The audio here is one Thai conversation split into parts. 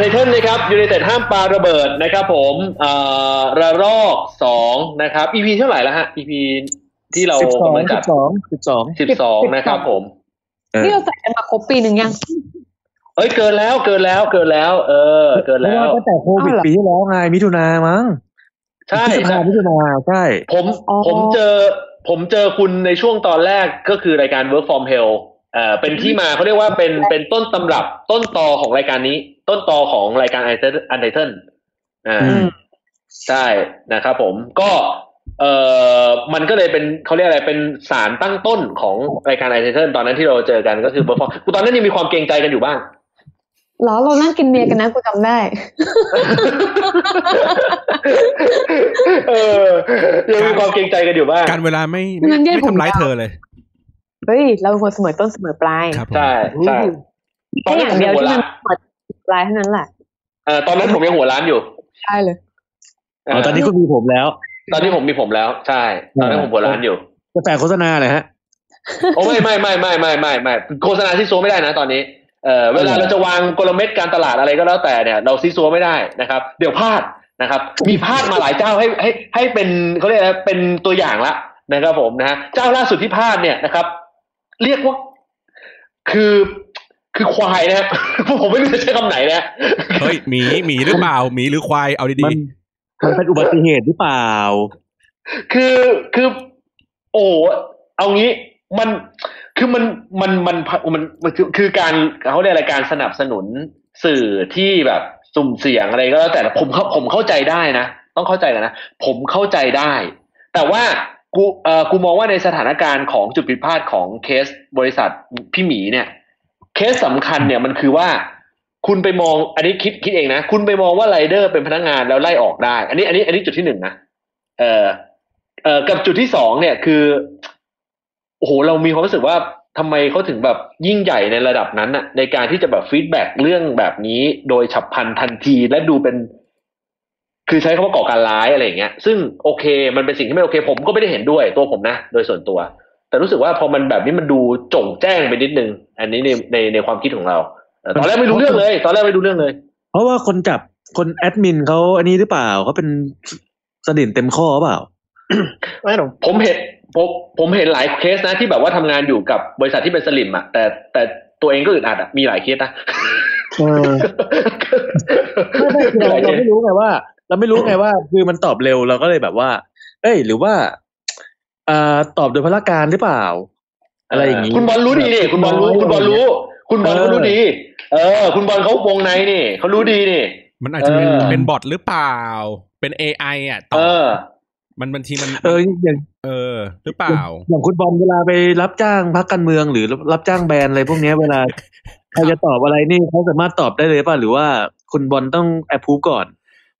อาไทเทนนะครับยูไนเต็ดห้ามปาระเบิดนะครับผมเอ่อระลอกสองนะครับ EP เท่าไหร่แล้วฮะ EP ที่เราสิบสองกำลังสิจัดบสองสิบสองสิบสองนะครับผมเออนี่เราใส่กันมาครบปีหนึ่งยัง เอ้ยเกินแล้วเกินแล้วเกินแล้ว เออ เกินเพราะแล้วว่าตั้งแต่โควิดอ้าวเหรอปีที่แล้วไงมิถุนามั้งใช่พฤษภาใช่มิถุนาใช่ผมอ๋อผมเจอ ผมเจอคุณในช่วงตอนแรกก็คือรายการ Work from Hell เอ่อเป็นที่มาเขาเรียกว่าเป็นเป็นต้นตำรับต้นตอของรายการนี้ ต้นตอของรายการ u n t i t l e อ่าอืมใช่นะครับผมก็เอ่อมันก็เลยเป็นเขาเรียกอะไรเป็นสารตั้งต้นของรายการ u n t i t l e ตอนนั้นที่เราเจอกันก็คือ Work from กูตอนนั้นยังมีความเกรงใจกันอยู่บ้างเหรอเรานั่งกินเบียร์กันนะกูจำได้ เออยังมีความเกรงใจกันอยู่บ้างการเวลาไม่งั้ไม่นแยกไม่ผมทำร้ายยาวเธอเลย เฮ้ย เราเป็นคนเสมอต้นเสมอปลายครับผมใช่ใช่ตอนแค่นั้อนย่างผมเดียวยังหัวที่ล้ามันนเสมอ ปลายเท่านั้นแหละเออตอนนั้นผมยังหัวล้านอยู่ใช่เลยอ๋อตอนนี้คุณมีผมแล้ว ตอนนี้ผมมีผมแล้ว ใช่ตอนนั้นผมหัวล้านอยู่จะแต่โฆษณาเลยฮะโอ้ไม่ไม่ไม่ไม่ไม่ไม่ไม่โฆษณาที่ซัวไม่ได้นะตอนนี้เออเวลาเราจะวางกลเม็ดการตลาดอะไรก็แล้วแต่เนี่ย เราซีซัวไม่ได้นะครับ เดี๋ยวพลาดนะครับ มีพลาดมาหลายเจ้าให้ให้ให้เป็นเขาเรียกอะไรเป็นตัวอย่างละนะครับผมนะฮะเจ้าล่าสุดที่พลาดเนี่ยนะครับ เรียกว่าคือ คือควายนะฮะผมไม่รู้จะใช้คำไหนนะเฮ้ยหมีหมีหรือเปล่าหมีหรือควายเอาดีมันมันเป็นอุบัติเหตุหรือเปล่า คือคือ โอ้เอางี้มันคือมันมันมันมันมันคือคือการเขาเรียกอะไรการสนับสนุนสื่อที่แบบสุ่มเสี่ยงอะไรก็แล้วแต่ผมเข้าผมเข้าใจได้นะต้องเข้าใจกันนะผมเข้าใจได้ แต่ว่ากูเอ่อกูมองว่าในสถานการณ์ของจุดผิดพลาดของเคสบริษัทพี่หมีเนี่ย เคสสำคัญเนี่ยมันคือว่า คุณไปมองอันนี้คิดคิดเองนะ คุณไปมองว่าไรเดอร์เป็นพนักงานแล้วไล่ออกได้ อันนี้อันนี้อันนี้จุดที่หนึ่งนะเออเออกับจุดที่สองเนี่ยคือโอ้โหเรามีความรู้สึกว่าทำไมเขาถึงแบบยิ่งใหญ่ในระดับนั้นน่ะในการที่จะแบบฟีดแบ็กเรื่องแบบนี้โดยฉับพลันทันทีและดูเป็น คือใช้คำว่าก่อการร้ายอะไรอย่างเงี้ย ซึ่งโอเค มันเป็นสิ่งที่ไม่โอเค ผมก็ไม่ได้เห็นด้วยตัวผมนะ โดยส่วนตัว แต่รู้สึกว่าพอมันแบบนี้มันดูจงแจ้งไปนิดนึง อันนี้ในในในความคิดของเราเออตอนแรกไม่รู้เรื่องเลย ตอนแรกไม่รู้เรื่องเลย เพราะว่าคนจับคนแอดมินเขาอันนี้หรือเปล่าเขาเป็นสดินเต็มข้อหรือเปล่าไม่หรอกผมเห็นผมผมเห็นหลายเคสนะที่แบบว่าทำงานอยู่กับบริษัทที่เป็นสลิมอะแต่แต่ตัวเองก็อึดอัดอะมีหลายเคสนะเออไม่ไม่คือเราเราไม่รู้ไงว่า เราไม่รู้ไงว่า คือมันตอบเร็วเราก็เลยแบบว่า เอ้ย หรือว่าอ่า ตอบโดยพละการหรือเปล่า อะไรอย่างนี้คุณบอลรู้ดีนี่คุณบอลรู้ คุณบอลรู้ คุณบอลเขารู้ดี เออ คุณบอลเขาวงในนี่เขารู้ดีนี่ๆมันอาจจะเป็นเออเป็นบอทหรือเปล่า เป็น AI อะตเออบอมันบางทีมันเอออย่างเออ หรือเปล่า อย่างคุณบอลเวลาไปรับจ้างพักการเมืองหรือรับจ้างแบรนด์อะไรพวกเนี้ยเวลาใครจะตอบอะไรนี่เขาสามารถตอบได้เลยป่ะหรือว่าคุณบอลต้องแอปพูก่อน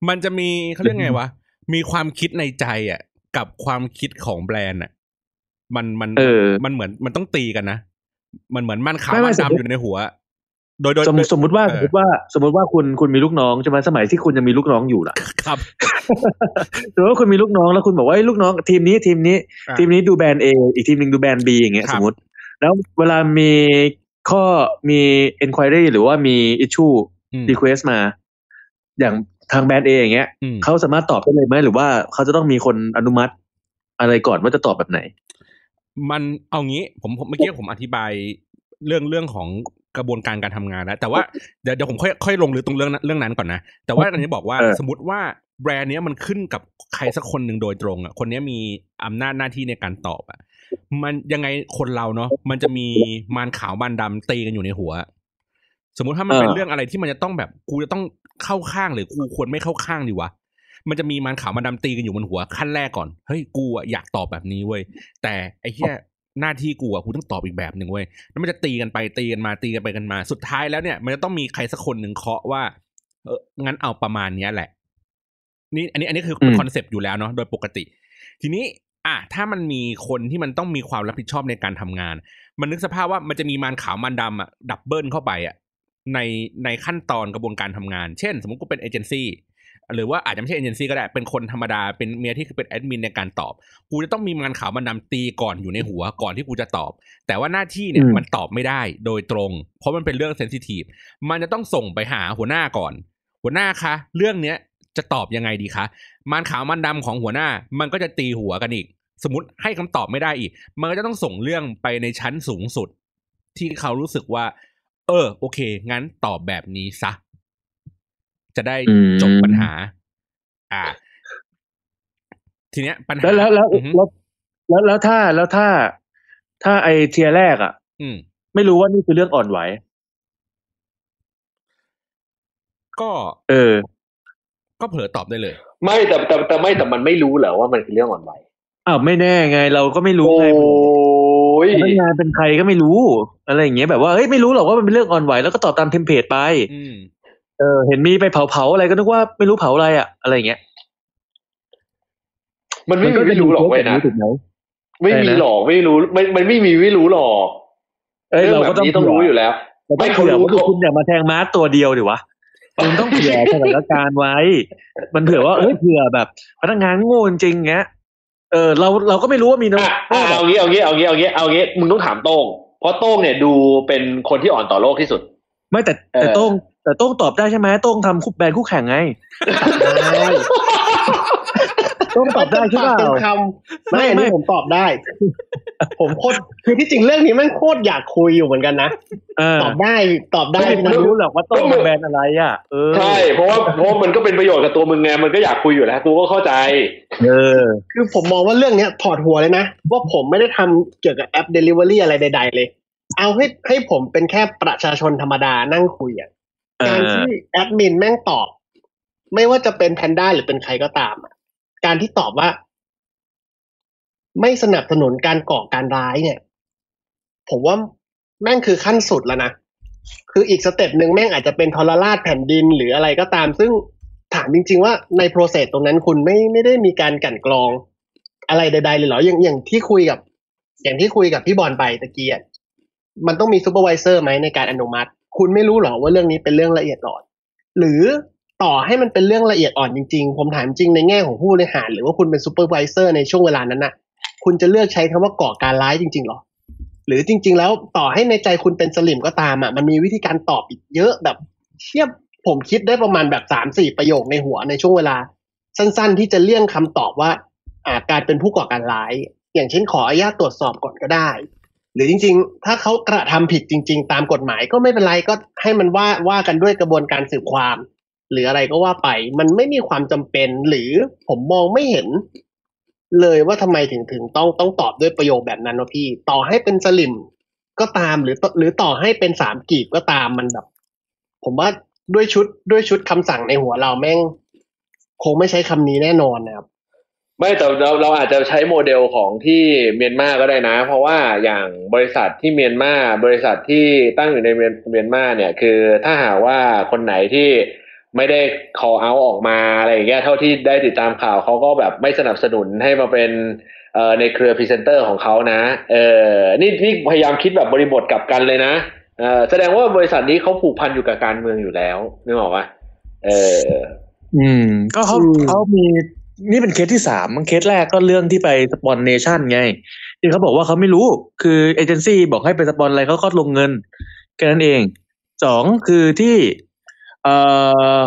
มันจะมีเขาเรียกไงวะ มีความคิดในใจอะ กับความคิดของแบรนด์อะ มันมันเออมันเหมือนมันต้องตีกันนะ มันเหมือนมันขาวไม่ไม่มันสมมุติดำอยู่ในหัว โดยโดยสมโดยสมมติว่าเอสอมมติว่า สมมติว่าคุณคุณมีลูกน้องใช่ไหมสมัยที่คุณยังมีลูกน้องอยู่ล่ะ ครับสมมติว่าคุณมีลูกน้องแล้วคุณบอกว่าเอ้ยลูกน้องทีมนี้ทีมนี้อะทีมนี้ดูแบรนด์ A อีกทีมหนึ่งดูแบรนด์ B อย่างเงี้ยครับสมมติ แล้วเวลามีข้อมี enquiry หรือว่ามี issue อืม request มา อย่าง ทางแบรนด์ A อย่างเงี้ยอืมเขาสามารถตอบได้เลยไหมหรือว่าเขาจะต้องมีคนอนุมัติ อะไรก่อนว่าจะตอบแบบไหน มันเอางี้ผมผมเมื่อกี้ผมอธิบายเรื่องเรื่องของกระบวนการการทำงานแล้ว แต่ว่าเดี๋ยวเดี๋ยวผมค่อยค่อยลงลึกตรงเรื่องนั้นเรื่องนั้นก่อนนะ แต่ว่าอันนี้บอกว่าเออสมมติว่าแบรนด์เนี้ยมันขึ้นกับใครสักคนหนึ่งโดยตรงอะคนเนี้ยมีอำนาจหน้าที่ในการตอบอะมันยังไงคนเราเนาะมันจะมีมารขาวมารดำตีกันอยู่ในหัว สมมุติถ้ามันเป็นเออเรื่องอะไรที่มันจะต้องแบบกูจะต้องเข้าข้างหรือกูควรไม่เข้าข้างดีวะมันจะมีมารขาวมารดำตีกันอยู่บนหัวขั้นแรกก่อนเฮ้ยกูอะอยากตอบแบบนี้เว้ยแต่ไอ้เหี้ยหน้าที่กูอะกูต้องตอบอีกแบบหนึ่งเว้ยแล้วมันจะตีกันไปตีกันมาตีกันไปกันมา สุดท้ายแล้วเนี่ย มันจะต้องมีใครสักคนหนึ่งเคาะว่า เอองั้นเอาประมาณเนี้ยแหละ นี่ อันนี้อันนี้คืออืม concept อยู่แล้วเนาะโดยปกติ ทีนี้ อะถ้ามันมีคนที่มันต้องมีความรับผิดชอบในการทำงาน มันนึกสภาพว่ามันจะมีมารขาวมารดำอะ double เข้าไปอะ ในในขั้นตอนกระบวนการทำงาน เช่น สมมติกูเป็นเอเจนซี่หรือว่าอาจจะไม่ใช่เอเจนซี่ก็ได้ เป็นคนธรรมดา เป็นเมียที่เป็นแอดมินในการตอบ กูจะต้องมีมันขาวมันดำตีก่อนอยู่ในหัวก่อนที่กูจะตอบ แต่ว่าหน้าที่เนี่ยอืมมันตอบไม่ได้โดยตรง เพราะมันเป็นเรื่องเซนซิทีฟ มันจะต้องส่งไปหาหัวหน้าก่อน หัวหน้าคะ เรื่องเนี้ยจะตอบยังไงดีคะ มันขาวมันดำของหัวหน้า มันก็จะตีหัวกันอีก สมมติให้คำตอบไม่ได้อีก มันก็จะต้องส่งเรื่องไปในชั้นสูงสุด ที่เขารู้สึกว่า เออ โอเค งั้นตอบแบบนี้ซะ จะได้อืมจบปัญหา อ่า ทีเนี้ย ปัญหา แล้วแล้วแล้วอือฮึแล้วแล้วแล้วถ้าแล้วถ้า ถ้าไอ tier แรกอะ อืม ไม่รู้ว่านี่คือเรื่องอ่อนไหว ก็ เออ ก็เผลอตอบได้เลย ไม่แต่แต่แต่ไม่แต่มันไม่รู้เหรอว่ามันคือเรื่องอ่อนไหวอ้าวไม่แน่ไง เราก็ไม่รู้โอ้ไงย พนักงานเป็นใครก็ไม่รู้ อะไรอย่างเงี้ยแบบว่าเฮ้ยไม่รู้หรอกว่ามันเป็นเรื่องอ่อนไหวแล้วก็ตอบตาม template ไปอืมเออ เห็นมีไปเผาเผาๆอะไรก็นึกว่าไม่รู้เผาอะไรอะอะไรอย่างเงี้ยมันไม่มีไม่รู้หรอกเว้ยนะถูกไหมไม่มีอะไรนะหรอกไม่รู้มันมันไม่มีไม่รู้หรอกเอ้ยเรื่องเราแบก็บต้องนี้ต้องรู้อยู่แล้วเราต้องไม่เขาเผื่อรู้ว่าเขาคุณอย่ามาแทงม้าตัวเดียวดิวะคุณต้องเผื่อสถานการณ์ไว้ มันเผื่อว่าเอ้ยเผื่อแบบ พนักงานโง่จริงๆเงี้ย เออเราเราก็ไม่รู้ว่ามีน้องอะอะเอางี้เอางี้เอางี้เอางี้เอางี้มึงต้องถามโต้งเพราะโต้งเนี่ยดูเป็นคนที่อ่อนต่อโลกที่สุด ไม่แต่เออแต่โต้ง แต่โต้งตอบได้ใช่ไหมโต้งทำคู่แบรนด์คู่แข่งไงโต้งตอบได้ใช่เปล่าเป็นคำไม่อันไม่นี้ผมตอบได้ ผมโคตรคือที่จริงเรื่องนี้มันโคตรอยากคุยอยู่เหมือนกันนะเออตอบได้ตอบได้ไม่นะรู้หรอกว่าโต้งเป็นแบรนด์อะไรอะเออใช่เพราะว่าเพราะว่ามันก็เป็นประโยชน์กับตัวมึงไงมันก็อยากคุยอยู่แล้วกูก็เข้าใจ เออ คือผมมองว่าเรื่องเนี้ยถอดหัวเลยนะว่าผมไม่ได้ทำเกี่ยวกับแอป Delivery อะไรใด ๆ เลย เอาให้ให้ผมเป็นแค่ประชาชนธรรมดานั่งคุยอะเออ การที่แอดมินแม่งตอบ ไม่ว่าจะเป็นแพนด้าหรือเป็นใครก็ตามการที่ตอบว่า ไม่สนับสนุนการก่อการร้ายเนี่ย ผมว่าแม่งคือขั้นสุดแล้วนะคืออีก step หนึ่งแม่งอาจจะเป็นทรราชแผ่นดินหรืออะไรก็ตาม ซึ่งถามจริง ๆ ว่าใน process ตรงนั้นคุณไม่ไม่ได้มีการกลั่นกรอง อะไรใด ๆ เลยเหรออย่างอย่างที่คุยกับ อย่างที่คุยกับพี่บอลไปตะกี้อะมันต้องมี supervisor ไหมในการอนุมัติ คุณไม่รู้หรอว่าเรื่องนี้เป็นเรื่องละเอียดอ่อน หรือต่อให้มันเป็นเรื่องละเอียดอ่อนจริงๆ ผมถามจริงในแง่ของผู้บริหาร หรือว่าคุณเป็น supervisor ในช่วงเวลานั้นน่ะ คุณจะเลือกใช้คำว่าก่อการร้ายจริงๆหรอ หรือจริง ๆ แล้วต่อให้ในใจคุณเป็นสลิ่มก็ตามอะมันมีวิธีการตอบอีกเยอะแบบเทียบผมคิดได้ประมาณแบบสามสี่ประโยคในหัวในช่วงเวลา สั้นๆ ที่จะเลี่ยงคำตอบว่า อ่าการเป็นผู้ก่อการร้าย อย่างเช่นขออนุญาตตรวจสอบก่อนก็ได้ หรือจริง ๆ ถ้าเขากระทำผิดจริง ๆ ตามกฎหมายก็ไม่เป็นไรก็ให้มันว่าว่ากันด้วยกระบวนการสืบความ หรืออะไรก็ว่าไป มันไม่มีความจำเป็น หรือผมมองไม่เห็น เลยว่าทำไมถึงถึงต้องต้องตอบด้วยประโยคแบบนั้นวะพี่ ต่อให้เป็นสลิมก็ตามหรือหรือต่อให้เป็นสามกีบก็ตามมันแบบ ผมว่าด้วยชุดด้วยชุดคำสั่งในหัวเราแม่ง คงไม่ใช้คำนี้แน่นอนนะครับ ไม่แต่เราเราอาจจะใช้โมเดลของที่เมียนมาก็ได้นะ เพราะว่าอย่างบริษัทที่เมียนมาบริษัทที่ตั้งอยู่ในเมียนเมียนมาเนี่ย คือถ้าหากว่าคนไหนที่ไม่ได้ call out ออกมาอะไรอย่างเงี้ยเท่าที่ได้ติดตามข่าวเขาก็แบบไม่สนับสนุนให้มาเป็นเอ่อในเครือพรีเซนเตอร์ของเขานะเออนี่นี่พยายามคิดแบบบริบทกลับกันเลยนะเออแสดงว่าบริษัทนี้เขาผูกพันอยู่กับการเมืองอยู่แล้วนึกออกปะเอออืม ก็เขาอืมเขามี นี่เป็นเคสที่สามมันเคสแรกก็เรื่องที่ไป spon เนชั่นไงที่เขาบอกว่าเขาไม่รู้ คือเอเจนซี่บอกให้ไป spon อะไรเขาก็ลงเงินแค่นั้นเองสองคือที่เอ่อ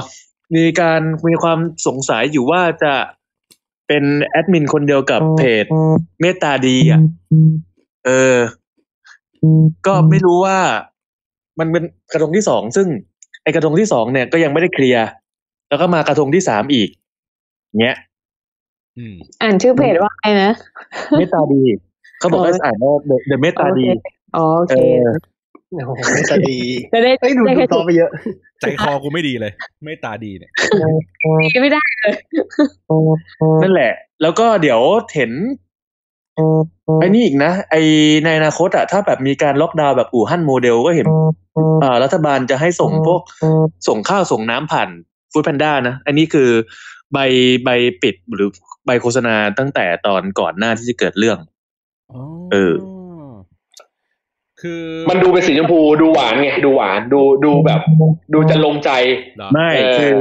มีการมีความสงสัยอยู่ว่าจะเป็นแอดมินคนเดียวกับเพจเมตตาดีอะ เออ ก็ไม่รู้ว่ามันเป็นกระทงที่สองซึ่ง ไอกระทงที่สองเนี่ยก็ยังไม่ได้เคลียร์ แล้วก็มากระทงที่สามอีกเงี้ย อืมอ่านชื่อเพจว่าไงนะเมตตาดี เขาบอกให้อ่านว่า The The เมตตาดีอ๋อโอเอเคอโอ้โหจะดีจะได้เอ้ยดูได้ดูแค่ต่อไปเยอะ ใจคอกูไม่ดีเลยไม่ตาดีเนี่ยดีไม่ได้นั่นแหละ แล้วก็เดี๋ยวเห็นไอ้นี่อีกนะ ไอในอนาคตอะถ้าแบบมีการล็อกดาวน์แบบอู่ฮั่นโมเดลก็เห็นอ่ารัฐบาลจะให้ส่งพวกส่งข้าวส่งน้ำผ่านฟู้ดแพนด้านะ อันนี้คือใบใบปิดหรือ ใบโฆษณาตั้งแต่ตอนก่อนหน้าที่จะเกิดเรื่องเออ คือ มันดูเป็นสีชมพูดูหวานไงดูหวานดูดูแบบ ดูจะลงใจเหรอไม่เออคือ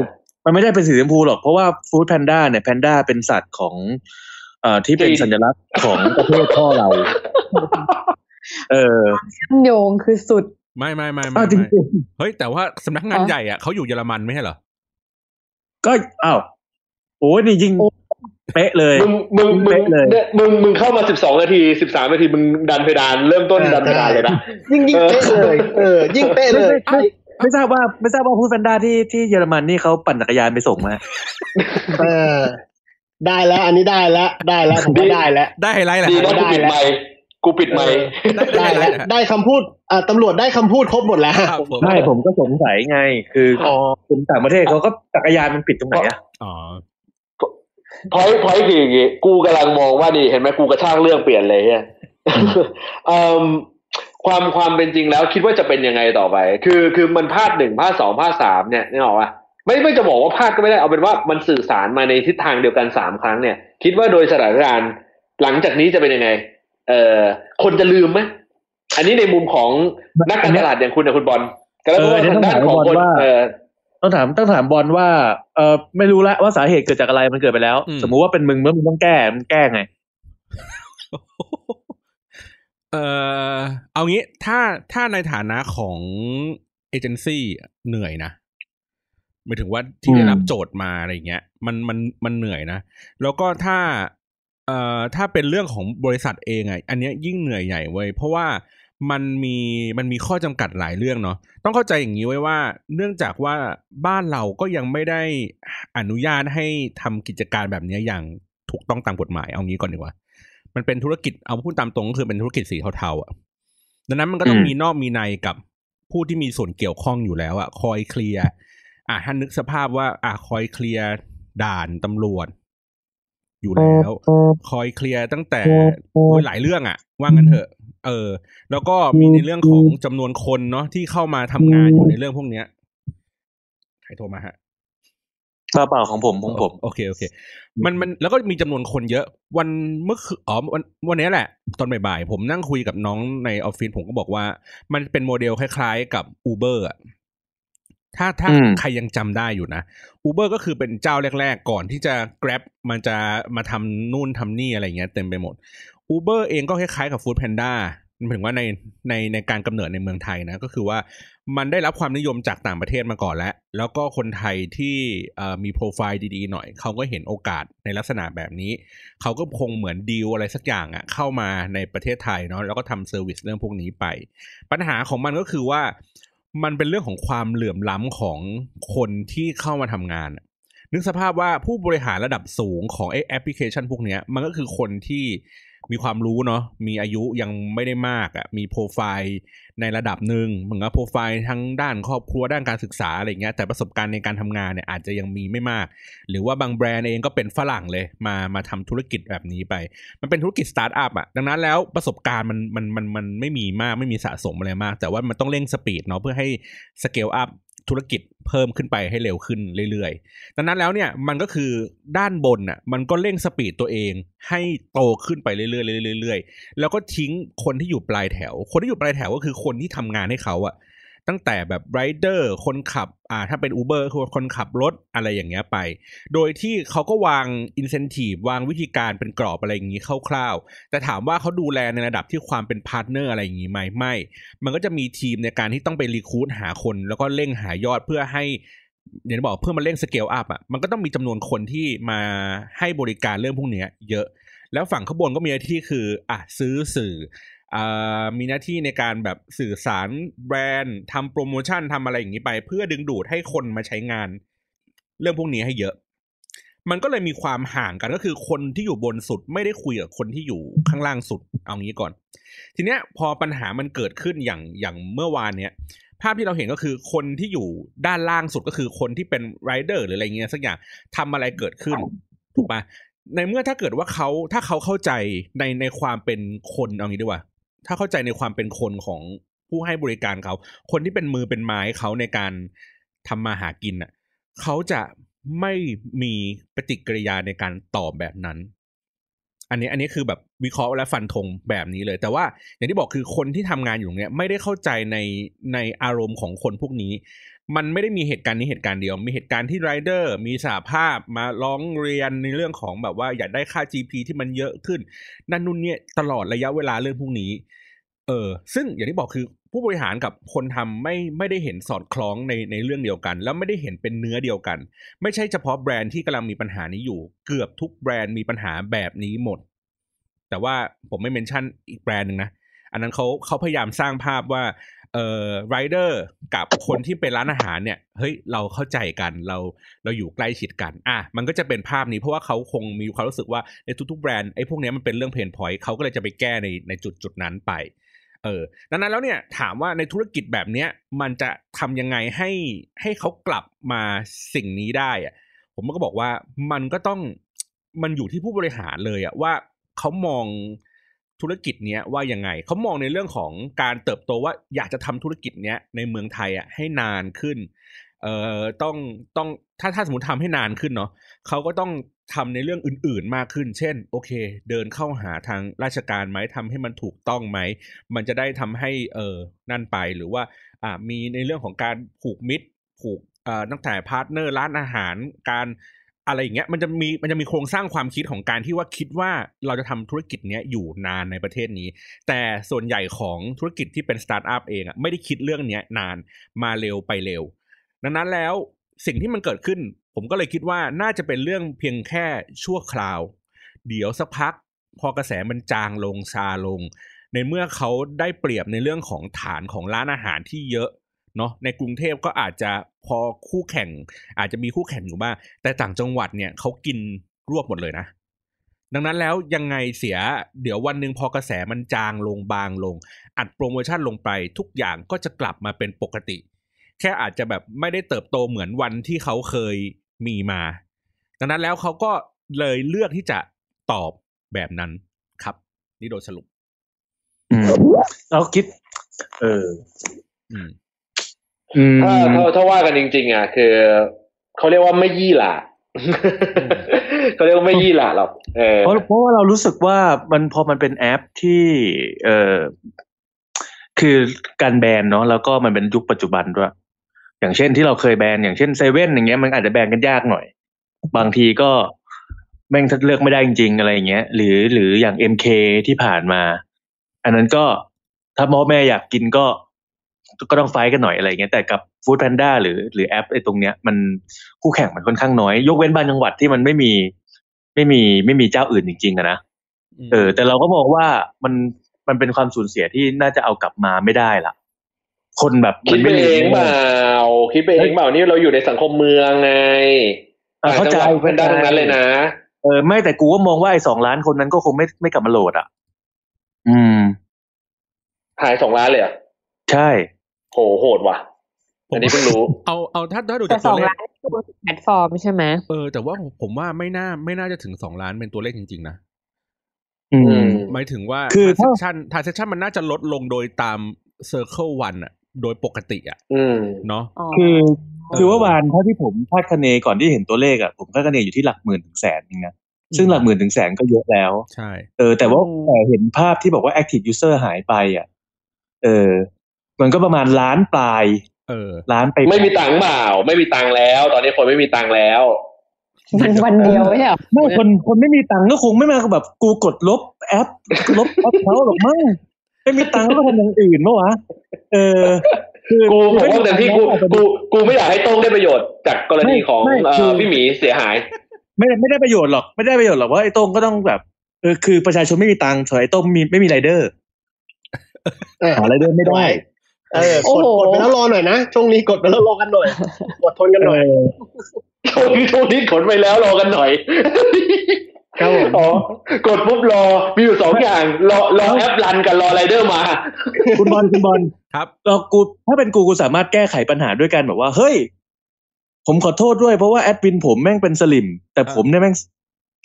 มันไม่ได้เป็นสีชมพูหรอกเพราะว่าฟู้ดแพนด้าเนี่ยแพนด้าเป็นสัตว์ของเอ่อที่เป็นจีนสัญลักษณ์ของประเทศพ่อเรา เออเชื่อมโยงคือสุดไม่ไม่ไม่ไม่อ้าวจริไม่งเฮ้ย แต่ว่าสำนักงานอ๋อใหญ่อะเขาอยู่เยอรมันไม่ใช่เหรอๆก็อ้าวโอ้ยนี่ยิง เป๊ะเลย มึงมึงมึงเป๊ะเลยเนี่ยมึงมึงเข้ามาสิบสองนาทีสิบสามนาทีมึงดันเพดานเริ่มต้นดันเพดานเลยนะยิ่งยิ่งเป๊ะเลยเออยิ่งเป๊ะเลยไม่ไม่ทราบว่าไม่ทราบว่าฟู้ดแพนด้าที่ที่เยอรมันนี่เขาปั่นจักรยานไปส่งมาเออได้แล้ว อันนี้ได้แล้วได้แล้วผมว่าได้แล้วได้อะไรแหละดีนะได้กูปิดแล้วไมค์กูปิดไมค์ได้แล้วได้คำพูดอ่าตำรวจได้คำพูดครบหมดแล้วครับผมไม่ผมก็สงสัยไง คืออ๋อคนต่างประเทศเขาก็จักรยานมันผิดตรงไหนอะอ๋อ พอยพอยคืออย่างงี้กูกำลังมองว่าดีเห็นไหมกูกระชากเรื่องเปลี่ยนเลยเนี่ยเอิ่มความความเป็นจริงแล้วคิดว่าจะเป็นยังไงต่อไป คือคือมันภาคหนึ่งภาคสองภาคสามเนี่ยนี่หรอกว่าไม่ไม่จะบอกว่าภาคก็ไม่ได้เอาเป็นว่ามันสื่อสารมาในทิศทางเดียวกันสามครั้งเนี่ย คิดว่าโดยสถานการณ์หลังจากนี้จะเป็นยังไง เอ่อคนจะลืมไหมอันนี้ในมุมของนักการตลาดอย่างคุณนะคุณบอลก็แล้วก็ทางด้านของคนเออ ต้องถามต้องถามบอลว่าเออไม่รู้ละว่าสาเหตุเกิดจากอะไรมันเกิดไปแล้วอืมสมมุติว่าเป็นมึงเมื่อมึงต้องแก้มึงแก้ไงเอ่อเอางี้ถ้าถ้าในฐานะของเอเจนซี่เหนื่อยนะหมายถึงว่าที่ได้รับอืมโจทย์มาอะไรเงี้ย มันมันมันเหนื่อยนะ แล้วก็ถ้าเอ่อถ้าเป็นเรื่องของบริษัทเองอะอันเนี้ยยิ่งเหนื่อยใหญ่เว้ยเพราะว่า มันมีมันมีข้อจำกัดหลายเรื่องเนาะต้องเข้าใจอย่างนี้ไว้ว่า เนื่องจากว่าบ้านเราก็ยังไม่ได้อนุญาตให้ทำกิจการแบบเนี้ยอย่างถูกต้องตามกฎหมายเอางี้ก่อนดีกว่า มันเป็นธุรกิจเอาพูดตามตรงก็คือเป็นธุรกิจสีเทาๆอะดังนั้นมันก็ต้องอืมมีนอกมีในกับผู้ที่มีส่วนเกี่ยวข้องอยู่แล้วอะ คอยเคลียร์อะท่านนึกสภาพว่า อะคอยเคลียร์ด่านตำรวจอยู่แล้ว คอย clear ตั้งแต่โอ้ยหลายเรื่องอะ ว่างั้นเถอะ เออ แล้วก็มีในเรื่องของจำนวนคนเนาะที่เข้ามาทำงานอยู่ในเรื่องพวกเนี้ยใครโทรมาฮะเปล่าเปล่าของผมของผม โอเคโอเค มันมันแล้วก็มีจำนวนคนเยอะ วันเมื่อคืนอ๋อวันวันนี้แหละ ตอนบ่ายๆผมนั่งคุยกับน้องในออฟฟิศผมก็บอกว่า มันเป็นโมเดลคล้ายๆกับ Uber อะถ้าถ้าอืมใครยังจำได้อยู่นะ Uber ก็คือเป็นเจ้าแรก ๆ ก่อนที่จะ Grab มันจะมาทำนู่นทำนี่อะไรเงี้ยเต็มไปหมด Uber เองก็คล้ายๆกับ Food Panda หมายถึงว่าในในในการกำเนิดในเมืองไทยนะ ก็คือว่ามันได้รับความนิยมจากต่างประเทศมาก่อนแล้ว แล้วก็คนไทยที่มีโปรไฟล์ดีๆหน่อย เขาก็เห็นโอกาสในลักษณะแบบนี้ เขาก็คงเหมือนดีลอะไรสักอย่างอะ่ะเข้ามาในประเทศไทยเนาะแล้วก็ทำ service เรื่องพวกนี้ไป ปัญหาของมันก็คือว่ามันเป็นเรื่องของความเหลื่อมล้ำของคนที่เข้ามาทำงาน นึกสภาพว่าผู้บริหารระดับสูงของไอแอปพลิเคชันพวกนี้มันก็คือคนที่ มีความรู้เนาะมีอายุยังไม่ได้มากอะมีโปรไฟล์ในระดับหนึ่งเหมือนกับโปรไฟล์ทั้งด้านครอบครัวด้านการศึกษาอะไรเงี้ยแต่ประสบการณ์ในการทำงานเนี่ยอาจจะยังมีไม่มาก หรือว่าบางแบรนด์เองก็เป็นฝรั่งเลยมามาทำธุรกิจแบบนี้ไป มันเป็นธุรกิจสตาร์ทอัพอะดังนั้นแล้วประสบการณ์มันมันมันมันไม่มีมากไม่มีสะสมอะไรมาก แต่ว่ามันต้องเร่ง speed เนาะเพื่อให้scale up ธุรกิจเพิ่มขึ้นไปให้เร็วขึ้นเรื่อยๆ ดังนั้นแล้วเนี่ยมันก็คือด้านบนอะมันก็เร่ง speed ตัวเองให้โตขึ้นไปเรื่อยๆเรื่อยๆเรื่อยๆแล้วก็ทิ้งคนที่อยู่ปลายแถว คนที่อยู่ปลายแถวก็คือคนที่ทำงานให้เขาอะ ตั้งแต่แบบไรเดอร์คนขับ อ่า ถ้าเป็น Uber คือคนขับรถอะไรอย่างเงี้ยไป โดยที่เขาก็วางอินเซนティブวางวิธีการเป็นกรอบอะไรอย่างงี้คร่าวๆ แต่ถามว่าเขาดูแลในระดับที่ความเป็นพาร์ทเนอร์อะไรอย่างงี้ไหมไม่ มันก็จะมีทีมในการที่ต้องไปรีคูดหาคน แล้วก็เร่งหายอดเพื่อให้อย่างที่บอกเพื่อมาเร่งสเกลอัพอ่ะ มันก็ต้องมีจำนวนคนที่มาให้บริการเรื่องพวกเนี้ยเยอะ แล้วฝั่งข้างบนก็มีหน้าที่คือ อ่ะซื้อสื่อ อ่า มีหน้าที่ในการแบบสื่อสารแบรนด์ทำโปรโมชั่นทำอะไรอย่างนี้ไป เพื่อดึงดูดให้คนมาใช้งาน เรื่องพวกนี้ให้เยอะ มันก็เลยมีความห่างกันก็คือคนที่อยู่บนสุดไม่ได้คุยกับคนที่อยู่ข้างล่างสุดเอางี้ก่อน ทีเนี้ยพอปัญหามันเกิดขึ้นอย่างอย่างเมื่อวานเนี้ยภาพที่เราเห็นก็คือคนที่อยู่ด้านล่างสุดก็คือคนที่เป็นไรเดอร์หรืออะไรเงี้ยสักอย่างทำอะไรเกิดขึ้น ถูกปะในเมื่อถ้าเกิดว่าเขาถ้าเขาเข้าใจในในความเป็นคนเอางี้ดีกว่า ถ้าเข้าใจในความเป็นคนของผู้ให้บริการเขา คนที่เป็นมือเป็นไม้เขาในการทำมาหากินอะเขาจะไม่มีปฏิกิริยาในการตอบแบบนั้น อันนี้อันนี้คือแบบวิเคราะห์และฟันธงแบบนี้เลย แต่ว่าอย่างที่บอกคือคนที่ทำงานอยู่เนี้ยไม่ได้เข้าใจในในอารมณ์ของคนพวกนี้ มันไม่ได้มีเหตุการณ์นี้เหตุการณ์เดียว มีเหตุการณ์ที่ไรเดอร์มีสาภาพมาร้องเรียนในเรื่องของแบบว่าอยากได้ค่า GP ที่มันเยอะขึ้น นั่นนู่นเนี่ยตลอดระยะเวลาเรื่องพวกนี้ เออ ซึ่งอย่างที่บอกคือผู้บริหารกับคนทำไม่ไม่ได้เห็นสอดคล้องในในเรื่องเดียวกัน แล้วไม่ได้เห็นเป็นเนื้อเดียวกัน ไม่ใช่เฉพาะแบรนด์ที่กำลังมีปัญหานี้อยู่ เกือบทุกแบรนด์มีปัญหาแบบนี้หมด แต่ว่าผมไม่ mention อีกแบรนด์หนึ่งนะอันนั้นเขาเขาพยายามสร้างภาพว่า เอ่อไรเดอร์กับคนที่เป็นร้านอาหารเนี่ยเฮ้ยเราเข้าใจกันเราเราอยู่ใกล้ชิดกันอะมันก็จะเป็นภาพนี้เพราะว่าเขาคงมีความรู้สึกว่าในทุกๆแบรนด์ไอ้พวกนี้มันเป็นเรื่อง pain point เขาก็เลยจะไปแก้ในในจุดจุดนั้นไปเออดังนั้นแล้วเนี่ยถามว่าในธุรกิจแบบเนี้ยมันจะทำยังไงให้ให้เขากลับมาสิ่งนี้ได้อะผมก็บอกว่ามันก็ต้องมันอยู่ที่ผู้บริหารเลยอะว่าเขามอง ธุรกิจเนี้ยว่ายังไงเขามองในเรื่องของการเติบโตว่าอยากจะทำธุรกิจเนี้ยในเมืองไทยอะให้นานขึ้นเอ่อต้องต้องถ้าถ้าสมมติทำให้นานขึ้นเนาะเขาก็ต้องทำในเรื่องอื่น ๆมากขึ้น เช่น โอเค เดินเข้าหาทางราชการไหมทำให้มันถูกต้องไหม มันจะได้ทำให้เออนั่นไปหรือว่าอ่ามีในเรื่องของการผูกมิตรผูกเอ่าตั้งแต่ partner ร้านอาหารการ อะไรอย่างเงี้ยมันจะมีมันจะมีโครงสร้างความคิดของการที่ว่าคิดว่าเราจะทำธุรกิจเนี้ยอยู่นานในประเทศนี้ แต่ส่วนใหญ่ของธุรกิจที่เป็นสตาร์ทอัพเองอะไม่ได้คิดเรื่องเนี้ยนานมาเร็วไปเร็ว ดังนั้นแล้วสิ่งที่มันเกิดขึ้น ผมก็เลยคิดว่าน่าจะเป็นเรื่องเพียงแค่ชั่วคราว เดี๋ยวสักพัก พอกระแสมันจางลงซาลง ในเมื่อเขาได้เปรียบในเรื่องของฐานของร้านอาหารที่เยอะ เนาะในกรุงเทพก็อาจจะพอคู่แข่ง อาจจะมีคู่แข่งอยู่บ้างแต่ต่างจังหวัดเนี่ยเขากินรวบหมดเลยนะ ดังนั้นแล้วยังไงเสียเดี๋ยววันหนึ่งพอกระแสมันจางลงบางลง อัดโปรโมชั่นลงไปทุกอย่างก็จะกลับมาเป็นปกติ แค่อาจจะแบบไม่ได้เติบโตเหมือนวันที่เขาเคยมีมา ดังนั้นแล้วเขาก็เลยเลือกที่จะตอบแบบนั้นครับ นี่โดยสรุปอืมแล้วคิด เอออืมอืม ถ้าถ้าถ้าว่ากันจริง ๆ อะ คือเขาเรียกว่าไม่ยี่หล่าเขาเรียกว่าไม่ยี่หล่าหรอกเออเพราะเพราะว่าเรารู้สึกว่ามันพอมันเป็นแอปที่เออคือการแบนเนาะแล้วก็มันเป็นยุคปัจจุบันด้วย อย่างเช่นที่เราเคยแบนอย่างเช่นเซเว่นอย่างเงี้ยมันอาจจะแบนกันยากหน่อย บางทีก็แม่งเลือกไม่ได้จริงๆอะไรอย่างเงี้ย หรือหรืออย่างเอ็มเคที่ผ่านมา อันนั้นก็ถ้าพ่อแม่อยากกินก็ ก็ต้อง fight กันหน่อยอะไรอย่างเงี้ยแต่กับฟู้ดแพนด้าหรือหรือแอปไอ้ตรงเนี้ยมันคู่แข่งมันค่อนข้างน้อย ยกเว้นบางจังหวัดที่มันไม่มีไม่มีไม่มีเจ้าอื่นจริงๆอะนะเออ แต่เราก็มองว่ามันมันเป็นความสูญเสียที่น่าจะเอากลับมาไม่ได้ละคนแบบคิดไปมันม่เองรู้เปล่าคิดไปเองเปล่านี่เราอยู่ในสังคมเมืองไงอะเข้าใจต่งจังหวัดเป็นได้ทั้งนั้นเลยนะเออไม่แต่กูก็มองว่าไอ้สองล้านคนนั้นก็คงไม่ไม่กลับมาโหลดอะ อืมหายสองล้านเลยเหรอะ ใช่โหโหดว่ะอันนี้เพิ่งรู้ เอาเอาถ้าถ้าดูแต่จากสตัอวงเลขล้านนี่คือแพลตฟอร์มใช่ไหมเออแต่ว่าผมว่าไม่น่าไม่น่าจะถึงสองล้านเป็นตัวเลขจริง ๆ นะอือืมมหมายถึงว่าคือทาถ้านเซชันทานเซชันมันน่าจะลดลงโดยตาม Circle One อะโดยปกติอะอืมเนาะคือเออคือว่าวานเท่าที่ผมคาดคะเนก่อนที่เห็นตัวเลขอะผมคาดคะเนอยู่ที่หลักหมื่นถึงแสนเองนะซึ่งหลักหมื่นถึงแสนก็เยอะแล้วใช่เออแต่ว่าอืมแต่เห็นภาพที่บอกว่า active user หายไปอะเออ มันก็ประมาณล้านปลาย เออล้านไปไม่มีตังค์เปล่า ไม่มีตังค์แล้ว ตอนนี้คนไม่มีตังค์แล้วมันวันเดียวไม่ใช่เหรอไม่คนคนไม่มีตังค์ก็คงไม่มาแบบกูกดลบแอป ลบแอปเขาหรอกมั้งไม่มีตังค์ก็ทำอย่างอื่นเมื่อวะเออคือกูผมว่าเต็มที่กูอาจจะกูกูไม่อยากให้โต้งได้ประโยชน์จากกรณีของไม่เอ่คืออพี่หมีเสียหาย ไม่ได้ไม่ได้ประโยชน์หรอก ไม่ได้ประโยชน์หรอกว่าไอ้โต้งก็ต้องแบบเออคือประชาชนไม่มีตังค์ส่วนไอ้โต้งมีไม่มีไรเดอร์เออหาไรเดอร์ไม่ได้ เออกดกดไปแล้วรอหน่อยนะช่วงนี้กดไปแล้วรอกันหน่อยอดทนกันหน่อยช่วงนี้ช่วงนี้ขนไปแล้วรอกันหน่อยครับผมอ๋อกดปุ๊บรอมีอยู่สองอย่าง รอรอแอปรันกับรอไรเดอร์มา คุณบอลคุณบอลครับเรากูถ้าเป็นกูกูสามารถแก้ไขปัญหาด้วยกันแบบว่า เฮ้ย ผมขอโทษด้วยเพราะว่าแอดมินผมแม่งเป็นสลิม แต่ผมเนี่ยแม่ง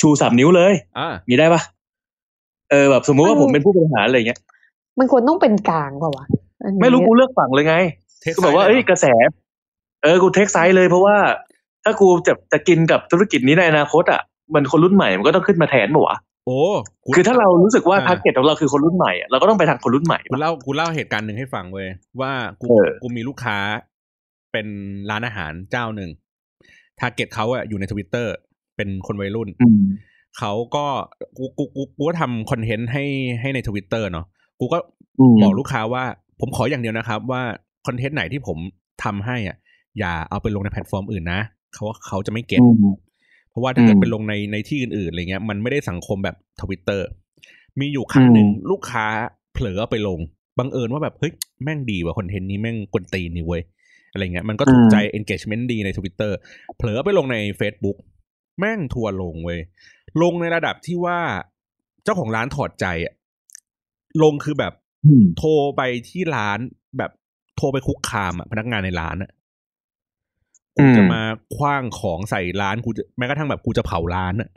ชูสามนิ้วเลยอ่ามีได้ปะเออแบบสมมุติว่าผมเป็นผู้บริหารอะไรเงี้ยมันควรต้องเป็นกลางเปล่าวะอันนี้ ไม่รู้กูเลือกฝั่งเลยไง take ก็แบบว่าไซด์เอ้ยกระแส เออกู take side เลยเพราะว่า ถ้ากูจะจะกินกับธุรกิจนี้ในอนาคตอะมันคนรุ่นใหม่มันก็ต้องขึ้นมาแทนป่าวะโอ้กูคือถ้าเรารู้สึกว่าอ่า target ของเราคือคนรุ่นใหม่อะเราก็ต้องไปทางคนรุ่นใหม่กูเล่ากูเล่าเหตุการณ์หนึ่งให้ฟังเว้ยว่ากูเออกูมีลูกค้าเป็นร้านอาหารเจ้าหนึ่ง target เขาอะอยู่ในทวิตเตอร์เป็นคนวัยรุ่นอืมเขาก็กูกูกูกูก็ทำคอนเทนต์ให้ให้ในทวิตเตอร์เนาะกูก็อืมบอกลูกค้าว่า ผมขออย่างเดียวนะครับว่าคอนเทนต์ไหนที่ผมทำให้อะอย่าเอาไปลงในแพลตฟอร์มอื่นนะเขาว่าเขาจะไม่ get อืมเพราะว่าถ้าเกิดอืมไปลงในในที่อื่นๆอะไรเงี้ย มันไม่ได้สังคมแบบทวิตเตอร์มีอยู่ครั้งหนึ่งอืมลูกค้าเผลอเอาไปลงบังเอิญว่าแบบเฮ้ยแม่งดีว่ะคอนเทนต์นี้แม่งกวนตีนนี่เว้ยอะไรเงี้ยมันก็ถูกใจ engagement ดีในทวิตเตอร์เผลอไปลงใน Facebook แม่งทัวร์ลงเว้ยลงในระดับที่ว่าเจ้าของร้านถอดใจอะลงคือแบบอืม โทรไปที่ร้านแบบโทรไปคุกคามอะพนักงานในร้านอะอืกูมจะมาคว้างของใส่ร้านกูจะแม้กระทั่งแบบกูจะเผาร้านอะ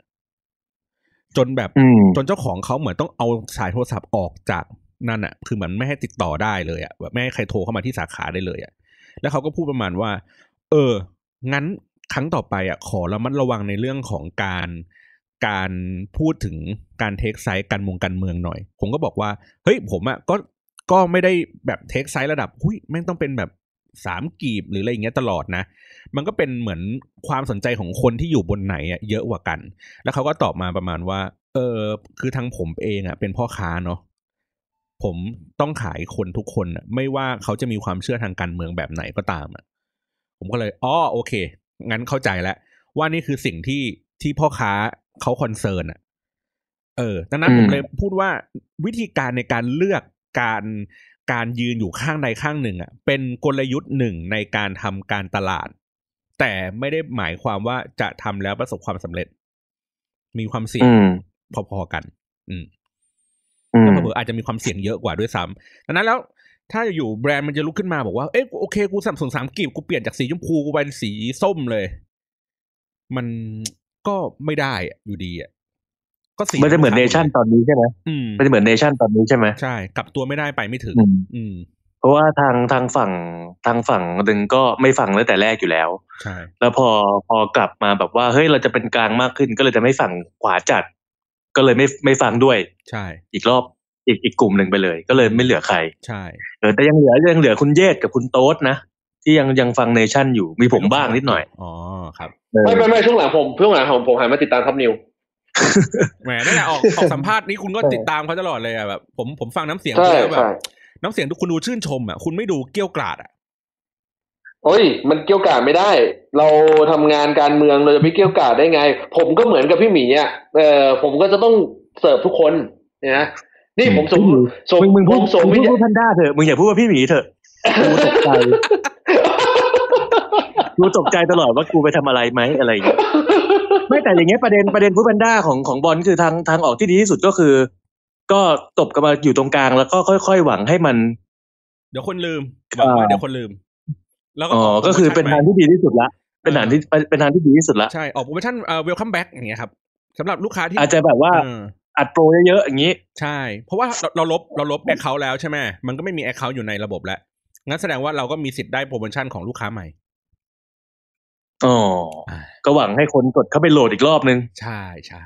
จนแบบอืมจนเจ้าของเขาเหมือนต้องเอาสายโทรศัพท์ออกจากนั่นอะคือเหมือนไม่ให้ติดต่อได้เลยอะแบบไม่ให้ใครโทรเข้ามาที่สาขาได้เลยอะแล้วเขาก็พูดประมาณว่า เออ งั้นครั้งต่อไปอะขอระมัดระวังในเรื่องของการ การพูดถึงการ take side การมงการเมืองหน่อย ผมก็บอกว่า เฮ้ยผมอะก็ก็ไม่ได้แบบ take side ระดับหุ้ยแม่งต้องเป็นแบบสามกีบหรืออะไรอย่างเงี้ยตลอดนะ มันก็เป็นเหมือนความสนใจของคนที่อยู่บนไหนอะเยอะกว่ากัน แล้วเขาก็ตอบมาประมาณว่า เออคือทางผมเองอะเป็นพ่อค้าเนาะผมต้องขายคนทุกคนไม่ว่าเขาจะมีความเชื่อทางการเมืองแบบไหนก็ตามอะผมก็เลยอ๋อโอเค งั้นเข้าใจแล้วว่านี่คือสิ่งที่ที่พ่อค้าเขาคอนเซิร์นอะเออดังนั้นอืมผมเลยพูดว่าวิธีการในการเลือกการการยืนอยู่ข้างใดข้างหนึ่งอะเป็นกลยุทธ์หนึ่งในการทำการตลาด แต่ไม่ได้หมายความว่าจะทำแล้วประสบความสำเร็จ มีความเสี่ยงอืมพอๆกัน อืมอืมแล้วเผลอๆอาจจะมีความเสี่ยงเยอะกว่าด้วยซ้ำดังนั้นแล้วถ้าอยู่แบรนด์มันจะลุกขึ้นมาบอกว่า เอ๊ะโอเค กูสนับสนุนสามกีบกูเปลี่ยนจากสีชมพูกูเป็นสีส้มเลย มัน ก็ไม่ได้อะอยู่ดีอะก็สีมันจะเหมือนเนชั่นตอนนี้ใช่ไหมอืมมันจะเหมือนเนชั่นตอนนี้ใช่ไหมใช่กลับตัวไม่ได้ไปไม่ถึง อืมอืมเพราะว่าทางทางฝั่งทางฝั่งหนึ่งก็ไม่ฟังตั้งแต่แรกอยู่แล้วใช่แล้วพอพอกลับมาแบบว่าเฮ้ยเราจะเป็นกลางมากขึ้น ก็เลยจะไม่ฝั่งขวาจัด ก็เลยไม่ไม่ฟังด้วย ใช่ อีกรอบอีกอีกกลุ่มหนึ่งไปเลย ก็เลยไม่เหลือใคร ใช่ เออแต่ยังเหลือยังเหลือคุณเยศกับคุณโต๊ดนะ ที่ยังยังฟังเนชั่นอยู่มีผมบ้างนิดหน่อยอ๋อครับเออไม่ไม่ไม่ช่วงหลังผมช่วงหลังผมผมหันมาติดตามทับนิวแหมนั่นแหละออกออกสัมภาษณ์นี้คุณก็ติดตามเขาตลอดเลยอะแบบผมผมฟังน้ำเสียงใช่แล้วแบใช่บน้ำเสียงทุกคุณดูชื่นชมอะคุณไม่ดูเกรี้ยวกราดอะโอ้ย มันเกี่ยวกาดไม่ได้ เราทำงานการเมืองเราจะไปเกี่ยวกาดได้ไง ผมก็เหมือนกับพี่หมีอะเออผมก็จะต้องเสิร์ฟทุกคนนะนี่ผมสมสมมึงมึงผพูดมสมมึงวิทพูดยาแพนด้าเถอะมึงอย่าพูดว่าพี่หมีเถอะ กูตกใจกูตกใจตลอดว่ากูไปทำอะไรไหมอะไรอย่างเงี้ยไม่แต่อย่างเงี้ยประเด็นประเด็นฟูดแพนด้าของของบอลคือทางทางออกที่ดีที่สุดก็คือ ก็ตบกันมาอยู่ตรงกลางแล้วก็ค่อยๆหวังให้มัน เดี๋ยวคนลืมหวังว่าอ่าเดี๋ยวคนลืม แล้วก็อ๋อออกก็คือเป็นโปรทางโมชั่ที่ดีที่สุดละเป็นทางที่เป็นทางที่ดีที่สุดละใช่ออกโปรโมชั่นเอ่อ welcome back อย่างเงี้ยครับสำหรับลูกค้าที่อาจจะแบบว่าเอออัดโปรเยอะๆอย่างนี้ ใช่ เพราะว่าเราเราลบเราลบ account แล้วใช่ไหมมันก็ไม่มี account อยู่ในระบบแล้ว งั้นแสดงว่าเราก็มีสิทธิ์ได้โปรโมชั่นของลูกค้าใหม่อ๋ออ่าก็หวังให้คนกดเข้าไปโหลดอีกรอบนึง ใช่ใช่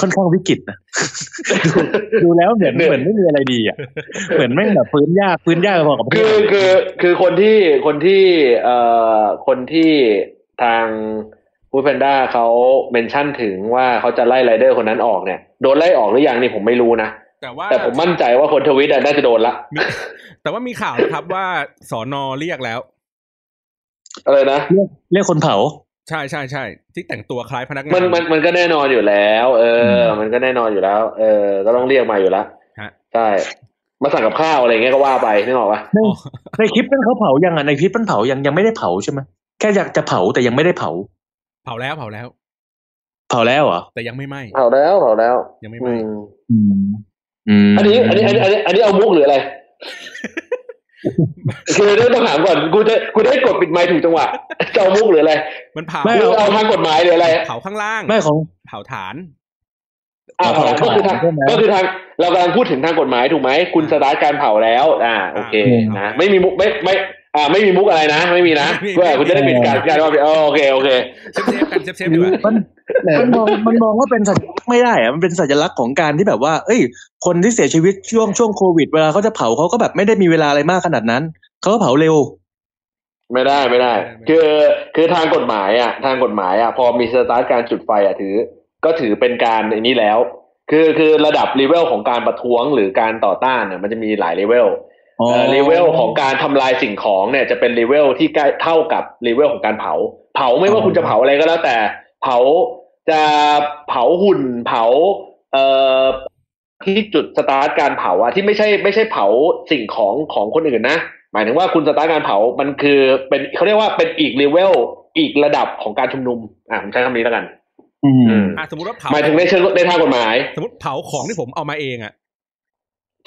ค่อนข้างวิกฤตนะดูดูแล้วเหมือนเหนื่อยเหมือนไม่มีอะไรดีอะเหมือนแม่งแบบฟื้นยากฟื้นยากพอกับประเทคืศอคือคือคนที่คนที่เอ่อคนที่ทางฟูดแพนด้าเขาเมนชั่นถึงว่าเขาจะไล่ไรเดอร์คนนั้นออกเนี่ย โดนไล่ออกหรือยังนี่ผมไม่รู้นะ แต่ว่าแต่ผมมั่นใจว่าคนทวิตอะน่าจะโดนละมีแต่ว่ามีข่าวนะครับว่าสอนอเรียกแล้ว อะไรนะเรียกเรียกคนเผา ใช่ใช่ใช่ที่แต่งตัวคล้ายพนักงาน มันมันมันก็แน่นอนอยู่แล้ว เออ มันก็แน่นอนอยู่แล้ว เออ ก็ต้องเรียกมาอยู่แล้วฮะใช่มาสั่งกับข้าวอะไรเงี้ยก็ว่าไปนึกออกปะอ๋อในคลิปนั้นเขาเผายังอะในคลิปมันเผายังยังไม่ได้เผาใช่ไหมแค่อยากจะเผาแต่ยังไม่ได้เผา เผาแล้วเผาแล้ว เผาแล้วเหรอแต่ยังไม่ไหม้เผาแล้วเผาแล้ว ยังไม่ไหอืม้ม อืมอืมอันนี้ อันนี้ อันนี้ อันนี้ อันนี้เอามุกหรืออะไรคือเรื่องต้องถามก่อนกูจะกูได้กดปิดไมค์ถูกจังหวะจะเอามุกหรืออะไร มันเผาไม่หรือเอาทางกฎหมายหรืออะไรเผาข้างล่างไม่ของเผาฐานอ่าเผาก็คือทางใช่ไหมก็คือทางเรากำลังพูดถึงทางกฎหมายถูกไหมคุณสตาร์ทการเผาแล้ว อ่า โอเคอืมนะไม่มีมุกไม่ไม่ อ่าไม่มีมุกอะไรนะ ไม่มีนะไม่มีเพื่อคุณจะได้ปิดการการว่าเออโอเคโอเคเซฟ save กัน save save ดีกว่ามันมันมองมันมองว่าเป็นสัญลักษณ์ไม่ได้อะมันเป็นสัญลักษณ์ของการที่แบบว่า เอ้ย คนที่เสียชีวิตช่วงช่วงโควิด เวลาเขาจะเผาเขาก็แบบไม่ได้มีเวลาอะไรมากขนาดนั้นเขาก็เผาเร็ว ไม่ได้ไม่ได้ไม่ได้คือคือทางกฎหมายอะทางกฎหมายอะพอมีสตาร์ทการจุดไฟอะถือ ก็ถือเป็นการในนี้แล้ว คือคือระดับเลเวลของการประท้วงหรือการต่อต้านเนี่ยมันจะมีหลายเลเวลอ๋อ เลเวลของการทำลายสิ่งของเนี่ยจะเป็นเลเวลที่ใกล้เท่ากับเลเวลของการเผา เผาไม่ว่าคุณจะเผาอะไรก็แล้วแต่ เผาจะเผาหุ่นเผาเอ่อที่จุดสตาร์ทการเผาอะที่ไม่ใช่ไม่ใช่เผาสิ่งของของคนอื่นนะ หมายถึงว่าคุณสตาร์ทการเผามันคือเป็นเขาเรียกว่าเป็นอีกเลเวลอีกระดับของการชุมนุมอะผมใช้คำนี้แล้วกัน อืมอืมอะสมมติว่าเผาหมายถึงในเชิงในทางกฎหมาย สมมติเผาของที่ผมเอามาเองอะ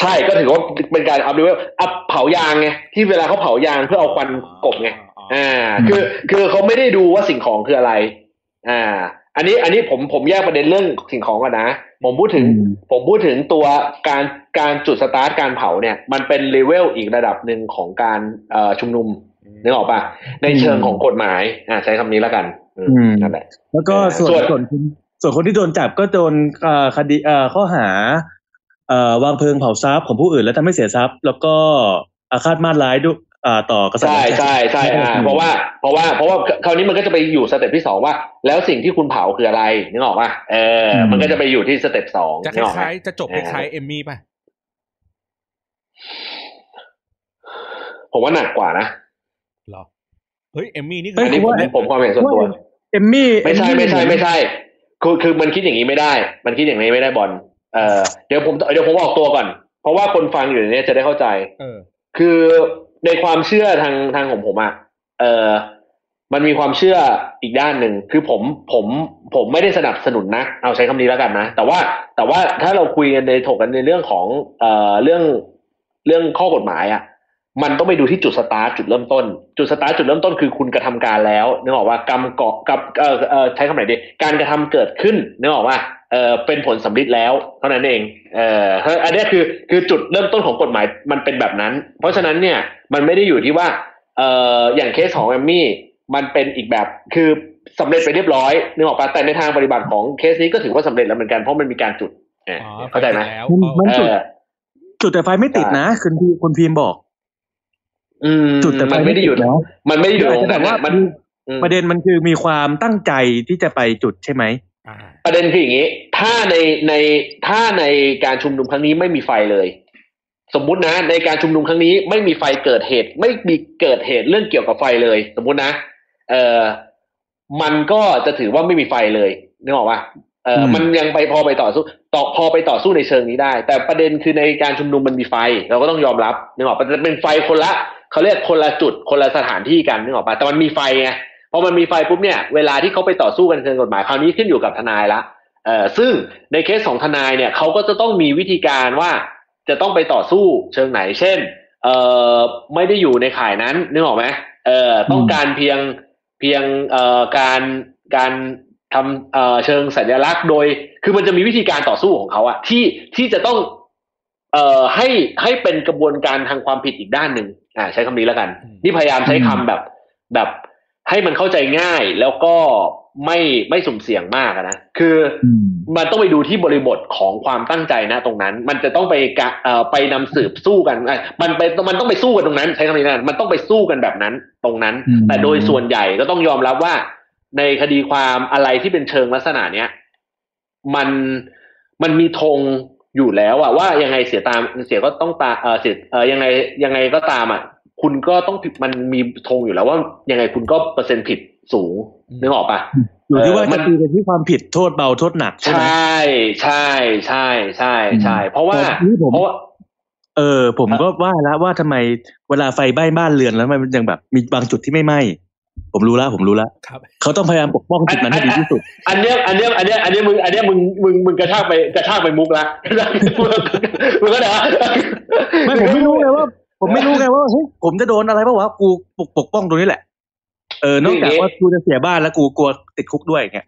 ใช่ก็ถือว่าเป็นการ up level up เผายางไงที่เวลาเขาเผายางเพื่อเอาควันกบไงอ่า คือคือเขาไม่ได้ดูว่าสิ่งของคืออะไร อ่า อันนี้อันนี้ผมผมแยกประเด็นเรื่องสิ่งของก่อนนะผมพูดถึง ผมพูดถึงตัวการการจุดสตาร์ทการเผาเนี่ย มันเป็นเลเวลอีกระดับหนึ่งของการเอ่อชุมนุมนึกออกปะในเชิงของกฎหมาย อ่าใช้คำนี้แล้วกันอืมนั่นแหละแล้วก็ส่วนส่วนส่วนคนส่วนคนที่โดนจับก็โดนเอ่อคดีเอ่อข้อหา วางเพลิงเผาทรัพย์ของผู้อื่น และทำให้เสียทรัพย์ แล้วก็อาฆาตมาตร้ายด้วยอ่าต่อกษัตริย์ใช่ใช่ใช่อ่าเพราะว่าเพราะว่าเพราะว่าคราวนี้มันก็จะไปอยู่สเต็ปที่สองว่า แล้วสิ่งที่คุณเผาคืออะไรนึกออกปะเออ มันก็จะไปอยู่ที่สเต็ปสองจะคนึกออกไหมล้ายๆจะจบคล้ายๆเอมมี่ป่ะผมว่าหนักกว่านะเหรอเฮ้ยเอมมี่นี่คือันนี้ผมว่าผมความเห็นส่วนตัวเอมมี่ไม่ใช่เอไม่ใช่ไม่ใช่คือคือมันคิดอย่างนี้ไม่ได้ มันคิดอย่างนี้ไม่ได้บอล เออเดี๋ยวผมเดี๋ยวผมออกตัวก่อน เพราะว่าคนฟังอยู่เนี่ยจะได้เข้าใจ เออ คือในความเชื่อทางทางของผมอะเออมันมีความเชื่ออีกด้านหนึ่งคือผมผมผมไม่ได้สนับสนุนนะ เอาใช้คำนี้แล้วกันนะ แต่ว่าแต่ว่าถ้าเราคุยกันในถกกันในเรื่องของเอ่อเรื่องเรื่องข้อกฎหมายอะมันต้องไปดูที่จุดสตาร์ทจุดเริ่มต้น จุดสตาร์ทจุดเริ่มต้นคือคุณกระทำการแล้วนึกออกว่ากรรมเกาะกับเอ่อเอ่อใช้คำไหนดีการกระทำเกิดขึ้นนึกออกว่า เออเป็นผลสำลิดแล้วเท่านั้นเองเอออันเนี้ยคือคือจุดเริ่มต้นของกฎหมายมันเป็นแบบนั้น เพราะฉะนั้นเนี่ยมันไม่ได้อยู่ที่ว่าเอออย่างเคสของแอมมี่มันเป็นอีกแบบคือสำเร็จไปเรียบร้อยนึกออกปะแต่ในทางปฏิบัติของเคสนี้ก็ถือว่าสำเร็จแล้วเหมือนกันเพราะมันมีการจุดเอออ๋อเข้าใจไหมแล้วมันมันเอจุดอจุดแต่ไฟไม่ติดนะคุณพีคุณพีมบอก อืมจุดแต่ไฟมันไม่ได้อยู่ตินะมันไม่ได้อยู่อาจตรจะงแบนั้นบว่าอะมันอืมประเด็นมันคือมีความตั้งใจที่จะไปจุดใช่ไหมอ่า ประเด็นคืออย่างนี้ ถ้าในในถ้าในการชุมนุมครั้งนี้ไม่มีไฟเลย สมมุตินะ ในการชุมนุมครั้งนี้ไม่มีไฟเกิดเหตุ ไม่มีเกิดเหตุเรื่องเกี่ยวกับไฟเลย สมมุตินะเออมันก็จะถือว่าไม่มีไฟเลยนึกออกปะเอออืมมันยังไปพอไปต่อสู้ต่อพอไปต่อสู้ในเชิงนี้ได้ แต่ประเด็นคือในการชุมนุมมันมีไฟ เราก็ต้องยอมรับนึกออกปะจะเป็นไฟคนละเขาเรียกคนละจุดคนละสถานที่กันนึกออกปะแต่มันมีไฟไง พอมันมีไฟปุ๊บเนี่ยเวลาที่เขาไปต่อสู้กันเชิงกฎหมายคราวนี้ขึ้นอยู่กับทนายละเอ่อซึ่งในเคสของทนายเนี่ยเขาก็จะต้องมีวิธีการว่าจะต้องไปต่อสู้เชิงไหน เช่นเอ่อไม่ได้อยู่ในข่ายนั้นนึกออกไหมเอ่อต้องการเพียงเพียงเอ่อการการทำเอ่อเชิงสัญลักษณ์โดย คือมันจะมีวิธีการต่อสู้ของเขาอะที่ที่จะต้องเอ่อให้ให้เป็นกระบวนการทางความผิดอีกด้านหนึ่งอ่าใช้คำนี้แล้วกัน นี่พยายามใช้คำแบบแบบ ให้มันเข้าใจง่ายแล้วก็ไม่ไม่สุ่มเสี่ยงมากอะนะคือออืมมันต้องไปดูที่บริบทของความตั้งใจนะ ตรงนั้น มันจะต้องไปกะเอ่อไปนำสืบสู้กันเอ้ยมันไปมันต้องไปสู้กันตรงนั้น ใช้คำนี้นะมันต้องไปสู้กันแบบนั้นตรงนั้นอืมแต่โดยส่วนใหญ่ก็ต้องยอมรับว่า ในคดีความอะไรที่เป็นเชิงลักษณะเนี้ยมันมันมีธงอยู่แล้วอะว่ายังไงเสียตามเสียก็ต้องตาเออเสียเออยังไงยังไงก็ตามอะ คุณก็ต้องผิดมันมีธงอยู่แล้วว่ายังไงคุณก็เปอร์เซ็นต์ผิดสูงนึกออกปะอยู่ที่ว่าเออมัจะนตีกันที่ความผิดโทษเบาโทษหนักใช่ไหมใช่ใช่ใช่ใช่ใช่เพราะว่าแต่นี่ผมเพราะว่าเออ ผมก็ว่าแล้วว่าทำไมเวลาไฟไหม้บ้านเรือนแล้วมันยังแบบมีบางจุดที่ไม่ไหม้ผมรู้แล้วผมรู้แล้วครับเขาต้องพยายามปกป้องจุดนั้นให้ดีที่สุด อันเนี้ยอันเนี้ยอันเนี้ยอันเนี้ยมึงอันเนี้ยมึงมึงมึงกระชากไปกระชากไปมุกละมึงก็เดี๋ยวไม่ผมไม่รู้ไงว่า ผมไม่รู้ไงว่าเฮ้ยผมจะโดนอะไรเพราะว่ากูปกปกป้องตรงนี้แหละ เออนอกจากว่ากูจะเสียบ้านแล้วกูกลัวติดคุกด้วยไง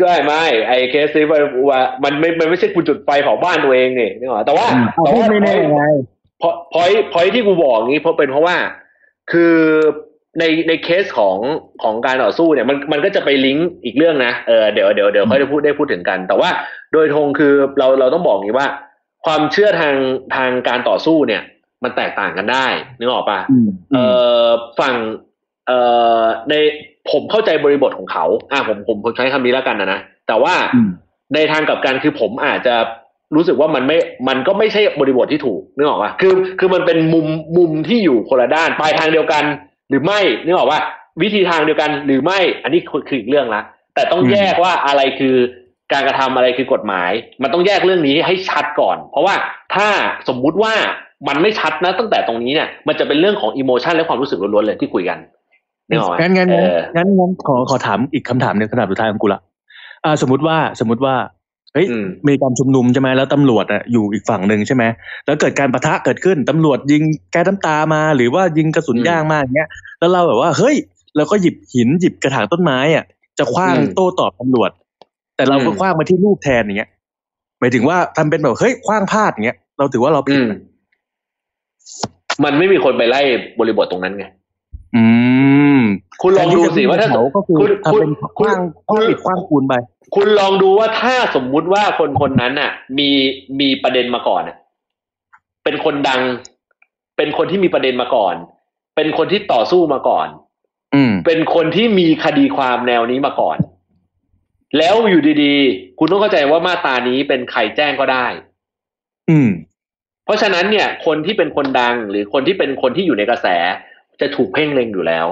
ก็ไม่ไอ้เคสนี้มันว่ามันไม่มันไม่ใช่กูจุดไฟเผาบ้านตัวเองนี่นึกออกแต่ว่าเอาแต่พูดว่าไม่แน่ไงพอพอยพอยที่กูบอกงี้เพราะเป็นเพราะว่า คือในในเคสของของการต่อสู้เนี่ยมันมันก็จะไปลิงก์อีกเรื่องนะเออเดี๋ยวเดี๋ยวเดี๋ยวค่อยได้พูดได้พูดถึงกัน แต่ว่าโดยธงคือเราเราต้องบอกอย่างนี้ว่า ความเชื่อทางทางการต่อสู้เนี่ย มันแตกต่างกันได้นึกออกปะอืมเอ่อฝั่งเอ่อในผมเข้าใจบริบทของเขา อ่าผมผมผมใช้คำนี้แล้วกันนะนะแต่ว่าอืมในทางกลับกันคือผมอาจจะรู้สึกว่ามันไม่ มันก็ไม่ใช่บริบทที่ถูกนึกออกปะคือ คือมันเป็นมุมมุมที่อยู่คนละด้านปลายทางเดียวกัน หรือไม่นึกออกว่าวิธีทางเดียวกันหรือไม่ อันนี้คือคืออีกเรื่องละแต่ต้องอืมแยกว่าอะไรคือการกระทำอะไรคือกฎหมาย มันต้องแยกเรื่องนี้ให้ชัดก่อน เพราะว่าถ้าสมมุติว่า มันไม่ชัดนะ ตั้งแต่ตรงนี้เนี่ยมันจะเป็นเรื่องของอิโมชันและความรู้สึกล้วนๆเลยที่คุยกันนึกออกไหมงั้นงั้นเองั้นองั้นงั้นขอขอถามอีกคำถามหนึ่งคำถามสุดท้ายของกูละอ่า สมมติว่าสมมติว่าเฮ้ยอืมมีการชุมนุมใช่ไหมแล้วตำรวจอะอยู่อีกฝั่งหนึ่งใช่ไหมแล้วเกิดการปะทะเกิดขึ้นตำรวจยิงแก๊สน้ำตามา หรือว่ายิงกระสุนอืมยางมาอย่างเงี้ยแล้วเราแบบว่าเฮ้ยเราก็หยิบหินหยิบกระถางต้นไม้อะจะคว้างอืมโต้ตอบตำรวจ แต่เราก็อืมคว้างมาที่ลูกแทนอย่างเงี้ยหมายถึงว่าทำเป็นแบบเฮ้ยคว้างพลาดอย่างเงี้ยเราถือว่าเราผิอืด มไหมมันไม่มีคนไปไล่บริบทตรงนั้นไง อืม คุณลองดูสิว่าถ้าแทนที่จะวิ่งไปเผก็คือคุณทำเป็นคุณคว้างคคุณว้างอิฐคว้างปูนไป คุณลองดูว่าถ้าสมมุติว่าคนคนนั้นน่ะ มีมีประเด็นมาก่อนน่ะ เป็นคนดัง เป็นคนที่มีประเด็นมาก่อน เป็นคนที่ต่อสู้มาก่อน อืม เป็นคนที่มีคดีความแนวนี้มาก่อน แล้วอยู่ดีๆ คุณต้องเข้าใจว่ามาตรานี้เป็นใครแจ้งก็ได้ อืม เพราะฉะนั้นเนี่ย คนที่เป็นคนดังหรือคนที่เป็นคนที่อยู่ในกระแส จะถูกเพ่งเล็งอยู่แล้ว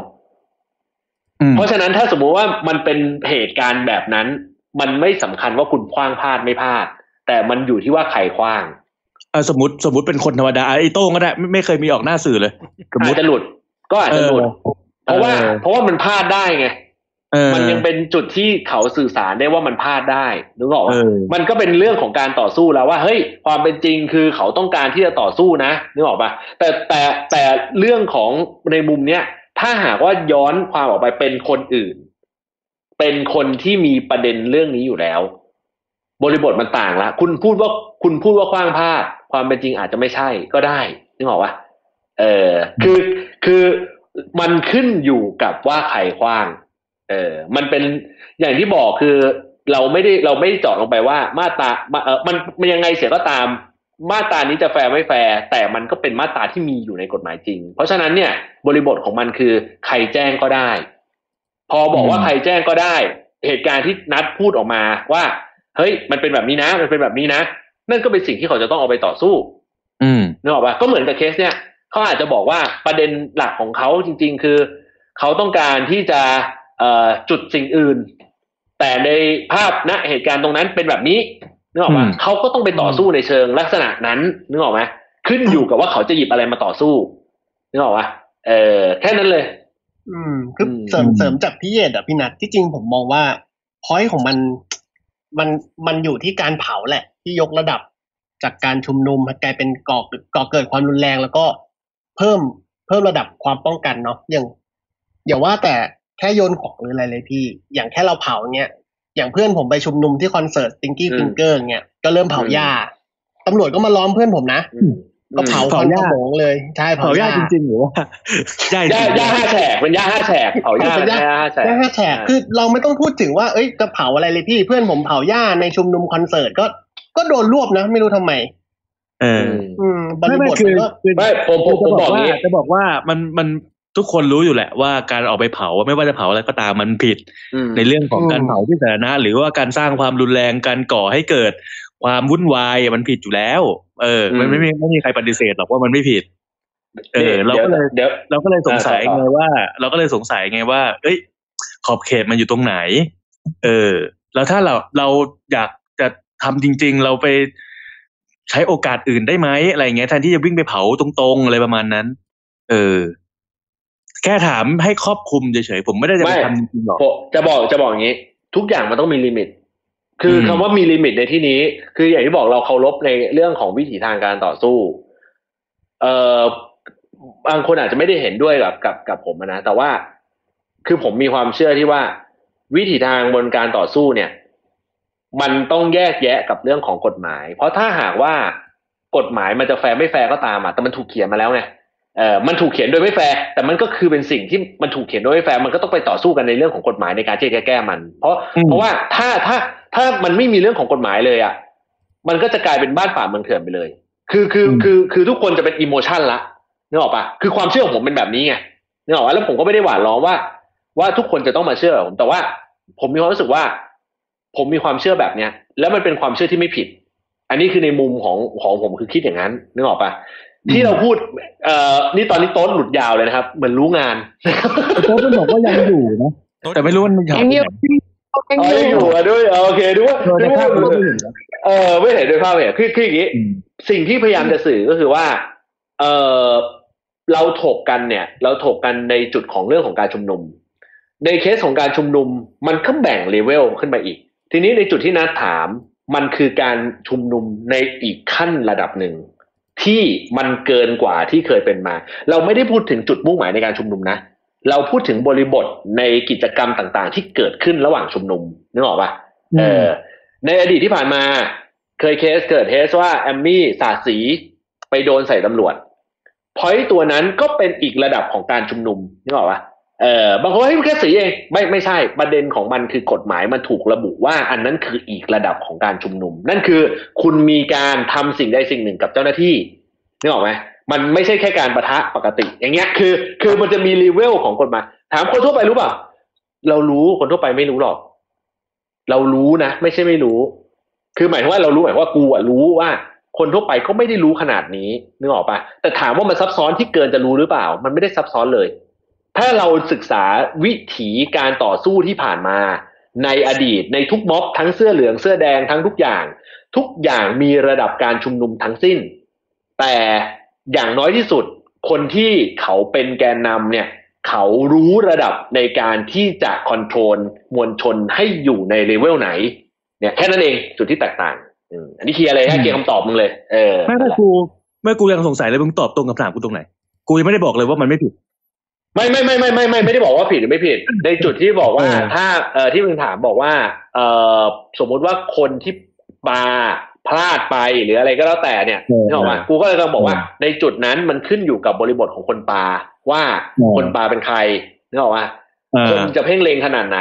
อืมเพราะฉะนั้นถ้าสมมุติว่ามันเป็นเหตุการณ์แบบนั้น มันไม่สำคัญว่าคุณคว้างพลาดไม่พลาด แต่มันอยู่ที่ว่าใครคว้างอะสมมติสมมติเป็นคนธรรมดาไอ้โต้งก็ได้ไม่ไม่เคยมีออกหน้าสื่อเลยสมมอาจติจะหลุดก็อาจจะหลุดเพราะว่าออเพราะว่ามันพลาดได้ไงเออ มันยังเป็นจุดที่เขาสื่อสารได้ว่ามันพลาดได้นึกออกปะเออมันก็เป็นเรื่องของการต่อสู้แล้วว่าเฮ้ยความเป็นจริงคือเขาต้องการที่จะต่อสู้นะนึกออกปะแต่แต่แต่เรื่องของในมุมเนี้ยถ้าหากว่าย้อนความออกไปเป็นคนอื่น เป็นคนที่มีประเด็นเรื่องนี้อยู่แล้ว บริบทมันต่างละคุณพูดว่าคุณพูดว่าคว้างพลาด ความเป็นจริงอาจจะไม่ใช่ก็ได้นึกออกปะเออคือคือมันขึ้นอยู่กับว่าใครคว้าง เออ มันเป็นอย่างที่บอกคือเราไม่ได้เราไม่ได้เจาะลงไปว่ามาตรามาเออมันมันยังไงเสียก็ตาม มาตรานี้จะแฟร์ไม่แฟร์แต่มันก็เป็นมาตราที่มีอยู่ในกฎหมายจริง เพราะฉะนั้นเนี่ย บริบทของมันคือใครแจ้งก็ได้ พอบอกว่าอืมใครแจ้งก็ได้ เหตุการณ์ที่นัดพูดออกมาว่า เฮ้ย มันเป็นแบบนี้นะ มันเป็นแบบนี้นะ นั่นก็เป็นสิ่งที่เขาจะต้องเอาไปต่อสู้ อืมนึกออกปะก็เหมือนกับเคสเนี่ยเขาอาจจะบอกว่าประเด็นหลักของเขาจริง ๆ คือ เขาต้องการที่จะเอ่อ จุดสิ่งอื่น แต่ในภาพณเหตุการณ์ตรงนั้นเป็นแบบนี้นึกออกปะอืมเขาก็ต้องไปต่อสู้ในเชิงลักษณะนั้นนึกออกไหมขึ้นอยู่กับว่าเขาจะหยิบอะไรมาต่อสู้นึกออกปะเออแค่นั้นเลย อืมคืออมเสริมเสริมจากพี่เยดอะพี่นัทที่จริงผมมองว่าพอยของมันมันมันอยู่ที่การเผาแหละ ที่ยกระดับจากการชุมนุมให้กลายเป็นก่อก่อเกิดความรุนแรงแล้วก็เพิ่มเพิ่มระดับความป้องกันเนาะอย่างอย่าว่าแต่ แค่โยนของหรืออะไรเลยพี่ อย่างแค่เราเผาเนี้ยอย่างเพื่อนผมไปชุมนุมที่คอนเสิร์ต Stinky อืม Finger เงี้ยก็เริ่มเผาหญ้าตำรวจก็มาล้อมเพื่อนผมนะอืมก็เผาคเผาวันหญ้าขโมงเลยใช่เผาเผาหหญ้าญ้าจริงๆหรือว่าหญ้าจหญ้าริงหญ้าห้าแฉกเป็นหญ้าห้าแฉกเผาหญ้าเป็นหญ้าหญ้าห้าแฉกหญ้าห้าแฉกคือเราไม่ต้องพูดถึงว่าเอ้ยจะเผาอะไรเลยพี่เพื่อนผมเผาหญ้าในชุมนุมคอนเสิร์ตก็ก็โดนรวบนะไม่รู้ทำไมเอออืมบไม่ริไม่บทคือมันก็คือไม่ผมผมผมจะบอกว่างี้จะบอกว่ามันมัน ทุกคนรู้อยู่แหละว่าการออกไปเผาไม่ว่าจะเผาอะไรก็ตามมันผิดอืมในเรื่องของการเผาที่สาธารณะ หรือว่าการสร้างความรุนแรงการก่อให้เกิดความวุ่นวายมันผิดอยู่แล้ว เออ มันไม่มีไม่มีใครปฏิเสธหรอกว่ามันไม่ผิด เออ เราก็เลยเดี๋ยวเราก็เลยสงสัยอ่าต่อไงว่า เราก็เลยสงสัยไงว่า เอ้ย ขอบเขตมันอยู่ตรงไหน เออ แล้วถ้าเราเราอยากจะทำจริง ๆ เราไปใช้โอกาสอื่นได้ไหมอะไรเงี้ยแทนที่จะวิ่งไปเผาตรงๆอะไรประมาณนั้น เออ แค่ถามให้ครอบคลุมเฉยๆผมไม่ได้จะไปไม่ทำจริงๆหรอกผมจะบอกจะบอกอย่างนี้ ทุกอย่างมันต้องมี limit คืออืมคำว่ามี limit ในที่นี้ คืออย่างที่บอกเราเคารพในเรื่องของวิถีทางการต่อสู้ เอ่อบางคนอาจจะไม่ได้เห็นด้วยกับกับกับผมนะแต่ว่าคือผมมีความเชื่อที่ว่า วิถีทางบนการต่อสู้เนี่ย มันต้องแยกแยะกับเรื่องของกฎหมาย เพราะถ้าหากว่ากฎหมายมันจะแฟร์ไม่แฟร์ก็ตามอะแต่มันถูกเขียนมาแล้วไง เออมันถูกเขียนโดยไม่แฟร์แต่มันก็คือเป็นสิ่งที่มันถูกเขียนโดยไม่แฟร์มันก็ต้องไปต่อสู้กันในเรื่องของกฎหมายในการที่จะแก้มัน เพราะอืมเพราะว่าถ้าถ้าถ้ามันไม่มีเรื่องของกฎหมายเลยอะมันก็จะกลายเป็นบ้านป่าเมืองเถื่อนไปเลย คือคือคือคือทุกคนจะเป็น emotion ละนึกออกปะคือความเชื่อของผมเป็นแบบนี้ไงนึกออกปะแล้วผมก็ไม่ได้หว่านล้อมว่า ว่าทุกคนจะต้องมาเชื่อผมแต่ว่า ผมมีความรู้สึกว่า ผมมีความเชื่อแบบเนี้ย แล้วมันเป็นความเชื่อที่ไม่ผิด อันนี้คือในมุมของของผมคือคิดอย่างนั้นนึกออกปะ ที่เราพูดเอ่อนี่ตอนนี้โต๊ดหลุดยาวเลยนะครับ เหมือนรู้งานโต๊ะมันบอกว่ายังอยู่นะแต่ไม่รู้ว่ามันหายยังไปอยู่ไหนยังอ๋ออยังอยู่ยู่อะด้วยอ๋อโอเคดูว่าเออในดูภาว่าพมันก็ไม่เห็นนะเออไม่เห็นด้วยภาพเนี่ยคือคืออย่างนี้อืมสิ่งที่พยายามจะสื่อก็คือว่า เออเราถกกันเนี่ย เราถกกันในจุดของเรื่องของการชุมนุม ในเคสของการชุมนุม มันก็แบ่งเลเวลขึ้นมาอีก ทีนี้ในจุดที่นัดถามมันคือการชุมนุมในอีกขั้นระดับหนึ่ง ที่มันเกินกว่าที่เคยเป็นมา เราไม่ได้พูดถึงจุดมุ่งหมายในการชุมนุมนะ เราพูดถึงบริบทในกิจกรรมต่างๆ ที่เกิดขึ้นระหว่างชุมนุมนึกออกปะเออ ในอดีตที่ผ่านมา เคยเคสเกิดเคสว่าแอมมี่สาดสีไปโดนใส่ตำรวจพอยตัวนั้นก็เป็นอีกระดับของการชุมนุมนึกออกปะ เออบางคนว่าเฮ้ยมันแค่สีเองไม่ไม่ใช่ประเด็นของมันคือกฎหมายมันถูกระบุว่าอันนั้นคืออีกระดับของการชุมนุม นั่นคือคุณมีการทำสิ่งใดสิ่งหนึ่งกับเจ้าหน้าที่นึกออกไหมมันไม่ใช่แค่การประทะปกติ อย่างเงี้ยคือ คือมันจะมีรีเวลของกฎหมายถามคนทั่วไปรู้เปล่าเรารู้คนทั่วไปไม่รู้หรอก เรารู้นะไม่ใช่ไม่รู้ คือหมายถึงว่าเรารู้หมายว่ากูอะรู้ว่า คนทั่วไปก็ไม่ได้รู้ขนาดนี้นึกออกปะแต่ถามว่ามันซับซ้อนที่เกินจะรู้หรือเปล่า มันไม่ได้ซับซ้อนเลย ถ้าเราศึกษาวิถีการต่อสู้ที่ผ่านมา ในอดีตในทุกม็อบทั้งเสื้อเหลืองเสื้อแดงทั้งทุกอย่าง ทุกอย่างมีระดับการชุมนุมทั้งสิ้น แต่อย่างน้อยที่สุดคนที่เขาเป็นแกนนำเนี่ยเขารู้ระดับในการที่จะคอนโทรลมวลชนให้อยู่ในเลเวลไหน เนี่ยแค่นั้นเองจุดที่แตกต่างอืมอันนี้เคลียร์เลยฮะเคลียร์คำตอบมึงเลย เออไม่ไม่กูไม่กูยังสงสัยเลยมึงตอบตรงกับถามกูตรงไหน กูยังไม่ได้บอกเลยว่ามันไม่ผิด ไม่ไม่ไม่ไม่ไม่ไม่ไม่ได้บอกว่าผิดหรือไม่ผิด ในจุดที่บอกว่าเออถ้าเอ่อที่มึงถามบอกว่า เอ่อสมมุติว่าคนที่ปาพลาดไปหรืออะไรก็แล้วแต่เนี่ยนึกออกมากูก็เลยต้องบอกว่า ในจุดนั้นมันขึ้นอยู่กับบริบทของคนปาว่าคนปาเป็นใครนึกออกมาเอคนอจะเพ่งเลงขนาดไหน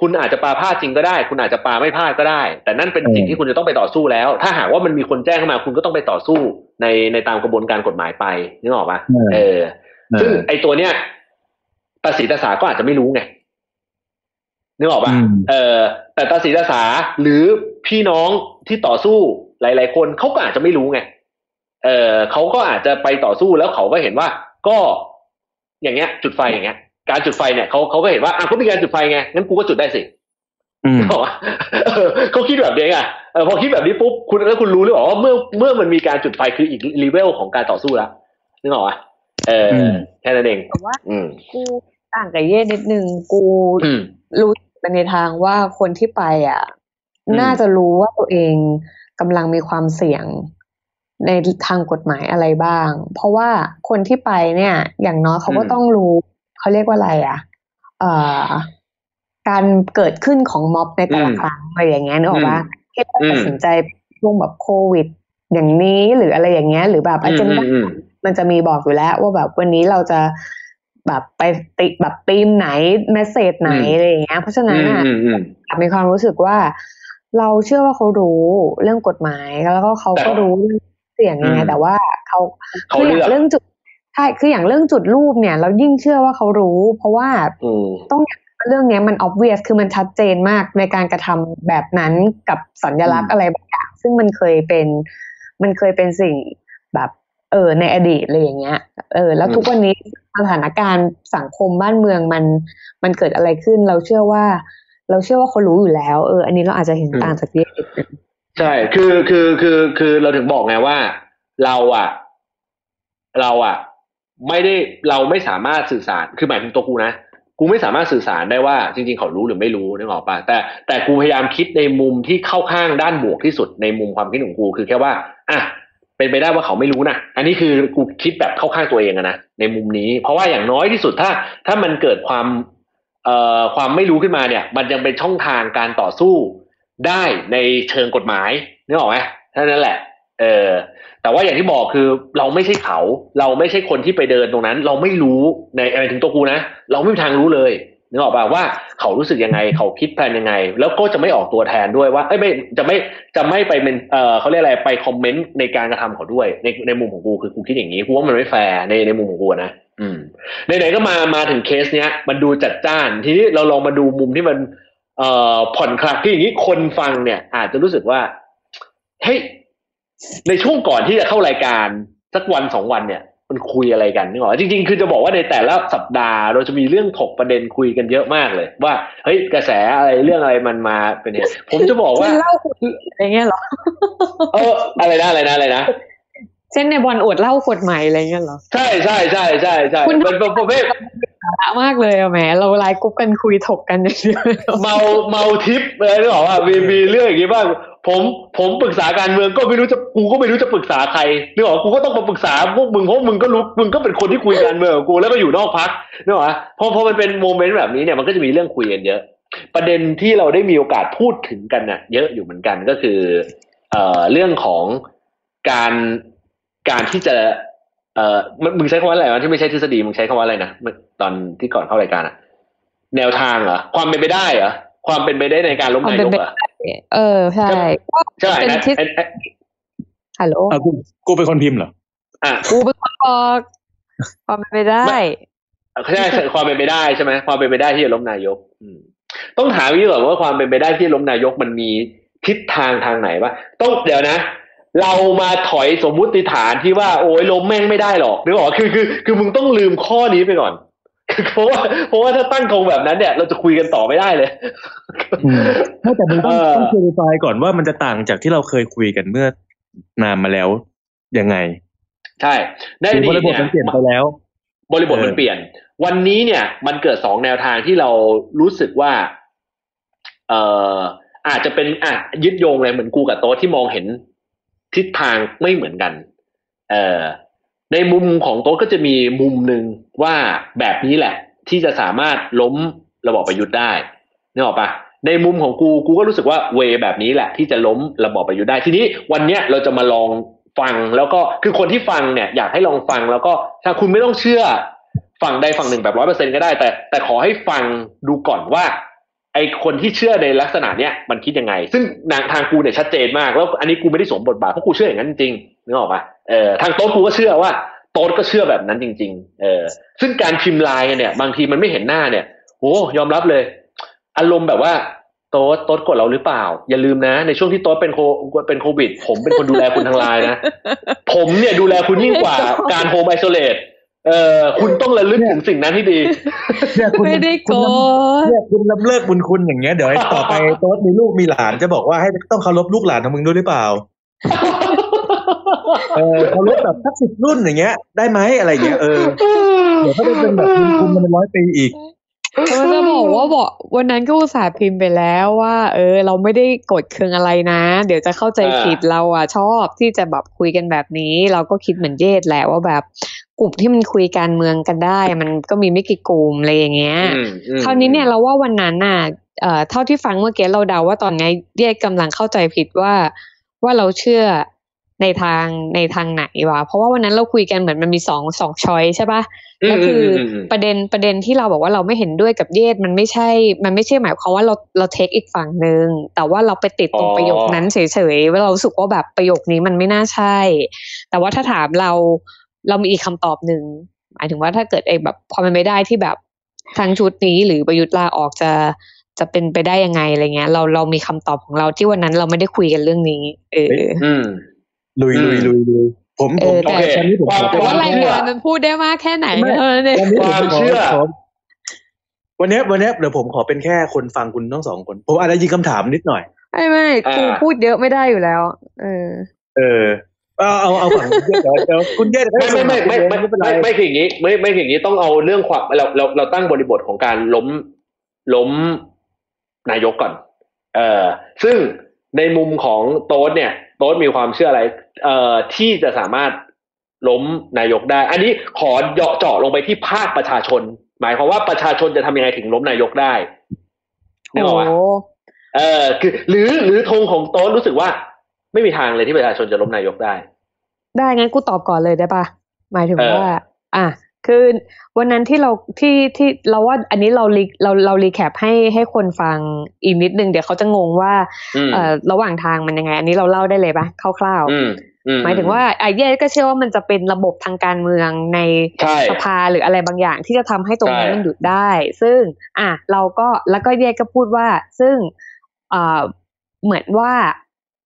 คุณอาจจะปาพลาดจริงก็ได้ คุณอาจจะปาไม่พลาดก็ได้ แต่นั่นเป็นสิ่งเออที่คุณจะต้องไปต่อสู้แล้ว ถ้าหากว่ามันมีคนแจ้งเข้ามา คุณก็ต้องไปต่อสู้ในในตามกระบวนการกฎหมายไปนึกออกปะเออ ซึ่งไอ้ตัวเนี้ย ตาสีตาสาก็อาจจะไม่รู้ไงนึกออกปะอืมเออแต่ตาสีตาสาหรือพี่น้องที่ต่อสู้หลาย ๆ คนเขาก็อาจจะไม่รู้ไงเออเขาก็อาจจะไปต่อสู้แล้วเขาก็เห็นว่า ก็อย่างเงี้ย จุดไฟอย่างเงี้ย การจุดไฟเนี่ยเขาเขาก็เห็นว่าอะเขามีการจุดไฟไงงั้นกูก็จุดได้สิอืมบอกว่าเออเขาคิดแบบนี้อะเออพอคิดแบบนี้ปุ๊บคุณแล้วคุณรู้หรือเปล่าว่าเมื่อเมื่อมันมีการจุดไฟคืออีกรีเวลของการต่อสู้แล้วนึกออกปะเอออมแค่นั้นเองแต่ว่าอืมกู ต่างกับเย่นิดนึงกูอืมรู้ไปในทางว่าคนที่ไปอะอืมน่าจะรู้ว่าตัวเองกำลังมีความเสี่ยงในทางกฎหมายอะไรบ้าง เพราะว่าคนที่ไปเนี่ย อย่างน้อยเขาก็ต้องรู้ เขาเรียกว่าอะไรอะ เอ่อ การเกิดขึ้นของม็อบในแต่ละอืมครั้งอะไรอย่างเงี้ยนึกออกปะที่เราอืมตัดสินใจช่วงแบบโควิด อย่างนี้หรืออะไรอย่างเงี้ย หรือแบบอือามจารอืมอืมมันจะมีบอกอยู่แล้ว ว่าแบบวันนี้เราจะ แบบไปติแบบธีมไหนเมสเซจไหนอืมอะไรอย่างเงี้ยเพราะฉะนั้นอะอืมอืมมีความรู้สึกว่า เราเชื่อว่าเขารู้เรื่องกฎหมายแล้วก็เขาก็แต่รู้เรื่องเสี่ยงยังไงอืมแต่ว่าเขาเขาคืออเลือกย่างเรื่องจุดใช่คืออย่างเรื่องจุดรูปเนี่ย เรายิ่งเชื่อว่าเขารู้ เพราะว่าอืมต้องเรื่องเนี้ยมัน obvious คือมันชัดเจนมากในการกระทำแบบนั้นกับสัญลักษอืณ์มอะไรบางอย่างซึ่งมันเคยเป็นมันเคยเป็นสิ่งแบบ เออในอดีตอะไรอย่างเงี้ย เออ แล้วทุกวันนี้สถานการณ์สังคมบ้านเมืองมันมันเกิดอะไรขึ้น เราเชื่อว่า เราเชื่อว่าเขารู้อยู่แล้ว เออ อันนี้เราอาจจะเห็นต่างจากเยนิดนึงใช่ คือคือคือคือเราถึงบอกไงว่า เราอะ เราอะ ไม่ได้เราไม่สามารถสื่อสาร คือหมายถึงตัวกูนะกูไม่สามารถสื่อสารได้ว่าจริง ๆ เขารู้หรือไม่รู้นึกออกปะแต่แต่กูพยายามคิดในมุมที่เข้าข้างด้านบวกที่สุดในมุมความคิดของกูคือแค่ว่าอะ เป็นไปได้ว่าเขาไม่รู้นะอันนี้คือกูคิดแบบเข้าข้างตัวเองอะนะในมุมนี้ เพราะว่าอย่างน้อยที่สุดถ้า ถ้ามันเกิดความเอ่อความไม่รู้ขึ้นมาเนี่ย มันยังเป็นช่องทางการต่อสู้ได้ในเชิงกฎหมายนึกออกไหมท่านั้นแหละ เออแต่ว่าอย่างที่บอกคือเราไม่ใช่เขา เราไม่ใช่คนที่ไปเดินตรงนั้น เราไม่รู้ในอะไรถึงตัวกูนะ เราไม่มีทางรู้เลย นึกออกป่ะว่าเขารู้สึกยังไง เขาคิดแพลนยังไง แล้วก็จะไม่ออกตัวแทนด้วยว่าเอ้ยไม่จะไม่จะไม่ไปเป็นเออเขาเรียกอะไรไปคอมเมนต์ในการกระทำเขาด้วย ในในมุมของกูคือกูคิดอย่างนี้กูว่ามันไม่แฟร์ในในมุมของกูนะอืมไหนๆก็มามาถึงเคสเนี้ย มันดูจัดจ้านทีนี้เราลองมาดูมุมที่มันเอ่อผ่อนคลายคืออย่างนี้คนฟังเนี่ย อาจจะรู้สึกว่าเฮ้ยในช่วงก่อนที่จะเข้ารายการสักวันสองวันเนี่ย มันคุยอะไรกันนี่หรอจริง ๆ คือจะบอกว่าในแต่ละสัปดาห์ เราจะมีเรื่องถกประเด็นคุยกันเยอะมากเลย ว่าเฮ้ยกระแสอะไรเรื่องอะไรมันมาเป็นเนี่ยผมจะบอกว่าเช่นเล่าขวดอะไรเงี้ยเหรอเอออะไรนะอะไรนะอะไรนะเช่นในบอลอวดเล่าขวดใหม่อะไรเงี้ยเหรอใช่ใช่ใช่ใช่ใช่คุณเป็นเป็นประเภทสาระมากเลยอะแหมเราไลน์กรุ๊ปกันคุยถกกันอย่างเดียวเมาเมาทิปอะไรนึกออกว่ามีมีเรื่องอย่างนี้บ้าง ผมผมปรึกษาการเมืองก็ไม่รู้จะกูก็ไม่รู้จะปรึกษาใครนึกออกกูก็ต้องมาปรึกษาพวกมึงเพราะมึงก็รู้มึงก็เป็นคนที่คุยการเมืองกูแล้วก็อยู่นอกพักนึกออกปะพอพอมันเป็นโมเมนต์แบบนี้เนี่ยมันก็จะมีเรื่องคุยกันเยอะ ประเด็นที่เราได้มีโอกาสพูดถึงกันน่ะ เยอะอยู่เหมือนกันก็คือ เอ่อเรื่องของการการที่จะเอ่อมึงใช้คำว่าอะไรวะที่ไม่ใช่ทฤษฎีมึงใช้คำว่าอะไรนะตอนที่ก่อนเข้ารายการอะแนวทางเหรอความเป็นไปได้เหรอความเป็นไปได้ในการล้มนายกเหรอ เออใช่ก็ใช่เป็นนะทฤษไอ้ไอ้ฮัลโหลอะกูกูเป็นคนพิมพ์เหรออะกูเป็นคนบอกความเป็นไปได้ใช่ความเป็นไปได้ใช่ไหมความเป็นไปได้ที่จะล้มนายก อืมต้องถามวิก่อนว่าความเป็นไปได้ที่จะล้มนายกมันมีทิศทางทางไหนวะต้องเดี๋ยวนะ เรามาถอยสมมุติฐานที่ว่า โอ้ยล้มแม่งไม่ได้หรอกนึกออกคือคือ คือมึงต้องลืมข้อนี้ไปก่อนคือ เพราะว่าเพราะว่าถ้าตั้งธงแบบนั้นเนี่ย เราจะคุยกันต่อไม่ได้เลยอืมไม่แต่มึงต้องเออต้องคลีฟายก่อนว่ามันจะต่างจากที่เราเคยคุยกันเมื่อนานมาแล้วยังไง ใช่ในอถึงดีบตริบทเนี่ยมันเปลี่ยนไปแล้ว บริบทมันเออเปลี่ยน วันนี้เนี่ย มันเกิดสองแนวทางที่เรารู้สึกว่า เอ่ออาจจะเป็นอะยึดโยงเลยเหมือนกูกับโต๊ะที่มองเห็นทิศทางไม่เหมือนกัน เอ่อ ในมุมของโต๊ะก็จะมีมุมหนึ่งว่าแบบนี้แหละ ที่จะสามารถล้มระบอบประยุทธ์ได้นึกออกปะในมุมของกูกูก็รู้สึกว่าเวแบบนี้แหละ ที่จะล้มระบอบประยุทธ์ได้ทีนี้วันเนี้ยเราจะมาลองฟังแล้วก็คือคนที่ฟังเนี่ยอยากให้ลองฟังแล้วก็ถ้าคุณไม่ต้องเชื่อฝั่งใดฝั่งหนึ่งแบบร้อยเปอร์เซ็นก็ได้ แต่แต่ขอให้ฟังดูก่อนว่าไอคนที่เชื่อในลักษณะเนี้ยมันคิดยังไง ซึ่งทางกูเนี่ยชัดเจนมาก แล้วอันนี้กูไม่ได้สมบทบาทเพราะกูเชื่ออย่างนั้นจริงนึกออกปะ เออทางโต๊ะกูก็เชื่อว่าโต๊ดก็เชื่อแบบนั้นจริง ๆ เออซึ่งการพิมพ์ไลน์กันเนี่ย บางทีมันไม่เห็นหน้าเนี่ยโอ้ยอมรับเลย อารมณ์แบบว่าโต๊ดโต๊ดโกรธเราหรือเปล่า อย่าลืมนะ ในช่วงที่โต๊ดเป็นโคเป็นโควิด ผมเป็นคนดูแลคุณทางไลน์นะ ผมเนี่ยดูแลคุณยิ่งกว่าการ home isolate เออคุณต้องระลึกถึงสิ่งนั้นให้ดีเนี่ยคุณไม่ได้โกคุณดเนี่ยคุณลำเลิกบุญคุณอย่างเงี้ยเดี๋ยวไอ้ต่อไปโต๊ดมีลูกมีหลานจะบอกว่าให้ต้องเคารพลูกหลานของมึงด้วยหรือเปล่า เออเคารพแบบสักสิบรุ่นอย่างเงี้ย ได้ไหมอะไรเงี้ยเออเดี๋ยวก็จะเป็นแบบบุญคุณมันเป็นร้อยปีอีกเราจะบอกว่าบอกวันนั้นก็อุตส่าห์พิมพ์ไปแล้วว่า เออ เราไม่ได้กดเคืองอะไรนะ เดี๋ยวจะเข้าใจอ่าผิดเราอะชอบที่จะแบบคุยกันแบบนี้ เราก็คิดเหมือนเยศแหละว่าแบบกลุ่มที่มันคุยการเมืองกันได้ มันก็มีไม่กี่กลุ่มอะไรอย่างเงี้ยอืมอืมคราวนี้เนี่ยเราว่าวันนั้นน่ะเอ่อเท่าที่ฟังเมื่อกี้เราเดาว่าตอนนี้เยศกำลังเข้าใจผิดว่าว่าเราเชื่อ ในทางในทางไหนวะเพราะว่าวันนั้นเราคุยกันเหมือนมันมีสองสองช้อยใช่ปะแล้วคืออมมประเด็นประเด็นที่เราบอกว่าเราไม่เห็นด้วยกับเยศมันไม่ใช่ มันไม่ใช่หมายความว่าเราเราเทคอีกฝั่งหนึ่งแต่ว่าเราไปติดตรงอ๋อประโยคนั้นเฉยๆว่าเรารู้สึกว่าแบบประโยคนี้มันไม่น่าใช่ แต่ว่าถ้าถามเราเรามีอีกคำตอบหนึ่งหมายถึงว่าถ้าเกิดไอ้แบบความเป็นไปได้ที่แบบทางชุดนี้หรือประยุทธ์ลาออกจะจะเป็นไปได้ยังไงอะไรเงี้ย เราเรามีคำตอบของเราที่วันนั้นเราไม่ได้คุยกันเรื่องนี้ เออ อืม ลุยอืมลุยลุยลุยผมเอผมอแต่ตอนนี้ผมขอแต่ว่ารายเป็นงานมันพูดได้มากแค่ไหนไม่เออเนี่ยวันนี้ความผมขเชื่อขวันเนี้ยวันเนี้ยเดี๋ยวผมขอเป็นแค่คนฟังคุณทั้งสองคน ผมอาจจะยิงคำถามนิดหน่อย ไม่ไม่อ่าครูพูดเยอะไม่ได้อยู่แล้ว เออ เออเอาเอาเอาฝั่งคุณเยศเดี๋ยวเดี๋ยวคุณเยศไม่ไม่ไม่ไม่ไม่ไม่เป็นไรไม่ไม่คืออย่างนี้ ไม่ไม่คืออย่างนี้ต้องเอาเรื่องความเราเราเราตั้งบริบทของการล้มล้มนายกก่อน เอ่อซึ่ง ในมุมของโต๊ดเนี่ย โต๊ดมีความเชื่ออะไร เอ่อที่จะสามารถล้มนายกได้ อันนี้ขอเจาะเจาะลงไปที่ภาคประชาชน หมายความว่าประชาชนจะทำยังไงถึงล้มนายกได้นึกออกปะโอ้เออคือหรือหรือธงของโต๊ดรู้สึกว่า ไม่มีทางเลยที่ประชาชนจะล้มนายกได้ ได้งั้นกูตอบก่อนเลยได้ปะหมายถึงเออว่า อะ คือวันนั้นที่เราที่ที่เราว่าอันนี้เรารีเราเรารีแคปให้ให้คนฟังอีกนิดนึง เดี๋ยวเขาจะงงว่าอืมเอ่อระหว่างทางมันยังไง อันนี้เราเล่าได้เลยปะคร่าวอืมอืๆหมายถึงว่าไอ้เย่ก็เชื่อว่ามันจะเป็นระบบทางการเมืองในใช่สภาหรืออะไรบางอย่าง ที่จะทำให้ตรงนั้นใช่มันหยุดได้ ซึ่ง อะเราก็แล้วก็เย่ก็พูดว่า ซึ่งเอ่อเหมือนว่า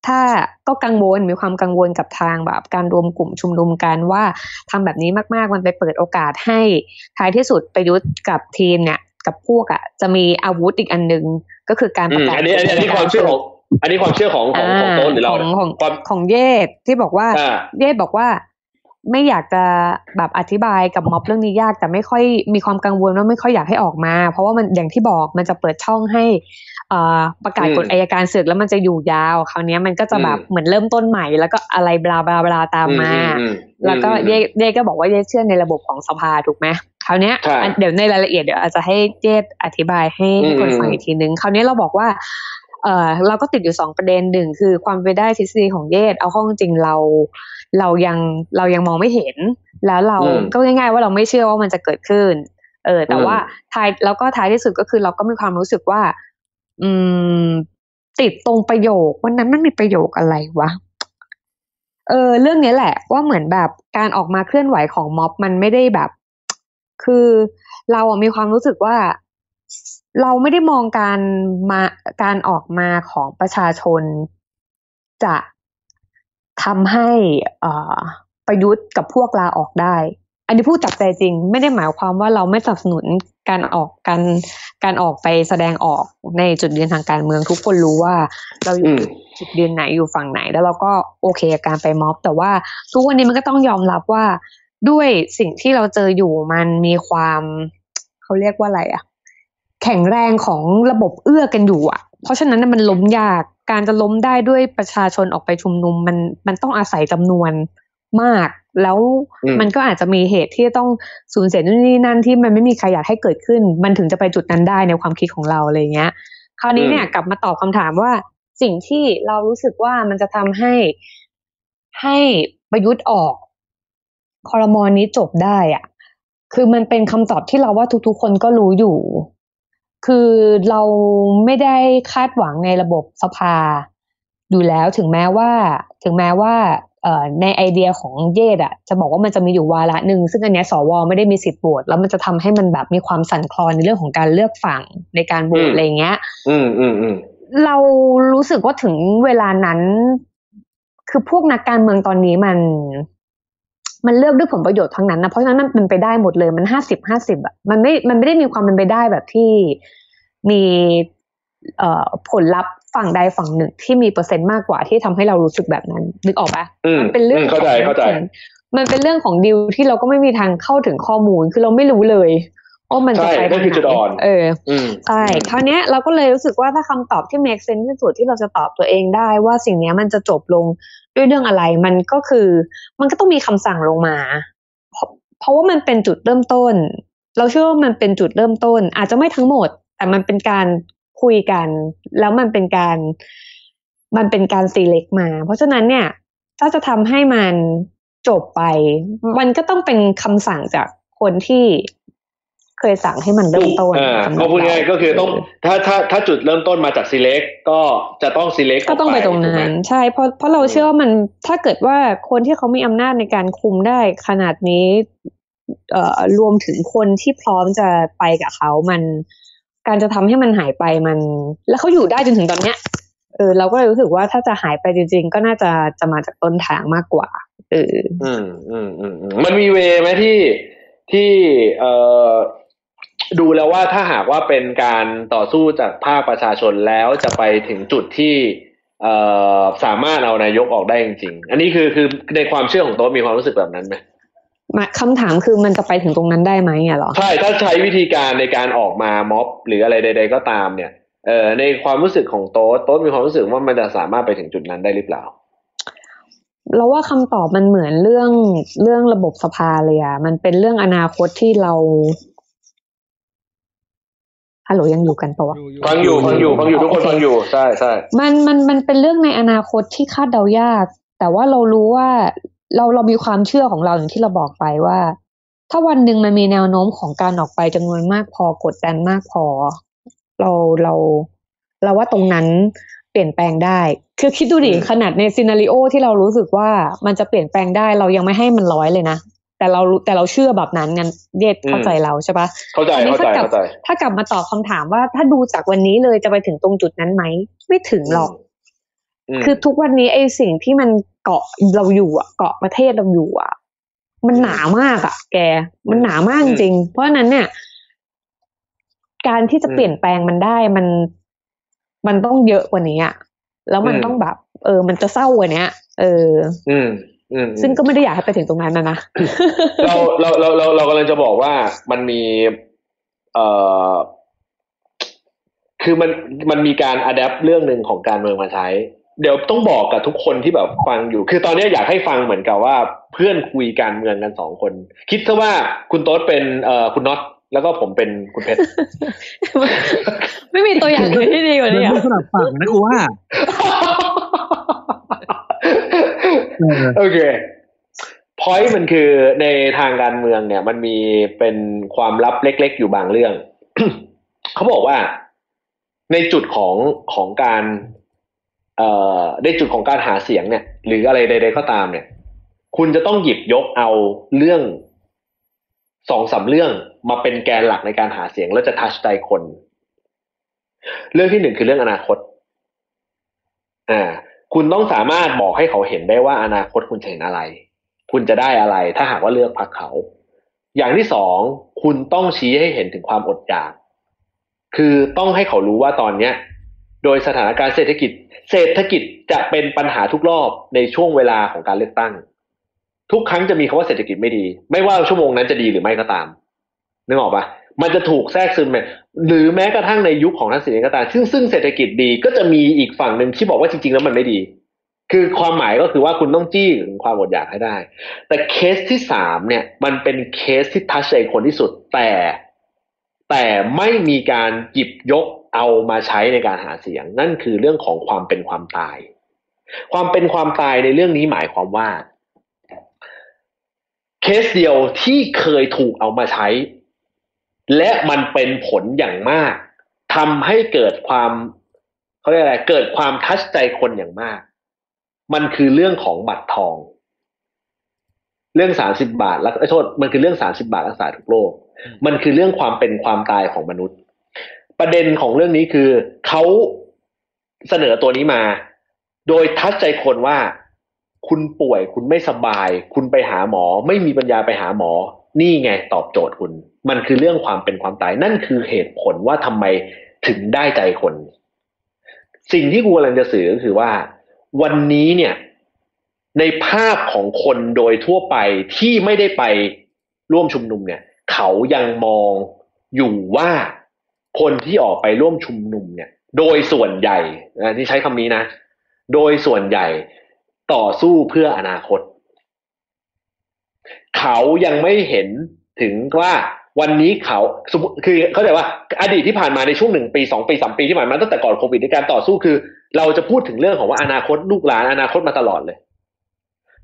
ถ้าก็กังวลมีความกังวลกับทางแบบการรวมกลุ่มชุมนุมกันว่าทำแบบนี้มากๆมันไปเปิดโอกาสให้ท้ายที่สุดประยุทธ์กับทีมเนี่ยกับพวกอะจะมีอาวุธอีกอันหนึ่งก็คือการอืประมกาศอันนี้อันนี้อันนี้ความเชื่อของอันนี้ความเชื่อของของของโต้นหรือเราของของความของเยศที่บอกว่าอ่าเย่บอกว่าไม่อยากจะแบบอธิบายกับม็อบเรื่องนี้ยากแต่ไม่ค่อยมีความกังวลว่าไม่ค่อยอยากให้ออกมา เพราะว่ามันอย่างที่บอกมันจะเปิดช่องให้เอ่อ ประกาศอืมกฎอายการศึกแล้วมันจะอยู่ยาวคราวนี้มันก็จะแบบอืมเหมือนเริ่มต้นใหม่แล้วก็อะไรบลาบลาบลาตามมาอือืแล้วก็อืมเย่เย่ก็บอกว่าเย่เชื่อในระบบของสภาถูกไหมคราวเนี้ยใช่อันเดี๋ยวในรายละเอียดเดี๋ยวอาจจะให้เย่อธิบายให้ให้คนอืมฟังอีกทีนึงคราวนี้เราบอกว่าเออเราก็ติดอยู่สองประเด็นหนึ่งคือความเป็นไปได้ทฤษฎีของเยศเอาเข้าจริงๆเรา เรายังเรายังมองไม่เห็น แล้วเราอืมก็ง่าย ๆ ว่าเราไม่เชื่อว่ามันจะเกิดขึ้น เออ แต่อืมว่าท้ายแล้วก็ท้ายที่สุดก็คือเราก็มีความรู้สึกว่า อืม ติดตรงประโยค วันนั้นมันมีประโยคอะไรวะเออเรื่องนี้แหละว่าเหมือนแบบการออกมาเคลื่อนไหวของม็อบมันไม่ได้แบบ คือเราอะมีความรู้สึกว่าเราไม่ได้มองการมาการออกมาของประชาชน จะทำให้อ่อประยุทธ์กับพวกลาออกได้ อันนี้พูดจากใจจริง ไม่ได้หมายความว่าเราไม่สนับสนุนการออกการการออกไปแสดงออกในจุดยืนทางการเมืองทุกคนรู้ว่า เราอยู่อืมจุดยืนไหนอยู่ฝั่งไหน แล้วเราก็โอเคกับการไปม็อบ แต่ว่าทุกวันนี้มันก็ต้องยอมรับว่าด้วยสิ่งที่เราเจออยู่มันมีความเขาเรียกว่าอะไรอะแข็งแรงของระบบเอื้อกันอยู่อะเพราะฉะนั้นน่ะมันล้มยากการจะล้มได้ด้วยประชาชนออกไปชุมนุมมันมันต้องอาศัยจำนวน มาก แล้วอืมมันก็อาจจะมีเหตุที่จะต้องสูญเสียนู่นนี่นั่นที่มันไม่มีใครอยากให้เกิดขึ้น มันถึงจะไปจุดนั้นได้ในความคิดของเราอะไรเงี้ย คราวนี้เนี่ยกลับมาตอบคำถามว่าสิ่งที่เรารู้สึกว่ามันจะทำให้ให้ประยุทธ์ออกคอรมอนี้จบได้อะคือมันเป็นคำตอบที่เราว่าทุกๆ คนก็รู้อยู่ คือเราไม่ได้คาดหวังในระบบสภาอยู่แล้วถึงแม้ว่า ถึงแม้ว่าเอ่อ ในไอเดียของเยดอะจะบอกว่ามันจะมีอยู่วาระหนึ่งซึ่งอันเนี้ยสวไม่ได้มีสิทธิ์โหวตแล้วมันจะทำให้มันแบบมีความสั่นคลอนในเรื่องของการเลือกฝั่งในการโหวอืตมอะไรเงี้ย อืมอืมอืมเรารู้สึกว่าถึงเวลานั้น คือพวกนักการเมืองตอนนี้มัน มันเลือกด้วยผลประโยชน์ทั้งนั้นนะเพราะฉะนั้นมันเป็นไปได้หมดเลยมันห้าสิบห้าสิบอะมันไม่มันไม่ได้มีความเป็นไปได้แบบที่มีเอ่อผลลัพธ์ ฝั่งใดฝั่งหนึ่งที่มีเปอร์เซ็นต์มากกว่าที่ทำให้เรารู้สึกแบบนั้น นึกออกปะอืมมันเป็นเรื่องอืมเข้าใจของเข้าใจมันเป็นเรื่องของดิวที่เราก็ไม่มีทางเข้าถึงข้อมูลคือเราไม่รู้เลยว่ามันจะใช่ไปนั่นคือจุดอ่อนเอออืมใช่คราวเนี้ยเราก็เลยรู้สึกว่าถ้าคำตอบที่ make sense ที่สุดที่เราจะตอบตัวเองได้ว่าสิ่งเนี้ยมันจะจบลงด้วยเรื่องอะไร มันก็คือ มันก็ต้องมีคำสั่งลงมาเพราะเพราะว่ามันเป็นจุดเริ่มต้น เราเชื่อว่ามันเป็นจุดเริ่มต้น อาจจะไม่ทั้งหมด แต่มันเป็นการ คุยกัน แล้วมันเป็นการ มันเป็นการ select มา เพราะฉะนั้นเนี่ย ถ้าจะทำให้มันจบไป มันก็ต้องเป็นคำสั่งจากคนที่เคยสั่งให้มันเริ่มต้นอ่าสำหรับก็พูดง่ายๆก็คือต้องเถ้าถ้าถ้าจุดเริ่มต้นมาจาก select ก็จะต้อง select ก็ต้องไปตรงนั้น ใช่เพราะเพราะเราเชื่อว่ามันถ้าเกิดว่าคนที่เขามีอำนาจในการคุมได้ขนาดนี้ เอ่อรวมถึงคนที่พร้อมจะไปกับเขามัน การจะทำให้มันหายไปมัน แล้วเขาอยู่ได้จนถึงตอนเนี้ยเออเราก็เลยรู้สึกว่าถ้าจะหายไปจริง ๆ ก็น่าจะจะมาจากต้นทางมากกว่าเอออืมอืมอืมมันมีเวไหมที่ที่เอ่อดูแล้วว่าถ้าหากว่าเป็นการต่อสู้จากภาคประชาชนแล้วจะไปถึงจุดที่เอ่อสามารถเอานายกออกได้จริงๆ อันนี้คือคือในความเชื่อของโต๊ะมีความรู้สึกแบบนั้นไหม คำถามคือมันจะไปถึงตรงนั้นได้ไหมอะเหรอ ใช่ ถ้าใช้วิธีการในการออกมาม็อบ หรืออะไรใด ๆ ก็ตามเนี่ยเอ่อในความรู้สึกของโต๊ะโต๊ะมีความรู้สึกว่ามันจะสามารถไปถึงจุดนั้นได้หรือเปล่าเราว่าคำตอบมันเหมือนเรื่องเรื่องระบบสภาเลยอะมันเป็นเรื่องอนาคตที่เราฮัลโหลยังอยู่กันปะวะฟังอยู่ฟังอยู่ฟังอยู่ทุกคนฟังอยู่ใช่ใช่มันมันมันเป็นเรื่องในอนาคตที่คาดเดายาก แต่ว่าเรารู้ว่า เราเรามีความเชื่อของเราอย่างที่เราบอกไปว่า ถ้าวันหนึ่งมันมีแนวโน้มของการออกไปจำนวนมากพอกดดันมากพอ เราเรา เราว่าตรงนั้นเปลี่ยนแปลงได้ คือคิดดูดิอืมขนาดในซีนารีโอที่เรารู้สึกว่ามันจะเปลี่ยนแปลงได้เรายังไม่ให้มันร้อยเลยนะแต่เราแต่เราเชื่อแบบนั้นงั้นเย็ดเข้าใจเราใช่ปะเข้าใจอันนี้เข้าใจถ้ากลับเข้าใจถ้ากลับมาตอบคำถามว่าถ้าดูจากวันนี้เลยจะไปถึงตรงจุดนั้นไหมไม่ถึงหรอกม คือทุกวันนี้ไอ้สิ่งที่มันเกาะเราอยู่อะ เกาะประเทศเราอยู่อะ มันหนามากอะ แก มันหนามากจริงๆเพราะฉะนั้นเนี่ย การที่จะเปลี่ยนแปลงมันได้มัน มันต้องเยอะกว่านี้อะแล้วมันต้องแบบ เออ มันจะเศร้ากว่านี้เอออืมอืมซึ่งก็ไม่ได้อยากให้ไปถึงตรงนั้นนะนะเราเราเราเราเรากำลังจะบอกว่ามันมี เอ่อคือมันมันมีการอัดแอปเรื่องหนึ่งของการเมืองมาใช้ เดี๋ยวต้องบอกกับทุกคนที่แบบฟังอยู่ คือตอนนี้อยากให้ฟังเหมือนกับว่า เพื่อนคุยการเมืองกันสองคน คิดซะว่าคุณโต๊ดเป็นเอ่อคุณน็อตแล้วก็ผมเป็นคุณเพชรไม่มีตัวอย่างเลยที่ดีกว่ามันนี้อะไม่สลับฝั่งนะกูว่าเออโอเคพอยต์มันคือในทางการเมืองเนี่ย มันมีเป็นความลับเล็กๆอยู่บางเรื่อง เขาบอกว่าในจุดของของการเอ่อ ในจุดของการหาเสียงเนี่ย หรืออะไรใด ๆ ก็ตามเนี่ย คุณจะต้องหยิบยกเอาเรื่องสองสามเรื่องมาเป็นแกนหลักในการหาเสียง แล้วจะทัชใจคน เรื่องที่หนึ่งคือเรื่องอนาคต อ่า คุณต้องสามารถบอกให้เขาเห็นได้ว่าอนาคตคุณจะเห็นอะไร คุณจะได้อะไร ถ้าหากว่าเลือกพรรคเขา อย่างที่สองคุณต้องชี้ให้เห็นถึงความอดอยาก คือต้องให้เขารู้ว่าตอนเนี้ย โดยสถานการณ์เศรษฐกิจ เศรษฐกิจจะเป็นปัญหาทุกรอบในช่วงเวลาของการเลือกตั้ง ทุกครั้งจะมีคำว่าเศรษฐกิจไม่ดี ไม่ว่าชั่วโมงนั้นจะดีหรือไม่ก็ตามนึกออกปะมันจะถูกแทรกซึมไปหรือแม้กระทั่งในยุคของทักษิณก็ตามซึ่งซึ่งเศรษฐกิจดีก็จะมีอีกฝั่งหนึ่งที่บอกว่าจริงๆแล้วมันไม่ดี คือความหมายก็คือว่าคุณต้องจี้ถึงความอดอยากให้ได้ แต่เคสที่สามเนี่ย มันเป็นเคสที่ touch ใจคนที่สุดแต่ แต่ไม่มีการหยิบยก เอามาใช้ในการหาเสียง นั่นคือเรื่องของความเป็นความตาย ความเป็นความตายในเรื่องนี้หมายความว่า เคสเดียวที่เคยถูกเอามาใช้ และมันเป็นผลอย่างมากทำให้เกิดความเขาเรียกอะไรเกิดความทัชใจคนอย่างมาก มันคือเรื่องของบัตรทอง เรื่องสามสิบาทแล้วโทษ มันคือเรื่องสามสิบาทรักษาทุกโรคมันคือเรื่องความเป็นความตายของมนุษย์ ประเด็นของเรื่องนี้คือเขาเสนอตัวนี้มา โดยทัชใจคนว่า คุณป่วยคุณไม่สบาย คุณไปหาหมอ ไม่มีปัญญาไปหาหมอ นี่ไงตอบโจทย์คุณ มันคือเรื่องความเป็นความตาย นั่นคือเหตุผลว่าทำไมถึงได้ใจคน สิ่งที่กูกำลังจะสื่อก็คือว่า วันนี้เนี่ย ในภาพของคนโดยทั่วไปที่ไม่ได้ไปร่วมชุมนุมเนี่ย เขายังมองอยู่ว่า คนที่ออกไปร่วมชุมนุมเนี่ย โดยส่วนใหญ่นะที่ใช้คำนี้นะ โดยส่วนใหญ่ต่อสู้เพื่ออนาคต เขายังไม่เห็นถึงว่าวันนี้เขาสมคือเขาใจว่า อดีตที่ผ่านมาในช่วงหนึ่งปีสองปีสามปีที่ผ่านมาตั้งแต่ก่อนโควิดในการต่อสู้คือ เราจะพูดถึงเรื่องของว่าอนาคตลูกหลานอนาคตมาตลอดเลย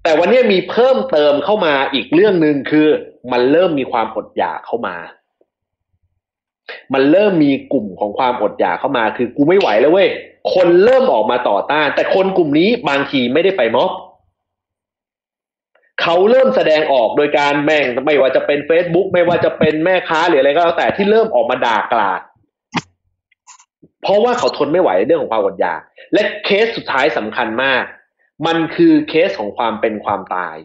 แต่วันนี้มีเพิ่มเติมเข้ามาอีกเรื่องหนึ่งคือ มันเริ่มมีความอดอยากเข้ามา มันเริ่มมีกลุ่มของความอดอยากเข้ามาคือกูไม่ไหวแล้วเว้ยคนเริ่มออกมาต่อต้าน แต่คนกลุ่มนี้บางทีไม่ได้ไปม็อบเขาเริ่มแสดงออกโดยการแม่งไม่ว่าจะเป็น Facebook ไม่ว่าจะเป็นแม่ค้าหรืออะไรก็แล้วแต่ที่เริ่มออกมาด่ากลาดเพราะว่าเขาทนไม่ไหวเรื่องของความอดอยาก และเคสสุดท้ายสำคัญมาก มันคือเคสของความเป็นความตาย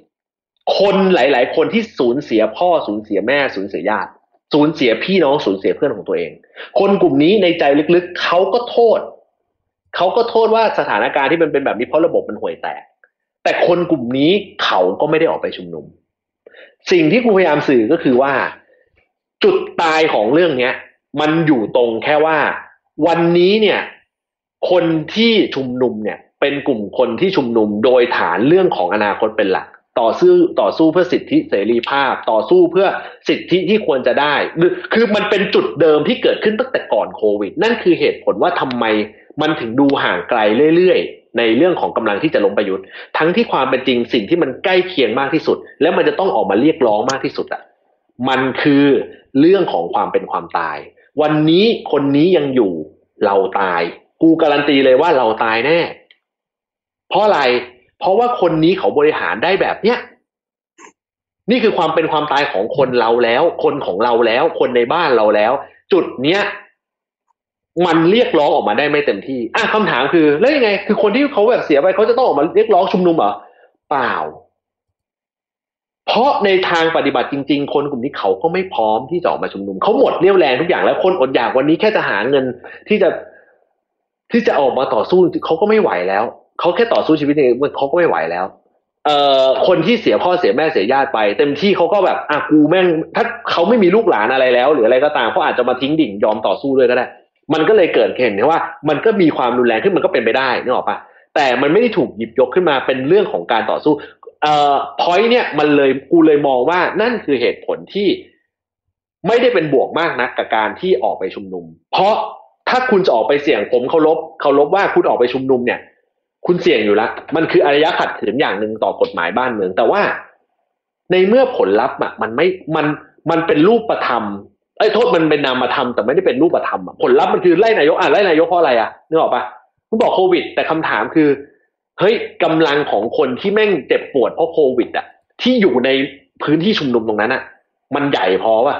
คนหลาย ๆ คนที่สูญเสียพ่อสูญเสียแม่สูญเสียญาติ สูญเสียพี่น้องสูญเสียเพื่อนของตัวเอง คนกลุ่มนี้ในใจลึกๆเขาก็โทษเขาก็โทษว่าสถานการณ์ที่มันเป็นแบบนี้เพราะระบบมันห่วยแตก แต่คนกลุ่มนี้เขาก็ไม่ได้ออกไปชุมนุม สิ่งที่กูพยายามสื่อก็คือว่า จุดตายของเรื่องเนี้ย มันอยู่ตรงแค่ว่า วันนี้เนี่ย คนที่ชุมนุมเนี่ย เป็นกลุ่มคนที่ชุมนุมโดยฐานเรื่องของอนาคตเป็นหลัก ต่อสู้ต่อสู้เพื่อสิทธิเสรีภาพ ต่อสู้เพื่อสิทธิที่ควรจะได้คือคือมันเป็นจุดเดิมที่เกิดขึ้นตั้งแต่ก่อนโควิด นั่นคือเหตุผลว่าทำไมมันถึงดูห่างไกลเรื่อยๆ ในเรื่องของกำลังที่จะล้มประยุทธ์ ทั้งที่ความเป็นจริงสิ่งที่มันใกล้เคียงมากที่สุด แล้วมันจะต้องออกมาเรียกร้องมากที่สุดอะมันคือเรื่องของความเป็นความตาย วันนี้คนนี้ยังอยู่เราตาย กูการันตีเลยว่าเราตายแน่ เพราะอะไร เพราะว่าคนนี้เขาบริหารได้แบบเนี้ยนี่คือความเป็นความตายของคนเราแล้ว คนของเราแล้ว คนในบ้านเราแล้ว จุดเนี้ยมันเรียกร้องออกมาได้ไม่เต็มที่อะคำถามคือแล้วยังไง คือคนที่เขาแบบเสียไปเขาจะต้องออกมาเรียกร้องชุมนุมเหรอเปล่า เพราะในทางปฏิบัติจริง ๆ คนกลุ่มนี้เขาก็ไม่พร้อมที่จะออกมาชุมนุมเขาหมดเรี่ยวแรงทุกอย่างแล้วคนอดอยากวันนี้แค่จะหาเงินที่จะที่จะออกมาต่อสู้เขาก็ไม่ไหวแล้ว เขาแค่ต่อสู้ชีวิตเองเขาก็ไม่ไหวแล้วเอ่อคนที่เสียพ่อเสียแม่เสียญาติไป เต็มที่เขาก็แบบอะกูแม่ง ถ้าเขาไม่มีลูกหลานอะไรแล้ว หรืออะไรก็ตามเขาอาจจะมาทิ้งดิ่งยอมต่อสู้ด้วยก็ได้ มันก็เลยเกิดเห็นว่า มันก็มีความรุนแรงขึ้นมันก็เป็นไปได้นึกออกปะแต่มันไม่ได้ถูกหยิบยกขึ้นมาเป็นเรื่องของการต่อสู้เอ่อพอยเนี่ยมันเลยกูเลยมองว่านั่นคือเหตุผลที่ ไม่ได้เป็นบวกมากนะกับการที่ออกไปชุมนุม เพราะถ้าคุณจะออกไปเสี่ยงผมเคารพเคารพว่าคุณออกไปชุมนุมเนี่ย คุณเสี่ยงอยู่แล้วมันคืออารยะขัดขืนอย่างหนึ่งต่อกฎหมายบ้านเมือง แต่ว่าในเมื่อผลลัพธ์อะมันไม่มันมันเป็นรูปธรรมไอ้โทษมันเป็นนามธรรมแต่ไม่ได้เป็นรูปธรรมผลลัพธ์มันคือไล่นายกอะไล่นายกเพราะอะไรอะนึกออกปะคุณบอกโควิด แต่คำถามคือเฮ้ยกำลังของคนที่แม่งเจ็บปวดเพราะโควิดอะที่อยู่ในพื้นที่ชุมนุมตรงนั้นอะ มันใหญ่พอป่ะ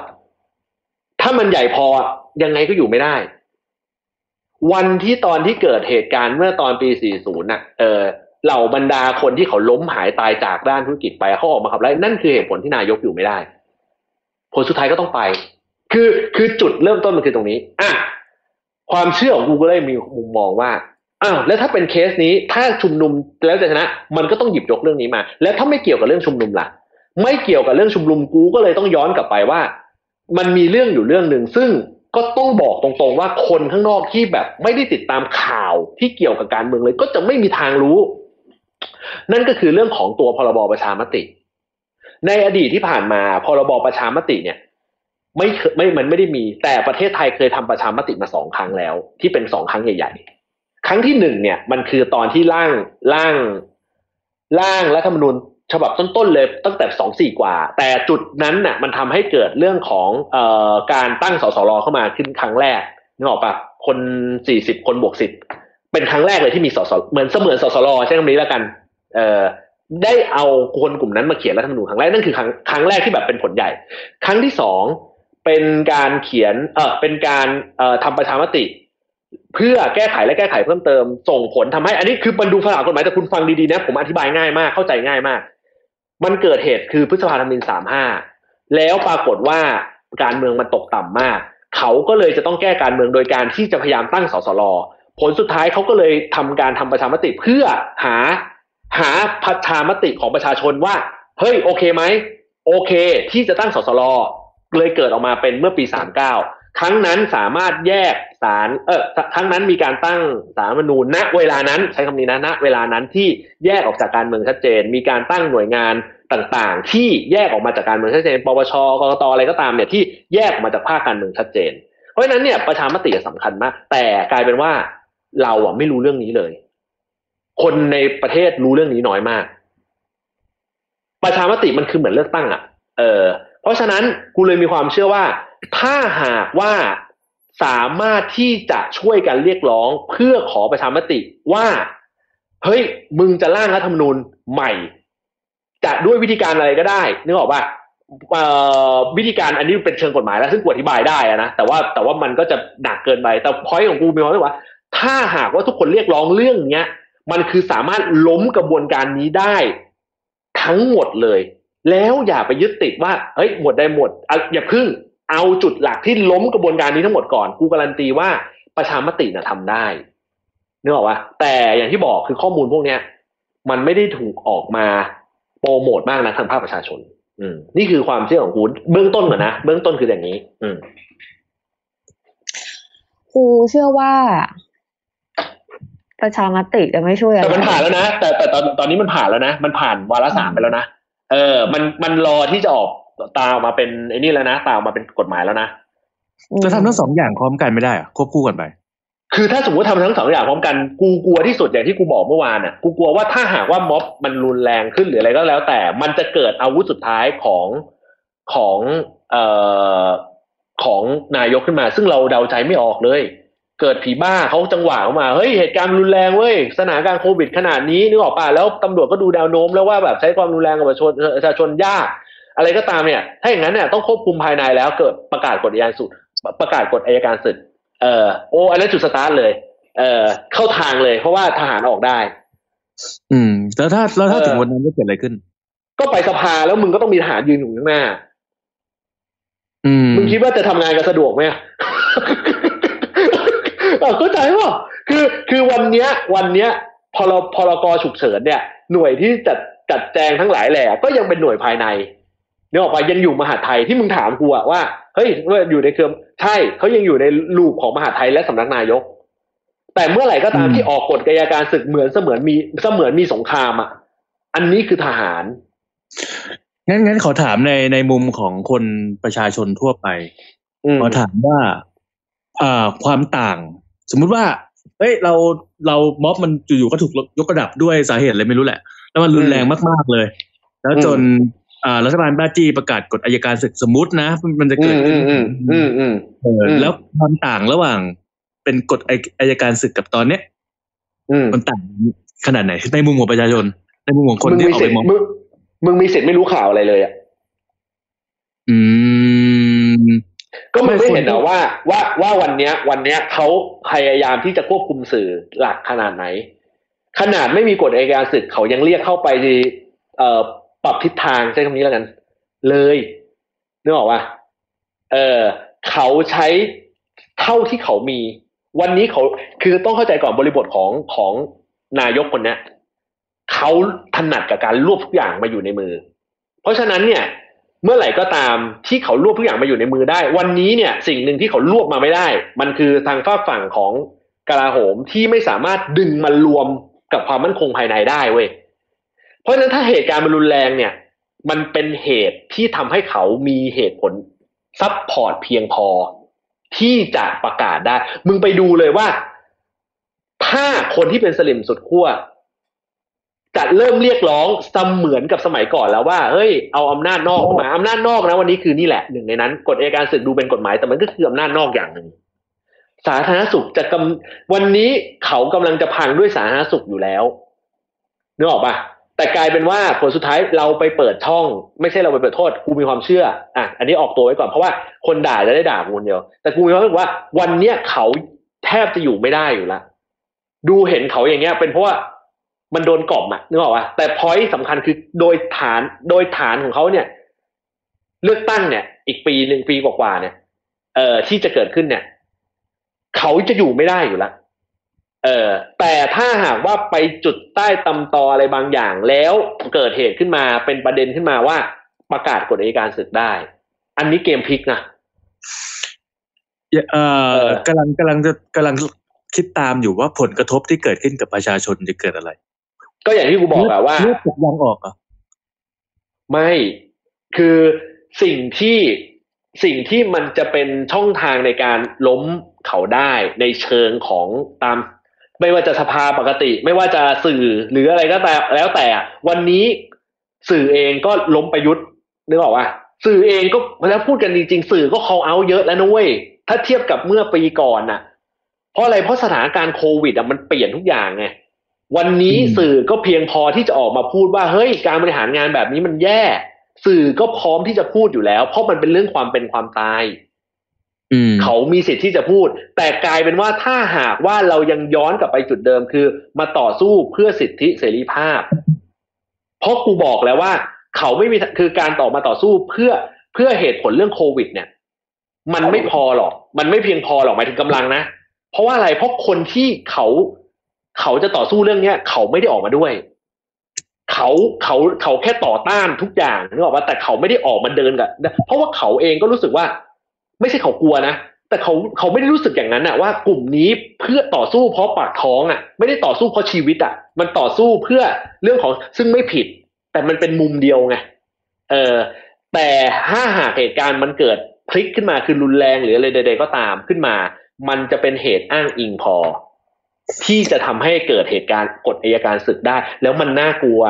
ถ้ามันใหญ่พออะยังไงก็อยู่ไม่ได้ วันที่ตอนที่เกิดเหตุการณ์เมื่อตอนปี 40น่ะ เออเหล่าบรรดาคนที่เขาล้มหายตายจากด้านธุรกิจไปเขาออกมาขับไล่นั่นคือเหตุผลที่นายกอยู่ไม่ได้ ผลสุดท้ายก็ต้องไป คือคือจุดเริ่มต้นมันคือตรงนี้อะความเชื่อของกูก็เลยมีมุมมองว่าอ้าวแล้วถ้าเป็นเคสนี้ถ้าชุมนุมแล้วจะชนะ มันก็ต้องหยิบยกเรื่องนี้มา แล้วถ้าไม่เกี่ยวกับเรื่องชุมนุมล่ะ ไม่เกี่ยวกับเรื่องชุมนุมกูก็เลยต้องย้อนกลับไปว่า มันมีเรื่องอยู่เรื่องหนึ่งซึ่ง ก็ต้องบอกตรงๆว่าคนข้างนอกที่แบบไม่ได้ติดตามข่าวที่เกี่ยวกับการเมืองเลย ก็จะไม่มีทางรู้ นั่นก็คือเรื่องของตัวพรบประชามติ ในอดีตที่ผ่านมาพรบประชามติเนี่ยไม่เคยไม่มันไม่ได้มี แต่ประเทศไทยเคยทำประชามติมาสองครั้งแล้ว ที่เป็นสองครั้งใหญ่ ๆ ครั้งที่หนึ่งเนี่ย มันคือตอนที่ร่างร่างร่างรัฐธรรมนูญ ฉบับต้นๆเลยตั้งแต่สองสี่กว่า แต่จุดนั้นน่ะมันทำให้เกิดเรื่องของเอ่อการตั้งสสรเข้ามาขึ้นครั้งแรกนึกออกปะคนสี่สิบคนบวกสิบเป็นครั้งแรกเลยที่มีสสเหมือนเสมือนสสรใช้คำนี้แล้วกัน เอ่อได้เอาคนกลุ่มนั้นมาเขียนรัฐธรรมนูญครั้งแรกนั่นคือครั้งครั้งแรกที่แบบเป็นผลใหญ่ ครั้งที่สองเป็นการเขียนเออเป็นการเอ่อทำประชามติ เพื่อแก้ไขและแก้ไขเพิ่มเติม ส่งผลทำให้ อันนี้คือมันดูฝรั่งกฎหมายแต่คุณฟังดีๆนะผมอธิบายง่ายมากเข้าใจง่ายมาก มันเกิดเหตุคือพฤษภาธมินสามห้าแล้วปรากฏว่าการเมืองมันตกต่ำมาก เขาก็เลยจะต้องแก้การเมืองโดยการที่จะพยายามตั้งสสรผลสุดท้ายเขาก็เลยทำการทำประชามติเพื่อหาหาประชามติของประชาชนว่า เฮ้ยโอเคไหมโอเค ที่จะตั้งสสรเลยเกิดออกมาเป็นเมื่อปีสามเก้า ครั้งนั้นสามารถแยกสารเออครั้งนั้นมีการตั้งสารรัฐธรรมนูญณเวลานั้นใช้คำนี้นะณเวลานั้นที่แยกออกจากการเมืองชัดเจน มีการตั้งหน่วยงานต่างๆ ที่แยกออกมาจากการเมืองชัดเจน ปปชกกตอะไรก็ตามเนี่ยที่แยกออกมาจากภาคการเมืองชัดเจน เพราะฉะนั้นเนี่ยประชามติสำคัญมาก แต่กลายเป็นว่าเราอะไม่รู้เรื่องนี้เลย คนในประเทศรู้เรื่องนี้น้อยมาก ประชามติมันคือเหมือนเลือกตั้งอะ เออ เพราะฉะนั้นกูเลยมีความเชื่อว่า ถ้าหากว่าสามารถที่จะช่วยกันเรียกร้องเพื่อขอประชามติว่า เฮ้ย มึงจะร่างรัฐธรรมนูญใหม่ จะด้วยวิธีการอะไรก็ได้นึกออกป่ะเอ่อวิธีการอันนี้เป็นเชิงกฎหมายแล้วซึ่งกูอธิบายได้นะแต่ว่าแต่ว่ามันก็จะหนักเกินไปแต่พอยของกูมีความรู้สึกว่า ถ้าหากว่าทุกคนเรียกร้องเรื่องเนี้ย มันคือสามารถล้มกระบวนการนี้ได้ ทั้งหมดเลย แล้วอย่าไปยึดติดว่าเฮ้ยหมดได้หมดออย่าพึ่ง เอาจุดหลักที่ล้มกระบวนการนี้ทั้งหมดก่อนกูการันตีว่าประชามติน่ะทำได้นึกออกปะแต่อย่างที่บอกคือข้อมูลพวกเนี้ย มันไม่ได้ถูกออกมาโปรโมทมากนะทางภาคประชาชน อืม นี่คือความเชื่อของกูเบื้องต้นก่อนนะเบื้องต้นคืออย่างนี้ อืมครูเชื่อว่าประชามติจะไม่ช่วยอะไรแต่มันผ่านแล้วนะแต่แต่ตอนตอนนี้มันผ่านแล้วนะมันผ่านวาระสามไปแล้วนะเออ มันมันรอที่จะออก ตามมาเป็นไอ้นี่แล้วนะตามมาเป็นกฎหมายแล้วนะจะทำทั้งสองอย่างพร้อมกันไม่ได้เหรอะควบคู่กันไป คือถ้าสมมติทำทั้งสองอย่างพร้อมกันกูกลัวที่สุดอย่างที่กูบอกเมื่อวานอะกูกลัวว่าถ้าหากว่าม็อบมันรุนแรงขึ้นหรืออะไรก็แล้ว แต่ มันจะเกิดอาวุธสุดท้ายของของเอ่อของนายกขึ้นมา ซึ่งเราเดาใจไม่ออกเลย เกิดผีบ้าเขาจังหวะออกมาเฮ้ยเหตุการณ์รุนแรงเว้ยสถานการณ์โควิดขนาดนี้นึกออกป่ะแล้วตำรวจก็ดูแนวโน้มแล้วว่าแบบใช้ความรุนแรงกับประชาชนประชาชนยาก อะไรก็ตามเนี่ยถ้าอย่างนั้นเนี่ยต้องควบคุมภายในแล้วเกิดประกาศกฎอัยการสุดประกาศกฎอัยการศึกเออโอ้อันนั้นจุดสตาร์ทเลย เออเข้าทางเลย เพราะว่าทหารออกได้ อืม แล้วถ้าแล้วถ้าเออถึงวันนั้นจะเกิดอะไรขึ้น ก็ไปสภาแล้วมึงก็ต้องมีทหารยืนอยู่ข้างหน้า อืมมึงคิดว่าจะทำงานกันสะดวกไหมเออเข้าใจป่ะคือคือวันเนี้ย วันเนี้ยพรพรกฉุกเฉินเนี่ย หน่วยที่จัดจัดแจงทั้งหลายแหล่ก็ยังเป็นหน่วยภายใน เนี่ยออกไปยังอยู่มหาดไทยที่มึงถามกูอะว่าเฮ้ยว่าอยู่ในเครือใช่เขายังอยู่ในลูปของมหาดไทยและสำนักนายก แต่เมื่อไหร่ก็ตามอืมที่ออกกฎกายการศึกเหมือนเสมือนมีเสมือนมีสงครามอะอันนี้คือทหารงั้นงั้นขอถามในในมุมของคนประชาชนทั่วไปอืมขอถามว่าอ่าความต่าง สมมุติว่าเฮ้ยเราเราม็อบมันอยู่ๆก็ถูกยกระดับด้วยสาเหตุอะไรไม่รู้แหละ แล้วมันรุนแรงมากๆเลย แล้วจนอ่า รัฐบาลบ้าจี้ประกาศกฎอัยการศึกสมมตินะ มันจะอืเกิดมขึ้อืนมอืมอืมอืมเอออืมแล้วความต่างระหว่างเป็นกฎอัยการศึกกับตอนเนี้ยอืมมันต่างขนาดไหนในมุมของประชาชน ในมุมของคนมึงที่มีออกสิไปทธิ์ม็อบมึงมึงมีสิทธิ์ไม่รู้ข่าวอะไรเลยอะอืม ก็มึงไม่ไม่คนเห็นเหรอว่า ว่าว่าวันเนี้ย วันเนี้ยเขาพยายามที่จะควบคุมสื่อหลักขนาดไหน ขนาดไม่มีกฎอัยการศึกเขายังเรียกเข้าไปที่เอ่อ ปรับทิศทางใช้คำนี้แล้วกัน เลยนึกออกว่าเออเขาใช้เท่าที่เขามี วันนี้เขาคือต้องเข้าใจก่อนบริบทของของนายกคนนี้เขาถนัดกับการรวบทุกอย่างมาอยู่ในมือ เพราะฉะนั้นเนี่ย เมื่อไหร่ก็ตามที่เขารวบทุกอย่างมาอยู่ในมือได้ วันนี้เนี่ย สิ่งหนึ่งที่เขารวบมาไม่ได้ มันคือทางฝาฝั่งของกลาโหมที่ไม่สามารถดึงมันรวมกับความมั่นคงภายในได้เว้ย ราะฉะนั้นถ้าเหตุการณ์มันรุนแรงเนี่ย มันเป็นเหตุที่ทำให้เขามีเหตุผลซับพอร์ตเพียงพอ ที่จะประกาศได้ มึงไปดูเลยว่า ถ้าคนที่เป็นสลิมสุดขั้วจะเริ่มเรียกร้องเสมือนกับสมัยก่อนแล้วว่าเฮ้ยเอาอำนาจนอกมาอำนาจนอกนะ วันนี้คือนี่แหละหนึ่งในนั้นกฎอัยการศึกดูเป็นกฎหมายแต่มันก็คืออำนาจนอกอย่างหนึ่งสาธารณสุขจะกำวันนี้เขากำลังจะพังด้วยสาธารณสุขอยู่แล้วนึกออกปะ แต่กลายเป็นว่าผลสุดท้ายเราไปเปิดช่อง ไม่ใช่เราไปเปิดโทษกูมีความเชื่ออะอันนี้ออกตัวไว้ก่อนเพราะว่าคนด่าจะได้ด่ากูคนเดียว แต่กูมีความรู้สึกว่า วันเนี้ยเขาแทบจะอยู่ไม่ได้อยู่แล้วดูเห็นเขาอย่างเงี้ย เป็นเพราะว่ามันโดนกล่อมอะนึกออกปะแต่พอยต์สำคัญคือโดยฐานโดยฐานของเขาเนี่ย เลือกตั้งเนี่ย อีกปีหนึ่งปีกว่าๆเนี่ย เอ่อที่จะเกิดขึ้นเนี่ย เขาจะอยู่ไม่ได้อยู่แล้ว เออแต่ถ้าหากว่าไปจุดใต้ตำตออะไรบางอย่าง แล้วเกิดเหตุขึ้นมาเป็นประเด็นขึ้นมาว่าประกาศกฎอัยการศึกได้ อันนี้เกมพลิกนะเอ่อเออกำลังกำลังจะกำลังคิดตามอยู่ว่าผลกระทบที่เกิดขึ้นกับประชาชนจะเกิดอะไร ก็อย่างที่กูบอกอะว่าเลือดตกยังออกเหรอะไม่คือสิ่งที่สิ่งที่มันจะเป็นช่องทางในการล้มเขาได้ในเชิงของตาม ไม่ว่าจะสภาปกติ ไม่ว่าจะสื่อหรืออะไรก็แต่แล้วแต่อะวันนี้สื่อเองก็ล้มประยุทธ์นึกออกว่าสื่อเองก็แล้วพูดกันจริงๆ สื่อก็ call out เยอะแล้วนะเว้ยถ้าเทียบกับเมื่อปีก่อนน่ะ เพราะอะไรเพราะสถานการณ์โควิดอะมันเปลี่ยนทุกอย่างไงวันนี้สื่อก็เพียงพอที่จะออกมาพูดว่าเฮ้ยการบริหารงานแบบนี้มันแย่ สื่อก็พร้อมที่จะพูดอยู่แล้ว เพราะมันเป็นเรื่องความเป็นความตาย เขามีสิทธิ์ที่จะพูด แต่กลายเป็นว่าถ้าหากว่าเรายังย้อนกลับไปจุดเดิมคือ มาต่อสู้เพื่อสิทธิเสรีภาพ เพราะกูบอกแล้วว่า เขาไม่มีคือการต่อมาต่อสู้เพื่อเพื่อเหตุผลเรื่องโควิด เนี่ย มันไม่พอหรอก มันไม่เพียงพอหรอกหมายถึงกำลังนะเพราะว่าอะไรเพราะคนที่เขาเขาจะต่อสู้เรื่องเนี้ย เขาไม่ได้ออกมาด้วย เขาเขาเขาแค่ต่อต้านทุกอย่างนึกออกว่าแต่เขาไม่ได้ออกมาเดินกับเพราะว่าเขาเองก็รู้สึกว่า ไม่ใช่เขากลัวนะแต่เขาเขาไม่ได้รู้สึกอย่างนั้นอะว่ากลุ่มนี้เพื่อต่อสู้เพราะปากท้องอะไม่ได้ต่อสู้เพราะชีวิตอะมันต่อสู้เพื่อเรื่องของซึ่งไม่ผิด แต่มันเป็นมุมเดียวไงเออแต่ถ้าหากเหตุการณ์มันเกิดพลิกขึ้นมาคือรุนแรงหรืออะไรใด ๆ ก็ตามขึ้นมา มันจะเป็นเหตุอ้างอิงพอ ที่จะทำให้เกิดเหตุการณ์กฎอัยการศึกได้ แล้วมันน่ากลัว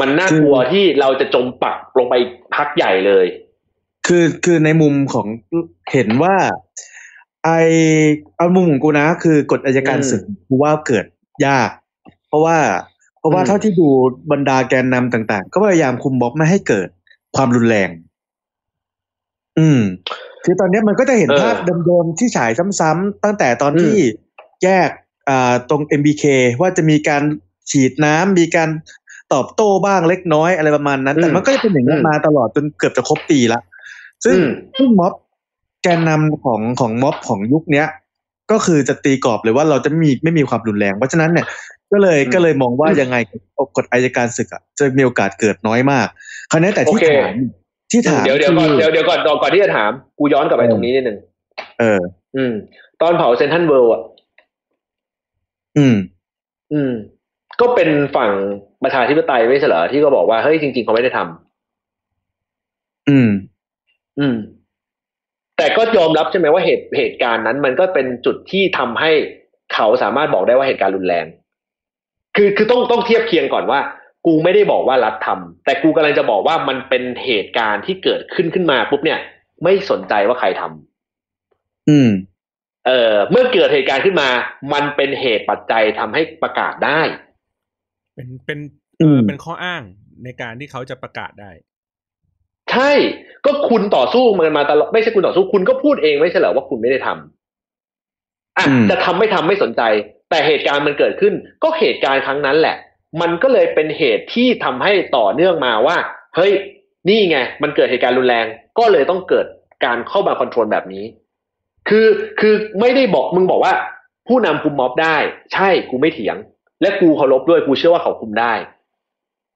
มันน่ากลัวที่เราจะจมปักลงไปพักใหญ่เลย คือคือในมุมของเห็นว่า ไอเอามุมของกูนะ คือกฎอัยการอืมศึกกูว่าเกิดยาก เพราะว่า เพราะว่าอืมเท่าที่ดูบรรดาแกนนำต่าง ๆ ก็พยายามคุมม็อบไม่ให้เกิดความรุนแรง อืม คือตอนเนี้ยมันก็จะเห็นเออภาพเดิมๆที่ฉายซ้ำๆตั้งแต่ตอนอืมที่แยกอ่าตรง MBK ว่าจะมีการฉีดน้ำมีการตอบโต้บ้างเล็กน้อยอะไรประมาณนั้น แต่มันก็จะเป็นอย่างนี้นมาตลอดจนเกือบจะครบปีละ ซึ่งอืมซึ่งม็อบแกนนำของของม็อบของยุคเนี้ย ก็คือจะตีกรอบเลยว่าเราจะไม่มีไม่มีความรุนแรง เพราะฉะนั้นเนี่ย ก็เลยอืมก็เลยมองว่ายังไงกฎอายการศึกอะจะมีโอกาสเกิดน้อยมากคราวนี้แต่ที่โอเคถามที่ถามเดี๋ยวเดี๋ยวก่อนคือเดี๋ยวเดี๋ยวก่อนก่อนก่อนที่จะถามกูย้อนกลับไปเออตรงนี้นิดนึงเออ อืม ตอนเผาเซนทันเวิลด์อะอืม อืม ก็เป็นฝั่งประชาธิปไตยไม่ใช่เหรอที่ก็บอกว่าเฮ้ยจริง ๆเขาไม่ได้ทำอืม อืม แต่ก็ยอมรับใช่ไหมว่าเหตุเหตุการณ์นั้น มันก็เป็นจุดที่ทำให้เขาสามารถบอกได้ว่าเหตุการณ์รุนแรง คือคือต้องต้องเทียบเคียงก่อนว่า กูไม่ได้บอกว่ารัฐทำแต่กูกำลังจะบอกว่ามันเป็นเหตุการณ์ที่เกิดขึ้นขึ้นมาปุ๊บเนี่ย ไม่สนใจว่าใครทำอืม เอ่อเมื่อเกิดเหตุการณ์ขึ้นมา มันเป็นเหตุปัจจัยทำให้ประกาศได้ เป็นเป็นอืเอมอเป็นข้ออ้างในการที่เขาจะประกาศได้ ใช่ก็คุณต่อสู้มันมาตลอดไม่ใช่คุณต่อสู้คุณก็พูดเองไม่ใช่เหรอว่าคุณไม่ได้ทำอะอืมจะทำไม่ทำไม่สนใจ แต่เหตุการณ์มันเกิดขึ้น ก็เหตุการณ์ครั้งนั้นแหละ มันก็เลยเป็นเหตุที่ทำให้ต่อเนื่องมาว่า เฮ้ย นี่ไง มันเกิดเหตุการณ์รุนแรง ก็เลยต้องเกิดการเข้ามาคอนโทรลแบบนี้ คือคือไม่ได้บอกมึงบอกว่า ผู้นำคุมม็อบได้ ใช่กูไม่เถียง และกูเคารพด้วยกูเชื่อว่าเขาคุมได้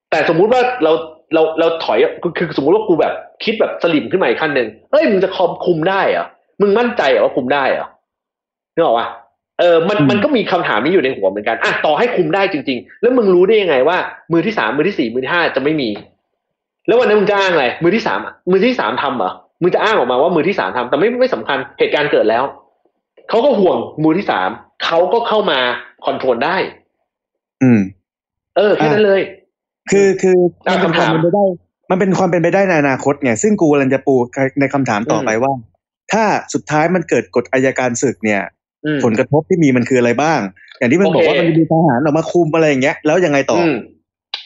แต่สมมุติว่าเรา เราเราถอยคือคือสมมุติว่ากูแบบคิดแบบสลิมขึ้นมาอีกขั้นหนึ่งเฮ้ยมึงจะคอมคุมได้เหรอมึงมั่นใจเหรอว่าคุมได้เหรอนึกออกปะเออมันอืมมันก็มีคำถามนี้อยู่ในหัวเหมือนกันอะต่อให้คุมได้จริง ๆ แล้วมึงรู้ได้ยังไงว่า มือที่สามมือที่สี่มือที่ห้าจะไม่มี แล้ววันนั้นมึงจะอ้างอะไรมือที่สามอะมือที่สามทำเหรอมึงจะอ้างออกมาว่ามือที่สามทำแต่ไม่ไม่สำคัญเหตุการณ์เกิดแล้วเขาก็ห่วงมือที่สามเขาก็เข้ามาคอนโทรลได้ อืม เออแค่นั้นเลย คือคืออะมันเป็นความคำถามเป็นไปได้ มันเป็นความเป็นไปได้ในอนาคตไงซึ่งกูกำลังจะปูในคำถามต่อไปว่า ถ้าสุดท้ายมันเกิดกฎอายการศึกเนี่ยอืมผลกระทบที่มีมันคืออะไรบ้าง อย่างที่มันโอเคบอกว่ามันจะมีทหารออกมาคุมอะไรอย่างเงี้ยแล้วยังไงต่อออืม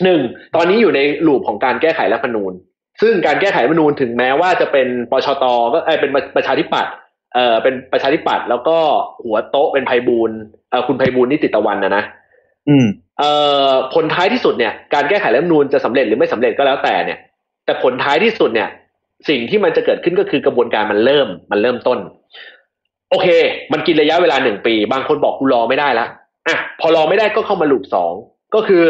หนึ่งตอนนี้อยู่ในลูปของการแก้ไขรัฐธรรมนูญ ซึ่งการแก้ไขรัฐธรรมนูญถึงแม้ว่าจะเป็นปชตก็เออเป็นประชาธิปัตย์เออเป็นประชาธิปัตย์แล้วก็หัวโต๊ะเป็นไพบูลย์เออคุณไพบูลย์นิติตะวันนะนะอืมเอ่อ ผลท้ายที่สุดเนี่ยการแก้ไขรัฐมนูญจะสำเร็จหรือไม่สำเร็จก็แล้วแต่เนี่ย แต่ผลท้ายที่สุดเนี่ย สิ่งที่มันจะเกิดขึ้นก็คือกระบวนการมันเริ่มมันเริ่มต้น โอเค มันกินระยะเวลาหนึ่งปี บางคนบอกกูรอไม่ได้ละอะพอรอไม่ได้ก็เข้ามาลูปสองก็คือ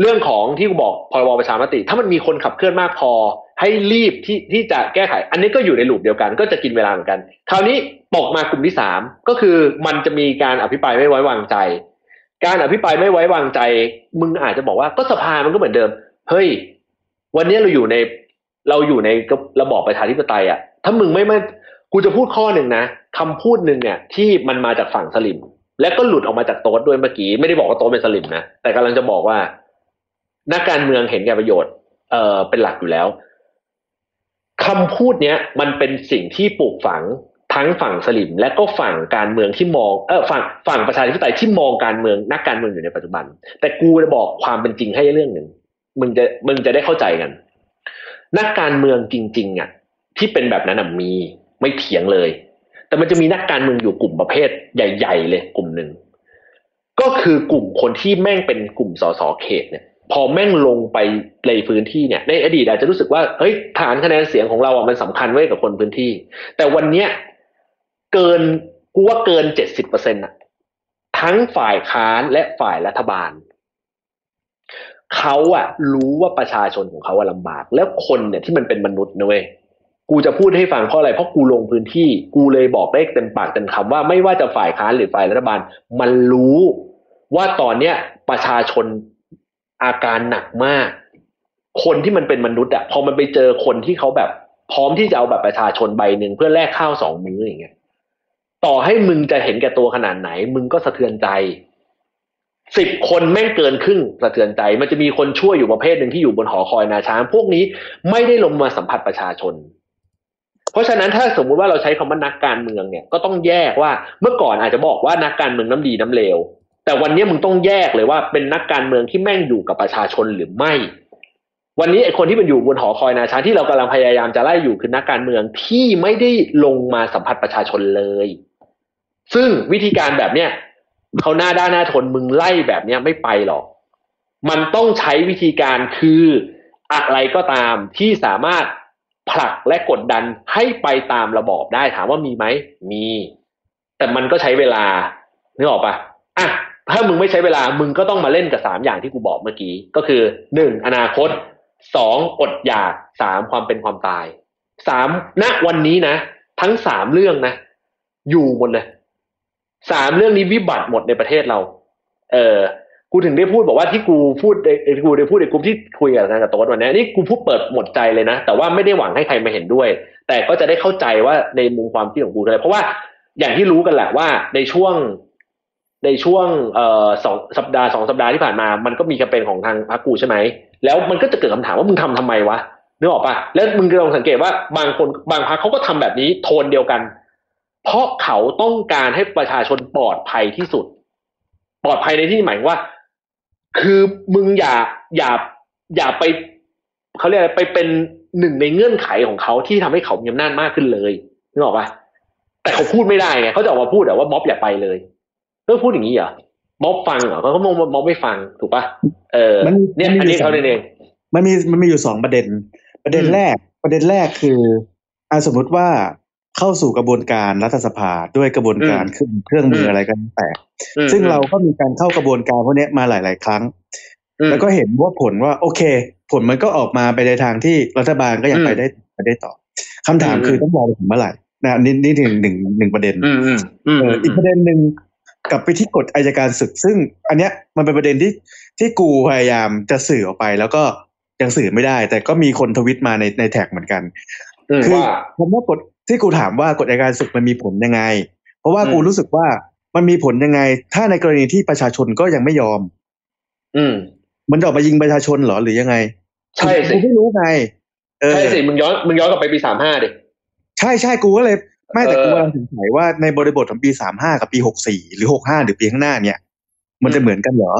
เรื่องของที่กูบอกพรบประชามติ ถ้ามันมีคนขับเคลื่อนมากพอ ให้รีบที่ที่จะแก้ไข อันนี้ก็อยู่ในลูปเดียวกัน ก็จะกินเวลาเหมือนกัน คราวนี้ตกมากลุ่มที่สามก็คือมันจะมีการอภิปรายไม่ไว้วางใจ การอภิปรายไม่ไว้วางใจ มึงอาจจะบอกว่าก็สภามันก็เหมือนเดิม เฮ้ย วันนี้เราอยู่ในเราอยู่ในระบอบประชาธิปไตยอะ ถ้ามึงไม่ไม่กูจะพูดข้อหนึ่งนะคำพูดหนึ่งเนี่ย ที่มันมาจากฝั่งสลิม และก็หลุดออกมาจากโต๊ดด้วยเมื่อกี้ ไม่ได้บอกว่าโต๊ดเป็นสลิมนะ แต่กำลังจะบอกว่า นักการเมืองเห็นแก่ประโยชน์ เออเป็นหลักอยู่แล้วคำพูดเนี้ย มันเป็นสิ่งที่ปลูกฝัง ทั้งฝั่งสลิมและก็ฝั่งการเมืองที่มองเออฝั่งฝั่งประชาธิปไตยที่มองการเมืองนักการเมืองอยู่ในปัจจุบัน แต่กูจะบอกความเป็นจริงให้เรื่องหนึ่งมึงจะมึงจะได้เข้าใจกัน นักการเมืองจริง ๆอะที่เป็นแบบนั้นน่ะมีไม่เถียงเลย แต่มันจะมีนักการเมืองอยู่กลุ่มประเภทใหญ่ ๆ เลยกลุ่มหนึ่งก็คือกลุ่มคนที่แม่งเป็นกลุ่มสสเขตเนี่ย พอแม่งลงไปในพื้นที่เนี่ย ในอดีตอาจจะรู้สึกว่าเฮ้ยฐานคะแนนเสียงของเราอะมันสำคัญไว้กับคนพื้นที่ แต่วันเนี้ย เกินกูว่าเกินเจ็ดสิบเปอร์เซ็นต์ะทั้งฝ่ายค้านและฝ่ายรัฐบาลเขาอะรู้ว่าประชาชนของเขาอะลำบาก แล้วคนเนี่ยที่มันเป็นมนุษย์นะเว้ยกูจะพูดให้ฟังเพราะอะไรเพราะกูลงพื้นที่ กูเลยบอกได้เต็มปากเต็มคำว่าไม่ว่าจะฝ่ายค้านหรือฝ่ายรัฐบาล มันรู้ว่าตอนเนี้ยประชาชนอาการหนักมาก คนที่มันเป็นมนุษย์อะพอมันไปเจอคนที่เขาแบบ พร้อมที่จะเอาแบบประชาชนใบหนึ่งเพื่อแลกข้าวสองมื้ออย่างเงี้ย ต่อให้มึงจะเห็นแก่ตัวขนาดไหน มึงก็สะเทือนใจสิบคนแม่งเกินครึ่งสะเทือนใจ มันจะมีคนช่วยอยู่ประเภทหนึ่งที่อยู่บนหอคอยนาช้าง พวกนี้ไม่ได้ลงมาสัมผัสประชาชน เพราะฉะนั้นถ้าสมมุติว่าเราใช้คำว่านักการเมืองเนี่ยก็ต้องแยกว่าเมื่อก่อนอาจจะบอกว่านักการเมืองน้ำดีน้ำเลวแต่วันนี้มึงต้องแยกเลยว่าเป็นนักการเมืองที่แม่งอยู่กับประชาชนหรือไม่ วันนี้ไอ้คนที่มันอยู่บนหอคอยนาช้างที่เรากำลังพยายามจะไล่อยู่คือนักการเมืองที่ไม่ได้ลงมาสัมผัสประชาชนเลย ซึ่งวิธีการแบบเนี้ยเขาหน้าด้านหน้าทนมึงไล่แบบเนี้ยไม่ไปหรอก มันต้องใช้วิธีการคืออะไรก็ตามที่สามารถผลักและกดดันให้ไปตามระบอบได้ถามว่ามีไหมมี แต่มันก็ใช้เวลานึกออกปะอะถ้ามึงไม่ใช้เวลามึงก็ต้องมาเล่นกับสามอย่างที่กูบอกเมื่อกี้ ก็คือหนึ่งอนาคตสองอดอยากสามความเป็นความตายสามณวันนี้นะ ทั้งสามเรื่องนะ อยู่หมดเลย สามเรื่องนี้วิบัติหมดในประเทศเรา เออกูถึงได้พูดบอกว่าที่กูพูดในกูได้พูดในกลุ่มที่คุยกับอาจารย์กับโต๊ดวันนี้นี่กูพูดเปิดหมดใจเลยนะ แต่ว่าไม่ได้หวังให้ใครมาเห็นด้วย แต่ก็จะได้เข้าใจว่าในมุมความคิดของกูเลยเพราะว่าอย่างที่รู้กันแหละว่าในช่วงในช่วงเอ่อสองสัปดาห์สองสัปดาห์ที่ผ่านมา มันก็มีแคมเปญของทางพรรคกูใช่ไหม แล้วมันก็จะเกิดคำถามว่ามึงทำทำไมวะนึกออกปะแล้วมึงลองสังเกตว่าบางคนบางพรรคเขาก็ทำแบบนี้โทนเดียวกัน เพราะเขาต้องการให้ประชาชนปลอดภัยที่สุด ปลอดภัยในที่หมายว่า คือมึงอย่าอย่าอย่าไปเขาเรียกอะไรไปเป็นหนึ่งในเงื่อนไขของเขาที่ทำให้เขามีอำนาจมากขึ้นเลยนึกออกปะแต่เขาพูดไม่ได้ไงเขาจะออกมาพูดแต่ว่าม็อบอย่าไปเลยก็พูดอย่างนี้เหรอม็อบฟังเหรอเขาก็มองม็อบไม่ฟังถูกปะเออมันเนี่ยมันมีอันนี้อยู่สองเขาเองมันมีมันมีอยู่สองประเด็น ประเด็นอืมแรก ประเด็นแรกคืออ่าสมมุติว่า เข้าสู่กระบวนการรัฐสภาด้วยกระบวนการเครื่องเครื่องมืออะไรก็แล้วแต่อืมซึ่งเราก็มีการเข้ากระบวนการพวกเนี้ยมาหลาย ๆ ครั้งอืมแล้วก็เห็นว่าผลว่า โอเค ผลมันก็ออกมาไปในทางที่รัฐบาลก็ยังอืมไปได้ไปได้ต่อคำถามอืมคือต้องรอไปถึงเมื่อไหร่นะนี่นี่ถึงหนึ่งหนึ่งประเด็นอืมอืมอืมเอออีกประเด็นหนึ่งกลับไปที่กฎอายการศึก ซึ่ง อันเนี้ยมันเป็นประเด็นที่ที่กูพยายามจะสื่อออกไป แล้วก็ยังสื่อไม่ได้ แต่ก็มีคนทวิตมาในในแท็กเหมือนกันอืมคือว่าคำว่ากฎ ที่กูถามว่ากฎอัยการศึกมันมีผลยังไง เพราะว่าอืมกูรู้สึกว่ามันมีผลยังไง ถ้าในกรณีที่ประชาชนก็ยังไม่ยอม อืม มันจะออกมายิงประชาชนเหรอหรือยังไง ใช่สิกูไม่รู้ไงเออใช่สิมึงย้อนมึงย้อนกลับไปปีสามห้าดิใช่ใช่กูก็เลยไม่แต่เออกูกำลังสงสัยว่าในบริบทของปีสามห้ากับปีหกสี่หรือหกห้าหรือปีข้างหน้าเนี่ย มันจะเหมือนกันเหรอ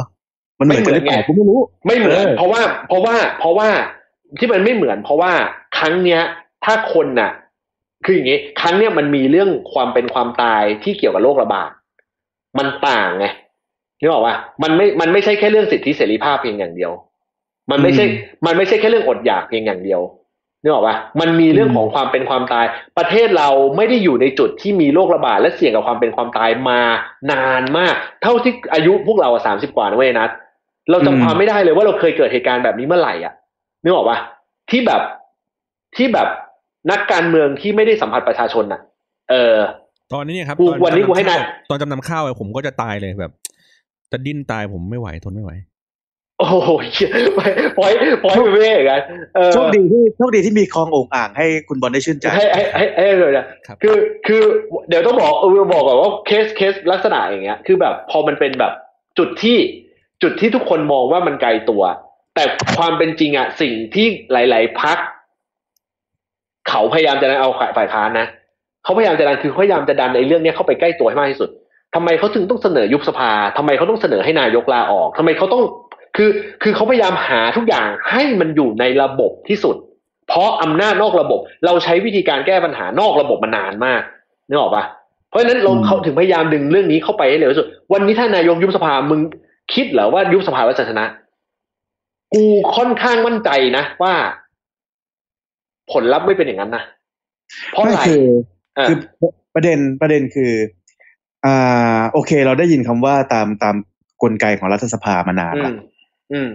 มันเหมือนกันหรือเปล่ากูไม่รู้ ไม่เหมือนเออเพราะว่า เพราะว่า เพราะว่าที่มันไม่เหมือน เพราะว่าครั้งเนี้ย ถ้าคนน่ะ คืออย่างงี้ครั้งเนี้ยมันมีเรื่องความเป็นความตายที่เกี่ยวกับโรคระบาดมันต่างไงนึกออกว่ามันไม่มันไม่ใช่แค่เรื่องสิทธิเสรีภาพเพียงอย่างเดียว มันไม่ใช่ มันไม่ใช่แค่เรื่องอดอยากเพียงอย่างเดียวนึกออกปะมันมีเรื่องของความเป็นความตาย ประเทศเราไม่ได้อยู่ในจุดที่มีโรคระบาดและเสี่ยงกับความเป็นความตายมานานมาก เท่าที่อายุพวกเราสามสิบกว่านะเว้ยนัทเราจำความไม่ได้เลยว่าเราเคยเกิดเหตุการณ์แบบนี้เมื่อไหร่อะนึกออกปะที่แบบที่แบบ นักการเมืองที่ไม่ได้สัมผัสประชาชนอะ เออ ตอนนี้เนี่ยครับกูตอวันนี้กูให้จำำนายข้าวตอนจำนำข้าวอะผมก็จะตายเลยแบบ จะดิ้นตายผมไม่ไหวทนไม่ไหวโอ้โหเหี้ยปล่อยปล่อยปล่อยไปเรื่อยกันเออโชคดีที่โชคดีที่มีคลองโอ่งอ่างให้คุณบอลได้ชื่นใจให้ให้ให้ให้เลยนะครับคือคือเดี๋ยวต้องบอกเออบอกก่อนว่าเคสเคสลักษณะอย่างเงี้ย คือแบบพอมันเป็นแบบจุดที่จุดที่ทุกคนมองว่ามันไกลตัว แต่ความเป็นจริงอะสิ่งที่หลาย ๆพัก เขาพยายามจะดันเอาฝ่ายค้านนะเขาพยายามจะดันคือเขาพยายามจะดันในเรื่องเนี้ยเข้าไปใกล้ตัวให้มากที่สุดทำไมเขาถึงต้องเสนอยุบสภาทำไมเขาต้องเสนอให้นายกลาออกทำไมเขาต้องคือคือเขาพยายามหาทุกอย่างให้มันอยู่ในระบบที่สุด เพราะอำนาจนอกระบบ เราใช้วิธีการแก้ปัญหานอกระบบมานานมากนึกออกปะเพราะฉะนั้นเราอืมเขาถึงพยายามดึงเรื่องนี้เข้าไปให้เร็วที่สุด วันนี้ถ้านายกยุบสภามึงคิดเหรอว่ายุบสภาแล้วจะชนะ กูค่อนข้างมั่นใจนะว่า ผลลัพธ์ไม่เป็นอย่างนั้นนะเพราะไม่อะไรคือเออคือประเด็นประเด็นคืออ่าโอเค เราได้ยินคำว่าตามตามกลไกของรัฐสภามานานอืละมอืม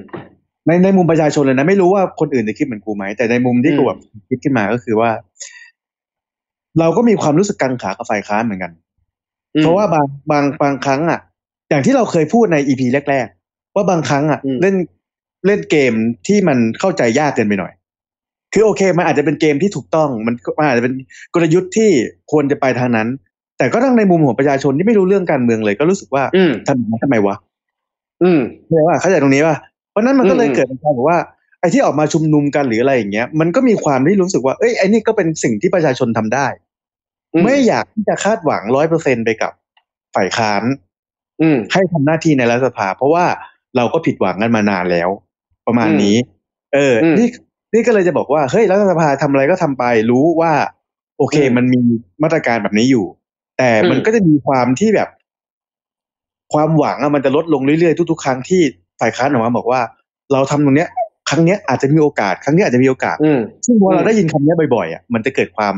ในในมุมประชาชนเลยนะ ไม่รู้ว่าคนอื่นจะคิดเหมือนกูไหม แต่ในมุมที่อืมกูแบบคิดขึ้นมาก็คือว่า เราก็มีความรู้สึกกังขากับฝ่ายค้านเหมือนกันอืมเพราะว่าบางบางบางครั้ง อะ อย่างที่เราเคยพูดในอีพีแรก ๆ ว่าบางครั้งอะอืมเล่นเล่นเกมที่มันเข้าใจยากเกินไปหน่อย คือโอเค มันอาจจะเป็นเกมที่ถูกต้อง มันมันอาจจะเป็นกลยุทธ์ที่ควรจะไปทางนั้น แต่ก็ทั้งในมุมของประชาชนที่ไม่รู้เรื่องการเมืองเลย ก็รู้สึกว่าอืมทำไมทำไมวะอืมเข้าใจว่าเข้าใจตรงนี้ว่าเพราะฉะนั้นมันก็เลยอืมเกิดเป็นการบอกว่าไอ้ที่ออกมาชุมนุมกันหรืออะไรอย่างเงี้ย มันก็มีความที่รู้สึกว่าเอ้ยไอ้นี่ก็เป็นสิ่งที่ประชาชนทำได้อืไม่อยากที่จะคาดหวังร้อยเปอร์เซ็นไปกับฝ่ายค้าน อืมให้ทำหน้าที่ในรัฐสภา เพราะว่าเราก็ผิดหวังกันมานานแล้ว ประมาณนี้ เอออมนี่ นี่ก็เลยจะบอกว่าเฮ้ยรัฐสภาทำอะไรก็ทำไปรู้ว่า โอเคอืมมันมีมาตรการแบบนี้อยู่ แต่มันอืมก็จะมีความที่แบบ ความหวังอะมันจะลดลงเรื่อยๆทุกๆครั้งที่ฝ่ายค้านออกมาบอกว่า เราทำตรงเนี้ย ครั้งเนี้ยอาจจะมีโอกาส ครั้งเนี้ยอาจจะมีโอกาสอืมซึ่งพอเราอืมได้ยินคำเนี้ยบ่อยๆอะมันจะเกิดความ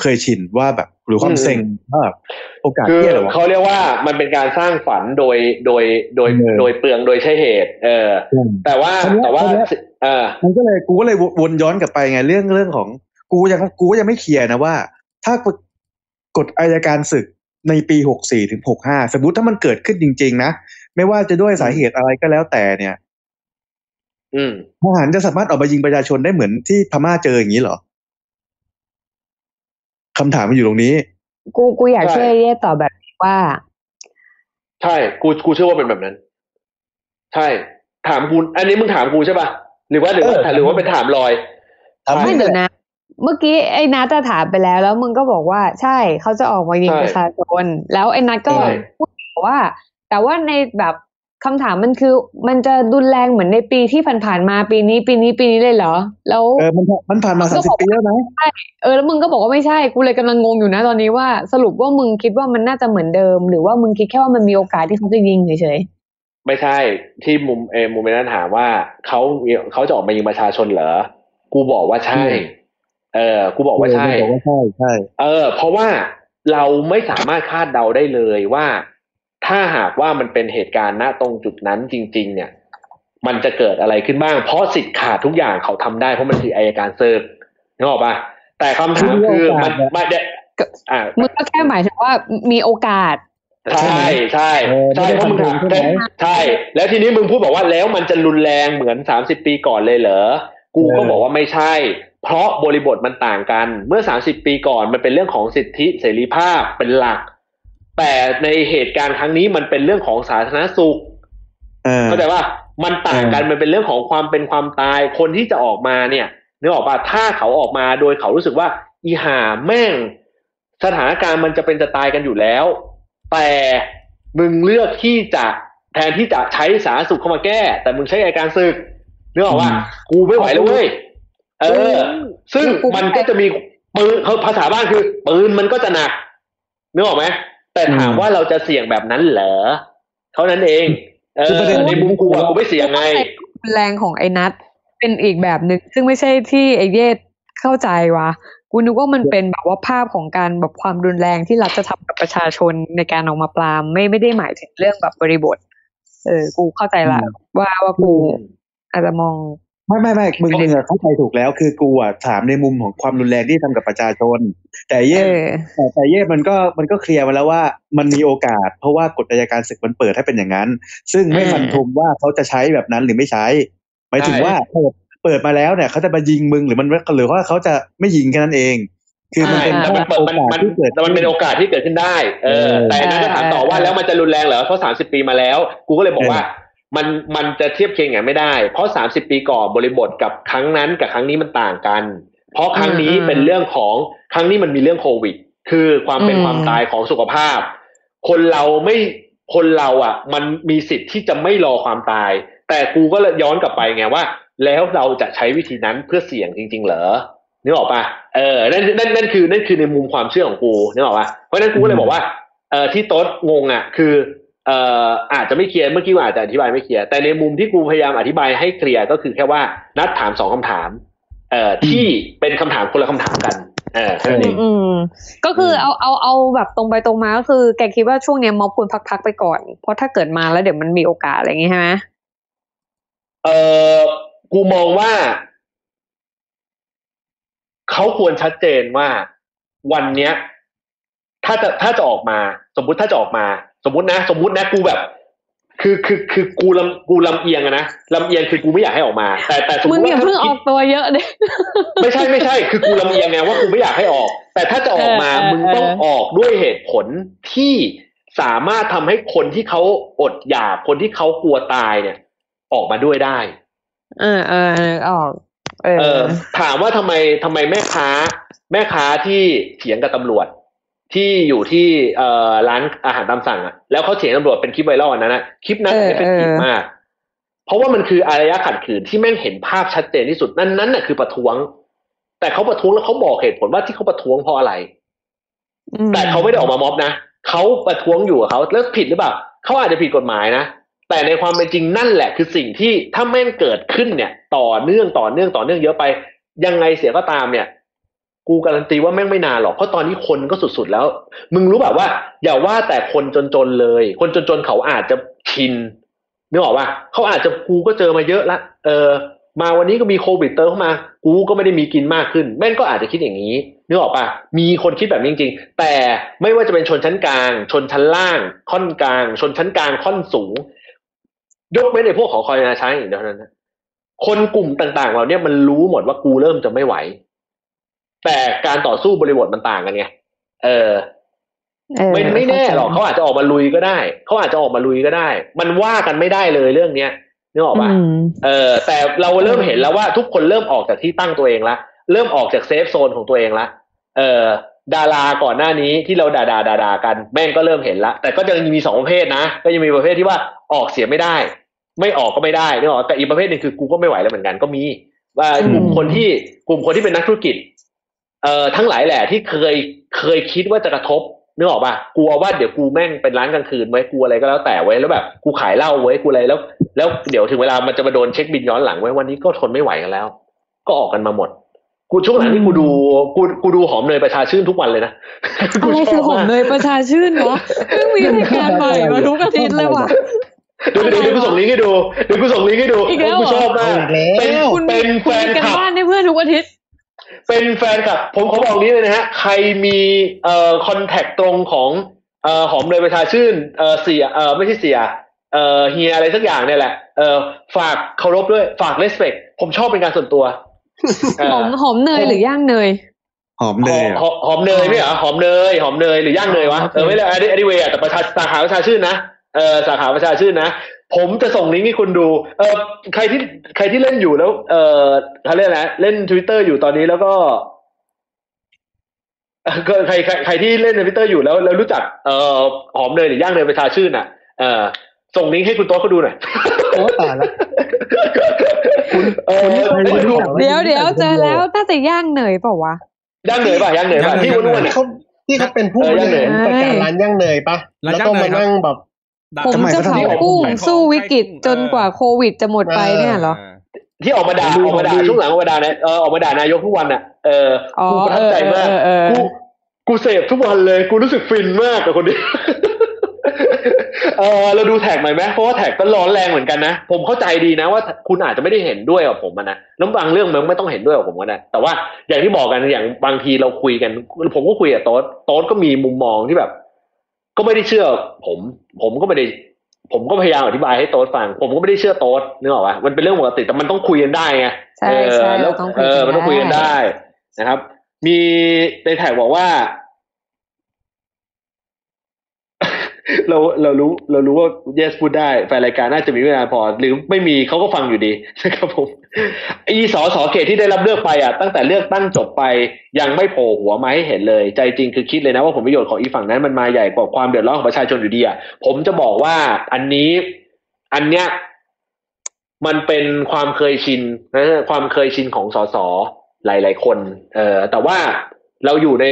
เคยชินว่าแบบหรือความอืมเซ็งว่าแบบโอกาสคือเที่ยเหรอวะเขาเรียกว่ามันเป็นการสร้างฝันโดยโดยโดยเออโดยเปลืองโดยใช่เหตุ เอออืมแต่ว่าคราวเนี้ยแต่ว่าคราวเนี้ยเออมันก็เลยกูก็เลยวนย้อนกลับไปไงเรื่องเรื่องของกูยังกูก็ยังไม่เคลียร์นะว่า ถ้ากฎอายการศึกในปีหกสี่ถึงหกห้าสมมติถ้ามันเกิดขึ้นจริง ๆ นะ ไม่ว่าจะด้วยสาเหตุอะไรก็แล้วแต่เนี่ยอืมทหารจะสามารถออกมายิงประชาชนได้เหมือนที่พม่าเจออย่างนี้เหรอ คำถามมันอยู่ตรงนี้ กูกูอยากใช่ช่วยเย่ตอบแบบนี้ว่า ใช่กูกูเชื่อว่าเป็นแบบนั้น ใช่ ถามกูอันนี้มึงถามกูใช่ป่ะหรือว่าหรือว่าเออหรือว่าเป็นถามลอยถามไม่เดี๋ยวนะเมื่อกี้ไอ้นัทจะถามไปแล้ว แล้วมึงก็บอกว่า ใช่เขาจะออกมายิงใช่ประชาชนแล้วไอ้นัทก็ใช่พูดว่า แต่ว่าในแบบ คำถามมันคือมันจะรุนแรงเหมือนในปีที่ผ่านๆมาปีนี้ปีนี้ปีนี้เลยเหรอ แล้วเออมันมันผ่านมาก็สามสิบบอกปีแล้วนะเออแล้วมึงก็บอกว่าไม่ใช่กูเลยกำลังงงอยู่นะตอนนี้ว่าสรุปว่ามึงคิดว่ามันน่าจะเหมือนเดิม หรือว่ามึงคิดแค่ว่ามันมีโอกาสที่เขาจะยิงเฉยไม่ใช่ที่มุมเออมุมนั้นถามว่าเขาเขาจะออกมายิงประชาชนเหรอกูบอกว่าใช่ เออกูบอกว่าใช่เออมันบอกว่าใช่ใช่ เออ เพราะว่าเราไม่สามารถคาดเดาได้เลยว่า ถ้าหากว่ามันเป็นเหตุการณ์ณตรงจุดนั้นจริง ๆ เนี่ย มันจะเกิดอะไรขึ้นบ้าง เพราะสิทธิ์ขาดทุกอย่างเขาทำได้เพราะมันคืออายการเซิร์ฟนึกออกปะแต่คำถามคือมันมันเดอ่าๆมึงก็แค่หมายถึงว่ามีโอกาสใช่ใช่เออไม่ใช่ได้เพราะมึงถามทำเองใช่ไหมใช่ แล้วทีนี้มึงพูดบอกว่าแล้วมันจะรุนแรงเหมือนสามสิบปีก่อนเลยเหรอ กูก็เออบอกว่าไม่ใช่ เพราะบริบทมันต่างกัน เมื่อสามสิบปีก่อนมันเป็นเรื่องของสิทธิเสรีภาพเป็นหลัก แต่ในเหตุการณ์ครั้งนี้มันเป็นเรื่องของสาธารณสุขเออเข้าใจว่ามันต่างกันมันเป็นเรื่องของความเป็นความตายคนที่จะออกมาเนี่ยนึกออกป่ะถ้าเขาออกมาโดยเขารู้สึกว่า อีห่าแม่ง สถานการณ์มันจะเป็นจะตายกันอยู่แล้ว แต่มึงเลือกที่จะแทนที่จะใช้สาธารณสุขเข้ามาแก้ แต่มึงใช้อาการศึกนึกออกว่าอืมกูไม่ไหวแล้วเว้ยเออ ซึ่งกูมันก็จะมีปืนเขาภาษาบ้านคือปืนมันก็จะหนักนึกออกไหม แต่ถามว่าเราจะเสี่ยงแบบนั้นเหรอเท่านั้นเองเอคืออประเด็นในมุมกูอะกูไม่เสี่ยงไงแรงของไอ้นัทเป็นอีกแบบหนึ่งซึ่งไม่ใช่ที่ไอ้เยศเข้าใจวะกูนึกว่ามันเป็นแบบว่าภาพของการแบบความรุนแรงที่รัฐจะทำกับประชาชนในการออกมาปรามไม่ไม่ได้หมายถึงเรื่องแบบบริบท เออ กูเข้าใจละว่าว่ากูอาจจะมอง ไม่ไม่ไม่มึงมึงอะเข้าใจถูกแล้ว คือกูอะถามในมุมของความรุนแรงที่ทำกับประชาชน แต่เอเย่อแต่แต่เย่มันก็มันก็เคลียร์มาแล้วว่ามันมีโอกาส เพราะว่ากฎอัยการศึกมันเปิดให้เป็นอย่างนั้น ซึ่งไม่อืมฟันธงว่าเขาจะใช้แบบนั้นหรือไม่ใช้หมายถึงใช่ว่าเปิดเปิดมาแล้วเนี่ยเขาจะมายิงมึงหรือมันหรือว่าเขาจะไม่ยิงแค่นั้นเอง คือมันใช่เป็นแต่มันเปิดโอมันกาสมันที่เกิดแต่มันเป็นโอกาสที่เกิดขึ้นได้ เออเออแต่นั่นก็ถามต่อว่าเออแล้วมันจะรุนแรงเหรอเพราะสามสิบปีมาแล้ว กูก็เลยบอกเออว่า มันมันจะเทียบเคียงอย่างไม่ได้ เพราะสามสิบปีก่อนบริบทกับครั้งนั้นกับครั้งนี้มันต่างกัน เพราะครั้งนี้อืมเป็นเรื่องของครั้งนี้มันมีเรื่องโควิด คือความเป็นอืมความตายของสุขภาพ คนเราไม่คนเราอะ มันมีสิทธิ์ที่จะไม่รอความตาย แต่กูก็เลยย้อนกลับไปไงว่า แล้วเราจะใช้วิธีนั้นเพื่อเสี่ยงจริง ๆ เหรอนึกออกปะเออนั่นนั่นนั่นคือนั่นคือในมุมความเชื่อของกูนึกออกปะเพราะฉะนั้นกูก็เลยบอกว่าเออที่โต๊ดงงอะ คือ เอ่ออาจจะไม่เคลียร์เมื่อกี้ว่าอาจจะอธิบายไม่เคลียร์แต่ในมุมที่กูพยายามอธิบายให้เคลียร์ก็คือแค่ว่านัดถามสองคำถาม เอ่อที่เป็นคำถามคนละคำถามกันเออแค่นั้นเองอืมก็คือเอาเอาเอาแบบตรงไปตรงมาก็คือแกคิดว่าช่วงเนี้ยม็อบควรพักๆไปก่อน เพราะถ้าเกิดมาแล้วเดี๋ยวมันมีโอกาสอะไรอย่างงี้ใช่ไหมเออกูมองว่าเขาควรชัดเจนว่าวันเนี้ย ถ้าจะถ้าจะออกมา สมมุติถ้าจะออกมา สมมุตินะ สมมุตินะกูแบบ คือคือคือกูลำกูลำเอียงอะนะลำเอียงคือกูไม่อยากให้ออกมา แต่แต่สมมมึงติอย่าว่าเพิ่งอคิอดกตัวเยอะเลยไม่ใช่ไม่ใช่ คือกูลำเอียงไงว่ากูไม่อยากให้ออก แต่ถ้าจะออกมาเออเออมึงต้องเออออกด้วยเหตุผลที่สามารถทำให้คนที่เขาอดอยากคนที่เขากลัวตายเนี่ย ออกมาด้วยได้ เออเออเออออกเออเออถามว่าทำไมทำไมแม่ค้า แม่ค้าที่เถียงกับตำรวจ ที่อยู่ที่เอ่อร้านอาหารตามสั่งอะแล้วเขาเถียงตำรวจเป็นคลิป viral อันนั้นนะคลิปนั้นเออ effective เออมาก เพราะว่ามันคืออารยะขัดขืนที่แม่งเห็นภาพชัดเจนที่สุดนั่นนั่นน่ะคือประท้วง แต่เขาประท้วงแล้วเขาบอกเหตุผลว่าที่เขาประท้วงเพราะอะไรอืมแต่เขาไม่ได้ออกมาม็อบนะเขาประท้วงอยู่กับเขาแล้วผิดหรือเปล่าเขาอาจจะผิดกฎหมายนะแต่ในความเป็นจริงนั่นแหละคือสิ่งที่ถ้าแม่งเกิดขึ้นเนี่ย ต่อเนื่องต่อเนื่องต่อเนื่องเยอะไป ยังไงเสียก็ตามเนี่ย กูการันตีว่าแม่งไม่นานหรอกเพราะตอนนี้คนก็สุดๆแล้ว มึงรู้แบบว่า อย่าว่าแต่คนจนๆเลย คนจนๆเขาอาจจะชินนึกออกปะเขาอาจจะกูก็เจอมาเยอะละเออ มาวันนี้ก็มีโควิดเติมเข้ามา กูก็ไม่ได้มีกินมากขึ้น แม่งก็อาจจะคิดอย่างนี้นึกออกปะมีคนคิดแบบนี้จริงๆ แต่ไม่ว่าจะเป็นชนชั้นกลาง ชนชั้นล่าง ค่อนกลาง ชนชั้นกลางค่อนสูง ยกเว้นในพวกของคอยนาใช้อย่างเดียวเท่านั้นนะคนกลุ่มต่างๆเราเนี่ยมันรู้หมดว่ากูเริ่มจะไม่ไหว แต่การต่อสู้บริบทมันต่างกันไงเออเออไม่ไม่แน่หรอกเข้าใจเขาอาจจะออกมาลุยก็ได้เขาอาจจะออกมาลุยก็ได้ มันว่ากันไม่ได้เลยเรื่องเนี้ยนึกออกปะอืมเออ แต่เราเริ่มเห็นแล้วว่าทุกคนเริ่มออกจากที่ตั้งตัวเองละเริ่มออกจากเซฟโซนของตัวเองละเออดาราก่อนหน้านี้ที่เราด่าด่าด่าด่ากัน แม่งก็เริ่มเห็นละแต่ก็ยังมีสองประเภทนะ ก็ยังมีประเภทที่ว่าออกเสียไม่ได้ ไม่ออกก็ไม่ได้นึกออกแต่อีกประเภทหนึ่งคือกูก็ไม่ไหวแล้วเหมือนกันก็มี ว่ากลุ่มอืมคนที่กลุ่มคนที่เป็นนักธุรกิจ เอ่อทั้งหลายแหละที่เคยเคยคิดว่าจะกระทบนึกออกป่ะกลัวว่าเดี๋ยวกูแม่งเป็นร้านกลางคืนไว้กูอะไรก็แล้วแต่ไว้แล้วแบบกูขายเหล้าไว้กูอะไรแล้ว แล้วเดี๋ยวถึงเวลามันจะมาโดนเช็คบินย้อนหลังไว้วันนี้ก็ทนไม่ไหวกันแล้ว ก็ออกกันมาหมด กูช่วงหลังนี่กูดูกูกูดูหอมเนยประชาชื่นทุกวันเลยนะอะไรคือหอมเนยประชาชื่นวะเพิ่งมีรายการใหม่มาทุกอาทิตย์เลยว่ะเดี๋ยวเดี๋ยวเดี๋ยวกูส่งลิงก์ให้ดูเดี๋ยวกูส่งลิงก์ให้ดูอีกแล้วเหรอกูชอบมากเอาอีกแล้วเป็นคุณเป็นคุณแฟนมีกันคลับบ้านให้เพื่อนทุกอาทิตย์ เป็นแฟนคลับ ผมขอบอกนี้เลยนะฮะ ใครมีเอ่อคอนแทคตรงของเอ่อหอมเนยประชาชื่นเอ่อเสียเอ่อไม่ใช่เสียเอ่อเฮียอะไรสักอย่างเนี่ยแหละเอ่อฝากเคารพด้วยฝากเลสเ c กผมชอบเป็นการส่วนตัวเหอมหอมเนยหรือย่างเนยหอมเนยอะหอมหอมเนยไม่เหรอหอมเนยหอมเนยหรือ ย่างเนยวะเออไม่เลยอันนี้อันนี้เวแต่ประชาสาขาประชาชื่นนะเออสาขาประชาชื่นนะ ผมจะส่งลิงก์ให้คุณดู เออใครที่ใครที่เล่นอยู่แล้ว เออเขาเรียกอะไรนะเล่นทวิตเตอร์อยู่ตอนนี้แล้วก็เอ่อก็ใครใครใครที่เล่นในทวิตเตอร์อยู่แล้วแล้วรู้จักเอ่อหอมเนยหรือย่างเนยประชาชื่นอะ เออส่งลิงก์ให้คุณโต๊ะเขาดูหน่อยโอ้ตายแล้วเออคุณนี่เคยดูเดี๋ยวเดี๋ยวเจอแล้วน่าจะย่างเนยเปล่าวะย่างเนยป่ะย่างเนยป่ะที่อ้วนๆอะเขาที่เขาเป็นผู้บริหารจัดการร้านย่างเนยปะร้านแล้วย่างก็เนมายครับนั่งแบบ ผมทำไมจะเขาทำเผาอย่างนั้นกุ้งขายของสู้วิกฤตขายกุ้งจนกว่าโควิดจะหมดไปเนี่ยเหรอที่ออกมาด่าดูออกมาด่าของดีช่วงหลังออกมาด่าเนี่ยเออออกมาด่านายกทุกวันอะเอออ๋อกูประทับใจมากเออเออเออกูกูเสพทุกวันเลยกูรู้สึกฟินมากกับคนนี้เออเราดูแท็กหน่อยไหมเพราะว่าแท็กก็ร้อนแรงเหมือนกันนะ ผมเข้าใจดีนะว่าคุณอาจจะไม่ได้เห็นด้วยกับผมอะนะแล้วบางเรื่องมันไม่ต้องเห็นด้วยกับผมก็ได้แต่ว่าอย่างที่บอกกันอย่างบางทีเราคุยกัน ผมก็คุยกับโต๊ดโต๊ดก็มีมุมมองที่แบบ ก็ไม่ได้เชื่อ ผม ผมก็ไม่ได้ ผมก็พยายามอธิบายให้โต๊ดฟัง ผมก็ไม่ได้เชื่อโต๊ดนึกออกปะมันเป็นเรื่องปกติแต่มันต้องคุยกันได้ไงใช่เออใช่แล้วเราต้องคุเอยกัอนมันต้องคุยกันได้นะครับ มีในแท็กบอกว่า เราเรารู้ เรารู้ว่า yes พูดได้แฟนรายการน่าจะมีเวลาพอ หรือไม่มีเขาก็ฟังอยู่ดีนะครับผม อีสอสอเขตที่ได้รับเลือกไปอะตั้งแต่เลือกตั้งจบไปยังไม่โผล่หัวมาให้เห็นเลย ใจจริงคือคิดเลยนะว่าผลประโยชน์ของอีฝั่งนั้นมันมาใหญ่กว่าความเดือดร้อนของประชาชนอยู่ดีอะผมจะบอกว่าอันนี้อันเนี้ยมันเป็นความเคยชินนะความเคยชินของสสหลาย ๆ คน เออแต่ว่าเราอยู่ใน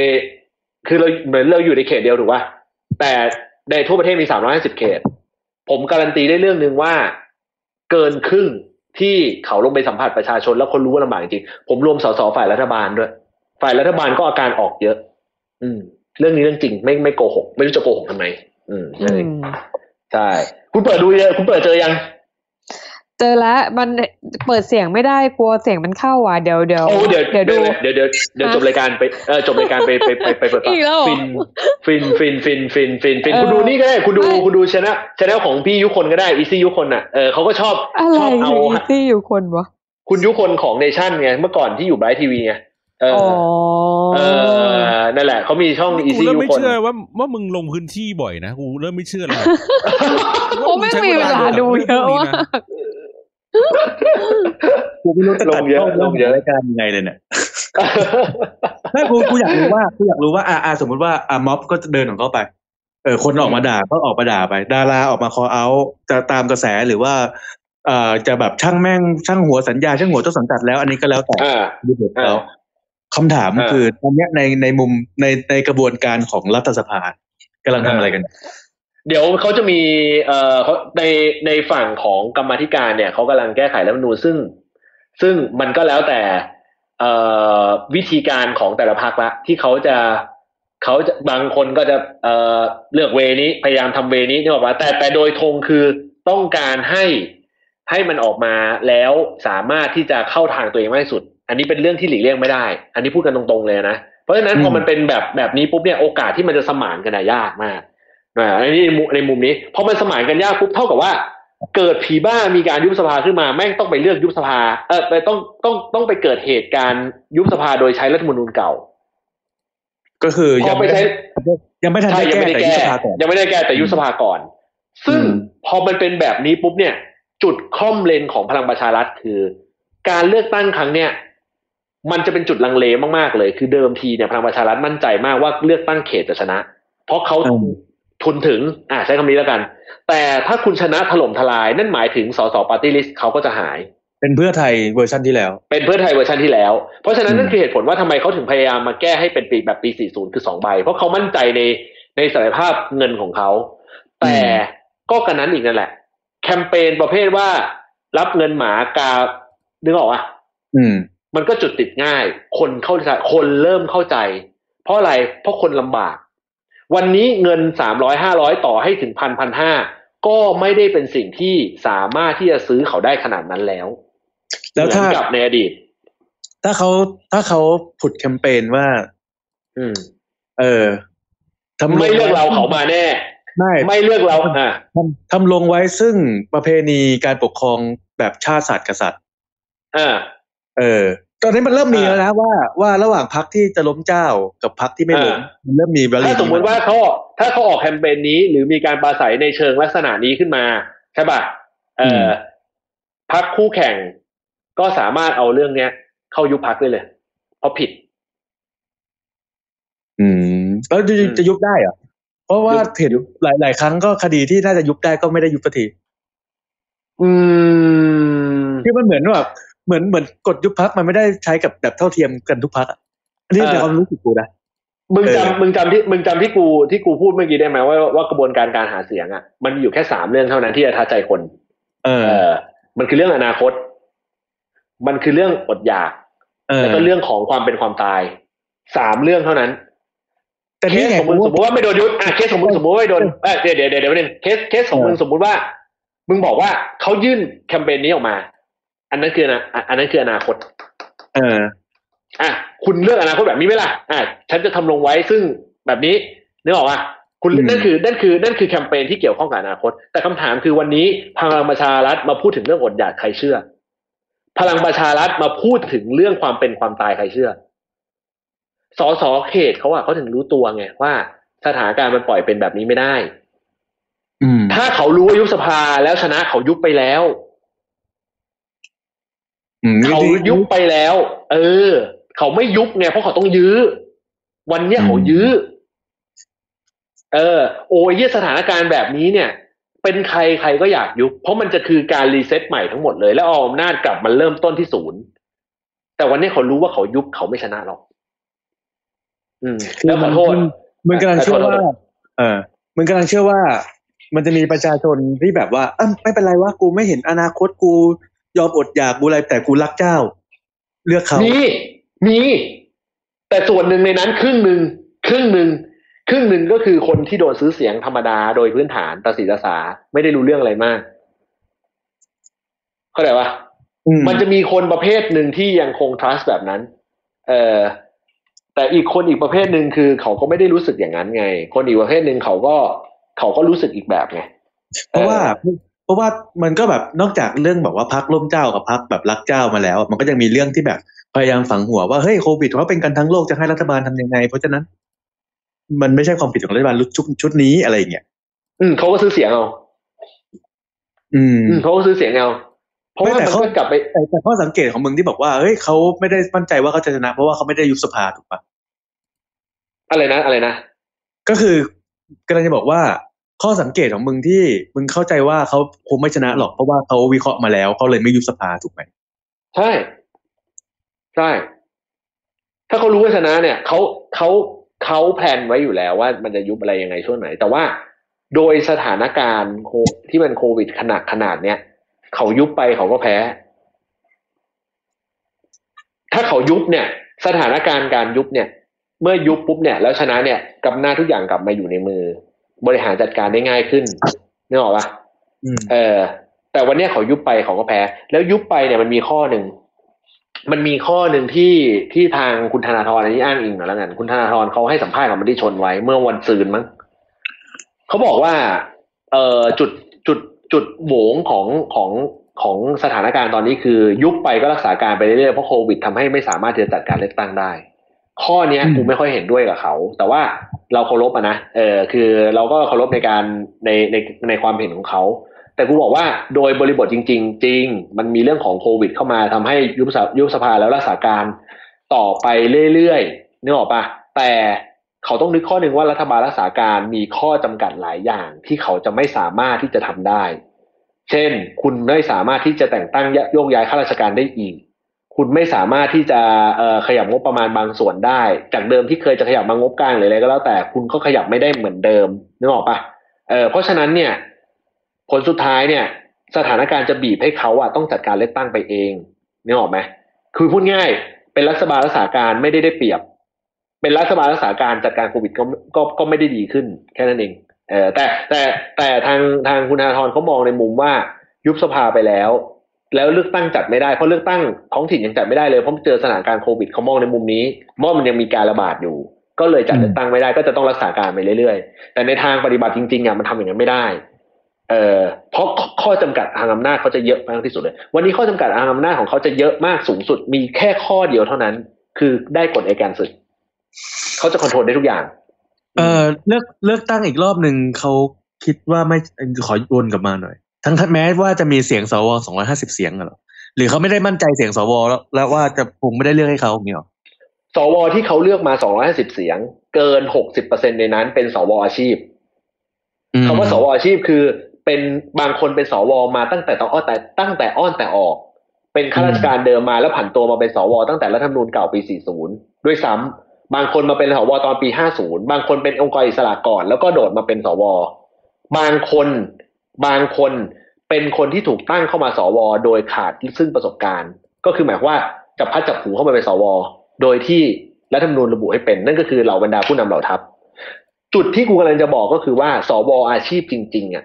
คือเราเหมือนเราอยู่ในเขตเดียวถูกป่ะแต่ในทั่วประเทศมี350เขต ผมการันตีได้เรื่องหนึ่งว่า เกินครึ่ง ที่เขาลงไปสัมผัสประชาชน แล้วคนรู้ว่าลำบากจริงผมรวมสสฝ่ายรัฐบาลด้วย ฝ่ายรัฐบาลก็อาการออกเยอะ อืม เรื่องนี้เรื่องจริงไม่ไม่โกหก ไม่รู้จะโกหกทำไม อืมอืใช่มใช่คุณเปิดดูเยอะคุณเปิดเจอยัง เจอแล้วมันเปิดเสียงไม่ได้กลัวเสียงมันเข้าอะเดี๋ยวเดี๋ยวโอ้เดี๋ยวเดี๋ยวดูเดี๋ยวเดี๋ยวเดี๋ยวจบรายการไปเออจบรายการไปไปไปไปเปิดอีกแล้วเหรอฟินฟินฟินฟินฟินฟินฟินเออคุณดูนี่ก็ได้คุณดูไม่คุณดูชนะชแนลของพี่ยุคนก็ได้อีซี่ยุคนอะเออเขาก็ชอบอะไรชอบเอาคืออีซี่อยู่คนวะคุณยุคนของเนชั่นไงเมื่อก่อนที่อยู่ไบรท์ทีวีไงเอออ๋ออเออนั่นแหละเขามีช่องอีกูซี่เริ่มยุไม่คนเชื่อว่าว่ามึงลงพื้นที่บ่อยนะกูเริ่มไม่เชื่อแล้วโอ้ไม่มีเวลาดูเยอะมาก กูไม่รู้จะลตัดงเยอะเข้าลงเยอะรายการยังไงเลยเนี่ยไม่กูกูอยากรู้ว่ากูอยากรู้ว่าอ่าอ่าสมมติว่าอ่าม็อบก็จะเดินของเขาไป เออคนออกมาด่าก็ออกมาด่าไป ดาราออกมาคอเอาจะตามกระแสหรือว่าเอ่อจะแบบช่างแม่งช่างหัวสัญญาช่างหัวต้นสังกัดแล้วอันนี้ก็แล้วแต่อ่าดูเหตุเขาอ่าคำถามอ่าคือตอนเนี้ยในในมุมในในกระบวนการของรัฐสภากำลังทำอะไรกัน เดี๋ยวเขาจะมีเอ่อในในฝั่งของกรรมธิการเนี่ยเขากำลังแก้ไขรัฐมนูญซึ่ง ซึ่งมันก็แล้วแต่เอ่อวิธีการของแต่ละพรรคละที่เขาจะเขาจะบางคนก็จะเอ่อเลือกเวนี้พยายามทำเวนี้นี่ออกมาแต่แต่โดยธงคือต้องการให้ให้มันออกมาแล้วสามารถที่จะเข้าทางตัวเองมากที่สุด อันนี้เป็นเรื่องที่หลีกเลี่ยงไม่ได้ อันนี้พูดกันตรงๆเลยนะ เพราะฉะนั้นพอมันเป็นแบบแบบนี้ปุ๊บเนี่ยโอกาสที่มันจะสมานกันน่ะยากมาก อ่าอันนี้ในมุมในมุมนี้พอมันสมานกันยากปุ๊บเท่ากับว่า เกิดผีบ้ามีการยุบสภาขึ้นมาแม่งต้องไปเลือกยุบสภา เออไปต้องต้องต้องไปเกิดเหตุการณ์ยุบสภาโดยใช้รัฐธรรมนูญเก่า ก็คือพยัองไปไม่ใช้ยังไม่ทันใช่ได้ยังแก้ไม่ได้แต่ยุแก้บสภาก่อนยังไม่ได้แก้แต่ยุบสภาก่อน ซึ่งอืมพอมันเป็นแบบนี้ปุ๊บเนี่ย จุดคล่อมเลนของพลังประชารัฐคือ การเลือกตั้งครั้งเนี้ยมันจะเป็นจุดลังเลมากๆเลย คือเดิมทีเนี่ยพลังประชารัฐมั่นใจมากว่าเลือกตั้งเขตจะชนะ เพราะเขาอืม ทุนถึงอ่าใช้คำนี้แล้วกัน แต่ถ้าคุณชนะถล่มทลาย นั่นหมายถึงสส party list เขาก็จะหาย เป็นเพื่อไทยเวอร์ชันที่แล้ว เป็นเพื่อไทยเวอร์ชันที่แล้ว เพราะฉะนั้นอืมนั่นคือเหตุผลว่าทำไมเขาถึงพยายามมาแก้ให้เป็นปีแบบปี 40 คือ2ใบ เพราะเขามั่นใจในในศักยภาพเงินของเขา แต่ก็กันนั้นอีกนั่นแหละ แคมเปญประเภทว่ารับเงินหมากานึกออกอะอืม มันก็จุดติดง่าย คนเข้าใจคนเริ่มเข้าใจ เพราะอะไรเพราะคนลำบาก วันนี้เงินสามร้อยห้าร้อยต่อให้ถึงพันพันห้าก็ไม่ได้เป็นสิ่งที่สามารถที่จะซื้อเขาได้ขนาดนั้นแล้ว แล้วถ้าเหมือนกับในอดีต ถ้าเขาถ้าเขาผุดแคมเปญว่า อืม เออทำลงไม่เลือกเราเขามาแน่ไม่ไม่เลือกเราอะทำทำลงไว้ซึ่งประเพณีการปกครองแบบชาติศาสตร์กษัตริย์อ่าเออ ตอนนี้มันเริ่มมีอ่าแล้วนะว่าว่าระหว่างพักที่จะล้มเจ้ากับพักที่ไม่ล้มอ่ามันเริ่มมีวลีถ้าสมมุติว่าเขาถ้าเขาออกแคมเปญนี้ หรือมีการปราศัยในเชิงลักษณะนี้ขึ้นมาใช่ป่ะเอ่ออพักคู่แข่งก็สามารถเอาเรื่องเนี้ย เข้ายุบพักได้เลย เพราะผิด อืมแล้วจะอืมจะยุบได้เหรอเพราะว่ายุบเห็นหลายหลายครั้งก็คดีที่น่าจะยุบได้ก็ไม่ได้ยุบสักทีอืมคือมันเหมือนแบบ เหมือนเหมือนกฎยุบพักมันไม่ได้ใช้กับแบบเท่าเทียมกันทุกพักอันนี้เออในความรู้สึกกูนะมึงเออจำมึงจำที่มึงจำที่กูที่กูพูดเมื่อกี้ได้ไหมว่าว่ากระบวนการการหาเสียงอะมันมีอยู่แค่สามเรื่องเท่านั้นที่จะท้าใจคน เออเออมันคือเรื่องอนาคต มันคือเรื่องอดอยากเออแล้วก็เรื่องของความเป็นความตายสามเรื่องเท่านั้นแต่เคนี่สไงของมึงสมมติว่าไม่โดนยุบอะเคสของมึงสมมติว่าไม่โดนเอ้ยเดี๋ยวเดี๋ยวเดี๋ยวเดี๋ยวนึงเคสเคสของมึงสมมติว่า มึงบอกว่าเขายื่นแคมเปญนี้ออกมา อันนั้นคืออนาอะอันนั้นคืออนาคต เออ อะคุณเลือกอนาคตแบบนี้ไหมล่ะอะฉันจะทำลงไว้ซึ่งแบบนี้นึกออกป่ะคุณอืมนั่นคือนั่นคือนั่นคือแคมเปญที่เกี่ยวข้องกับอนาคต แต่คำถามคือวันนี้พลังประชารัฐมาพูดถึงเรื่องอดอยากใครเชื่อ พลังประชารัฐมาพูดถึงเรื่องความเป็นความตายใครเชื่อสอสอเขตเขาอะเขาถึงรู้ตัวไงว่าสถานการณ์มันปล่อยเป็นแบบนี้ไม่ได้อืมถ้าเขารู้ว่ายุบสภาแล้วชนะเขายุบไปแล้วอืม เขายุบไปแล้ว เออ เขาไม่ยุบไงเพราะเขาต้องยื้อ วันเนี้ยเขายื้อ เออ โอ้ยเหี้ยสถานการณ์แบบนี้เนี่ย เป็นใครใครก็อยากยุบ เพราะมันจะคือการรีเซ็ตใหม่ทั้งหมดเลย แล้วเอาอำนาจกลับมาเริ่มต้นที่ศูนย์ แต่วันนี้เขารู้ว่าเขายุบเขาไม่ชนะหรอก อืม แล้วขอโทษมึงกำลังเชื่อว่าขอโทษเออมึงกำลังเชื่อว่ามันจะมีประชาชนที่แบบว่าเอ้าไม่เป็นไรว่ากูไม่เห็นอนาคตกู ยอมอดอยากกูอะไรแต่กูรักเจ้า เลือกเขามีมีแต่ส่วนหนึ่งในนั้นครึ่งหนึ่งครึ่งหนึ่งครึ่งหนึ่งก็คือคนที่โดนซื้อเสียงธรรมดาโดยพื้นฐานตาสีตาสาไม่ได้รู้เรื่องอะไรมาก เข้าใจปะอืมันจะมีคนประเภทหนึ่งที่ยังคง trust แบบนั้น เออแต่อีกคนอีกประเภทหนึ่งคือเขาก็ไม่ได้รู้สึกอย่างนั้นไง คนอีกประเภทหนึ่งเขาก็เขาก็รู้สึกอีกแบบไงเพราะว่า เพราะว่ามันก็แบบนอกจากเรื่องแบบว่าพักร่มเจ้ากับพักแบบรักเจ้ามาแล้ว มันก็ยังมีเรื่องที่แบบพยายามฝังหัวว่าเฮ้ยโควิดเขาเป็นกันทั้งโลกจะให้รัฐบาลทำยังไง เพราะฉะนั้น มันไม่ใช่ความผิดของรัฐบาลชุดชุดนี้อะไรอย่างเงี้ยอืมเขาก็ซื้อเสียงเอา อืมอืมเขาก็ซื้อเสียงเอาเพราะว่าไม่แต่มันเขาก็กลับไปแต่แต่ข้อสังเกตของมึงที่บอกว่าเฮ้ยเขาไม่ได้มั่นใจว่าเขาจะชนะ เพราะว่าเขาไม่ได้ยุบสภาถูกปะอะไรนะอะไรนะก็คือกำลังจะบอกว่า ข้อสังเกตของมึงที่มึงเข้าใจว่าเขาคงไม่ชนะหรอกเพราะว่าเขาวิเคราะห์มาแล้วเขาเลยไม่ยุบสภาถูกไหมใช่ใช่ ถ้าเขารู้ว่าชนะเนี่ยเขาเขาเขาแพลนไว้อยู่แล้วว่ามันจะยุบอะไรยังไงช่วงไหน แต่ว่าโดยสถานการณ์โคที่มันโควิดขนาดขนาดเนี้ยเขายุบไปเขาก็แพ้ ถ้าเขายุบเนี่ย สถานการณ์การยุบเนี่ย เมื่อยุบปุ๊บเนี่ย แล้วชนะเนี่ยกำหน้าทุกอย่างกลับมาอยู่ในมือ บริหารจัดการได้ง่ายขึ้นนึกออกปะอืมเออ แต่วันเนี้ยเขายุบไปเขาก็แพ้ แล้วยุบไปเนี่ยมันมีข้อหนึ่งมันมีข้อหนึ่งที่ที่ทางคุณธนาธรอันนี้อ้างอิงหน่อยแล้วกันคุณธนาธรเขาให้สัมภาษณ์กับมันได้ชนไว้เมื่อวันซืนมั้งเขาบอกว่า เอ่อจุดจุดจุดโหวงของของของสถานการณ์ตอนนี้คือยุบไปก็รักษาการไปเรื่อยๆเพราะโควิดทำให้ไม่สามารถที่จะจัดการเลือกตั้งได้ ข้อเนี้ยอืมกูไม่ค่อยเห็นด้วยกับเขา แต่ว่าเราเคารพอะนะเออคือเราก็เคารพในการในในในความเห็นของเขาแต่กูบอกว่าโดยบริบทจริง ๆ จริง มันมีเรื่องของโควิด เข้ามาทำให้ยุบสภายุบสภาแล้วรักษาการต่อไปเรื่อยๆนึกออกปะแต่เขาต้องนึกข้อหนึ่งว่ารัฐบาลรักษาการมีข้อจำกัดหลายอย่างที่เขาจะไม่สามารถที่จะทำได้ เช่น คุณไม่สามารถที่จะแต่งตั้งโยกย้ายข้าราชการได้อีก คุณไม่สามารถที่จะขยับงบประมาณบางส่วนได้ จากเดิมที่เคยจะขยับมางบกลางหรืออะไรก็แล้วแต่คุณก็ขยับไม่ได้เหมือนเดิมนึกออกปะเออเพราะฉะนั้นเนี่ย ผลสุดท้ายเนี่ย สถานการณ์จะบีบให้เขาอะต้องจัดการเลือกตั้งไปเองนึกออกไหมคือพูดง่าย เป็นรัฐบาลรักษาการไม่ได้ได้เปรียบ เป็นรัฐบาลรักษาการจัดการโควิดก็ก็ก็ไม่ได้ดีขึ้น แค่นั้นเองเออแต่แต่แต่ทางทางคุณธนาธรเขามองในมุมว่ายุบสภาไปแล้ว แล้วเลือกตั้งจัดไม่ได้เพราะเลือกตั้งท้องถิ่นยังจัดไม่ได้เลยเพราะเจอสถานการณ์โควิดเขามองในมุมนี้ว่ามันยังมีการระบาดอยู่ ก็เลยจัดเลือกตั้งไม่ได้ก็จะต้องรักษาการไปเรื่อยๆ แต่ในทางปฏิบัติจริงๆอะมันทำอย่างนั้นไม่ได้ เอ่อเพราะข้อจำกัดทางอำนาจเขาจะเยอะมากที่สุดเลย วันนี้ข้อจำกัดทางอำนาจของเขาจะเยอะมากสูงสุด มีแค่ข้อเดียวเท่านั้น คือได้กฎอัยการศึกเขาจะคอนโทรลได้ทุกอย่าง เออเลือกเลือกตั้งอีกรอบหนึ่งเขาคิดว่าไม่ขอวนกลับมาหน่อย ทั้งแม้ว่าจะมีเสียงสวสองร้อยห้าสิบเสียงอะเหรอหรือเขาไม่ได้มั่นใจเสียงสวแล้วแล้วว่าจะคงไม่ได้เลือกให้เขาอย่างเงี้ยหรอสวที่เขาเลือกมา250เสียง เกิน60%ในนั้นเป็นสวอาชีพอืมคำว่าสวอาชีพคือ เป็นบางคนเป็นสวมาตั้งแต่ต้องอ้อนแต่ตั้งแต่อ้อนแต่ออก เป็นข้าราชการเดิมมาแล้วผันตัวมาเป็นสวตั้งแต่รัฐธรรมนูญเก่าปี 40 ด้วยซ้ำบางคนมาเป็นสวตอนปี 50 บางคนเป็นองค์กรอิสระก่อน แล้วก็โดดมาเป็นสว บางคน บางคนเป็นคนที่ถูกตั้งเข้ามาสว โดยขาดซึ่งประสบการณ์ ก็คือหมายว่าจับพัดจับผูเข้ามาเป็นสว โดยที่รัฐธรรมนูญระบุให้เป็น นั่นก็คือเหล่าบรรดาผู้นำเหล่าทัพ จุดที่กูกำลังจะบอกก็คือว่า สวอาชีพจริง ๆอะ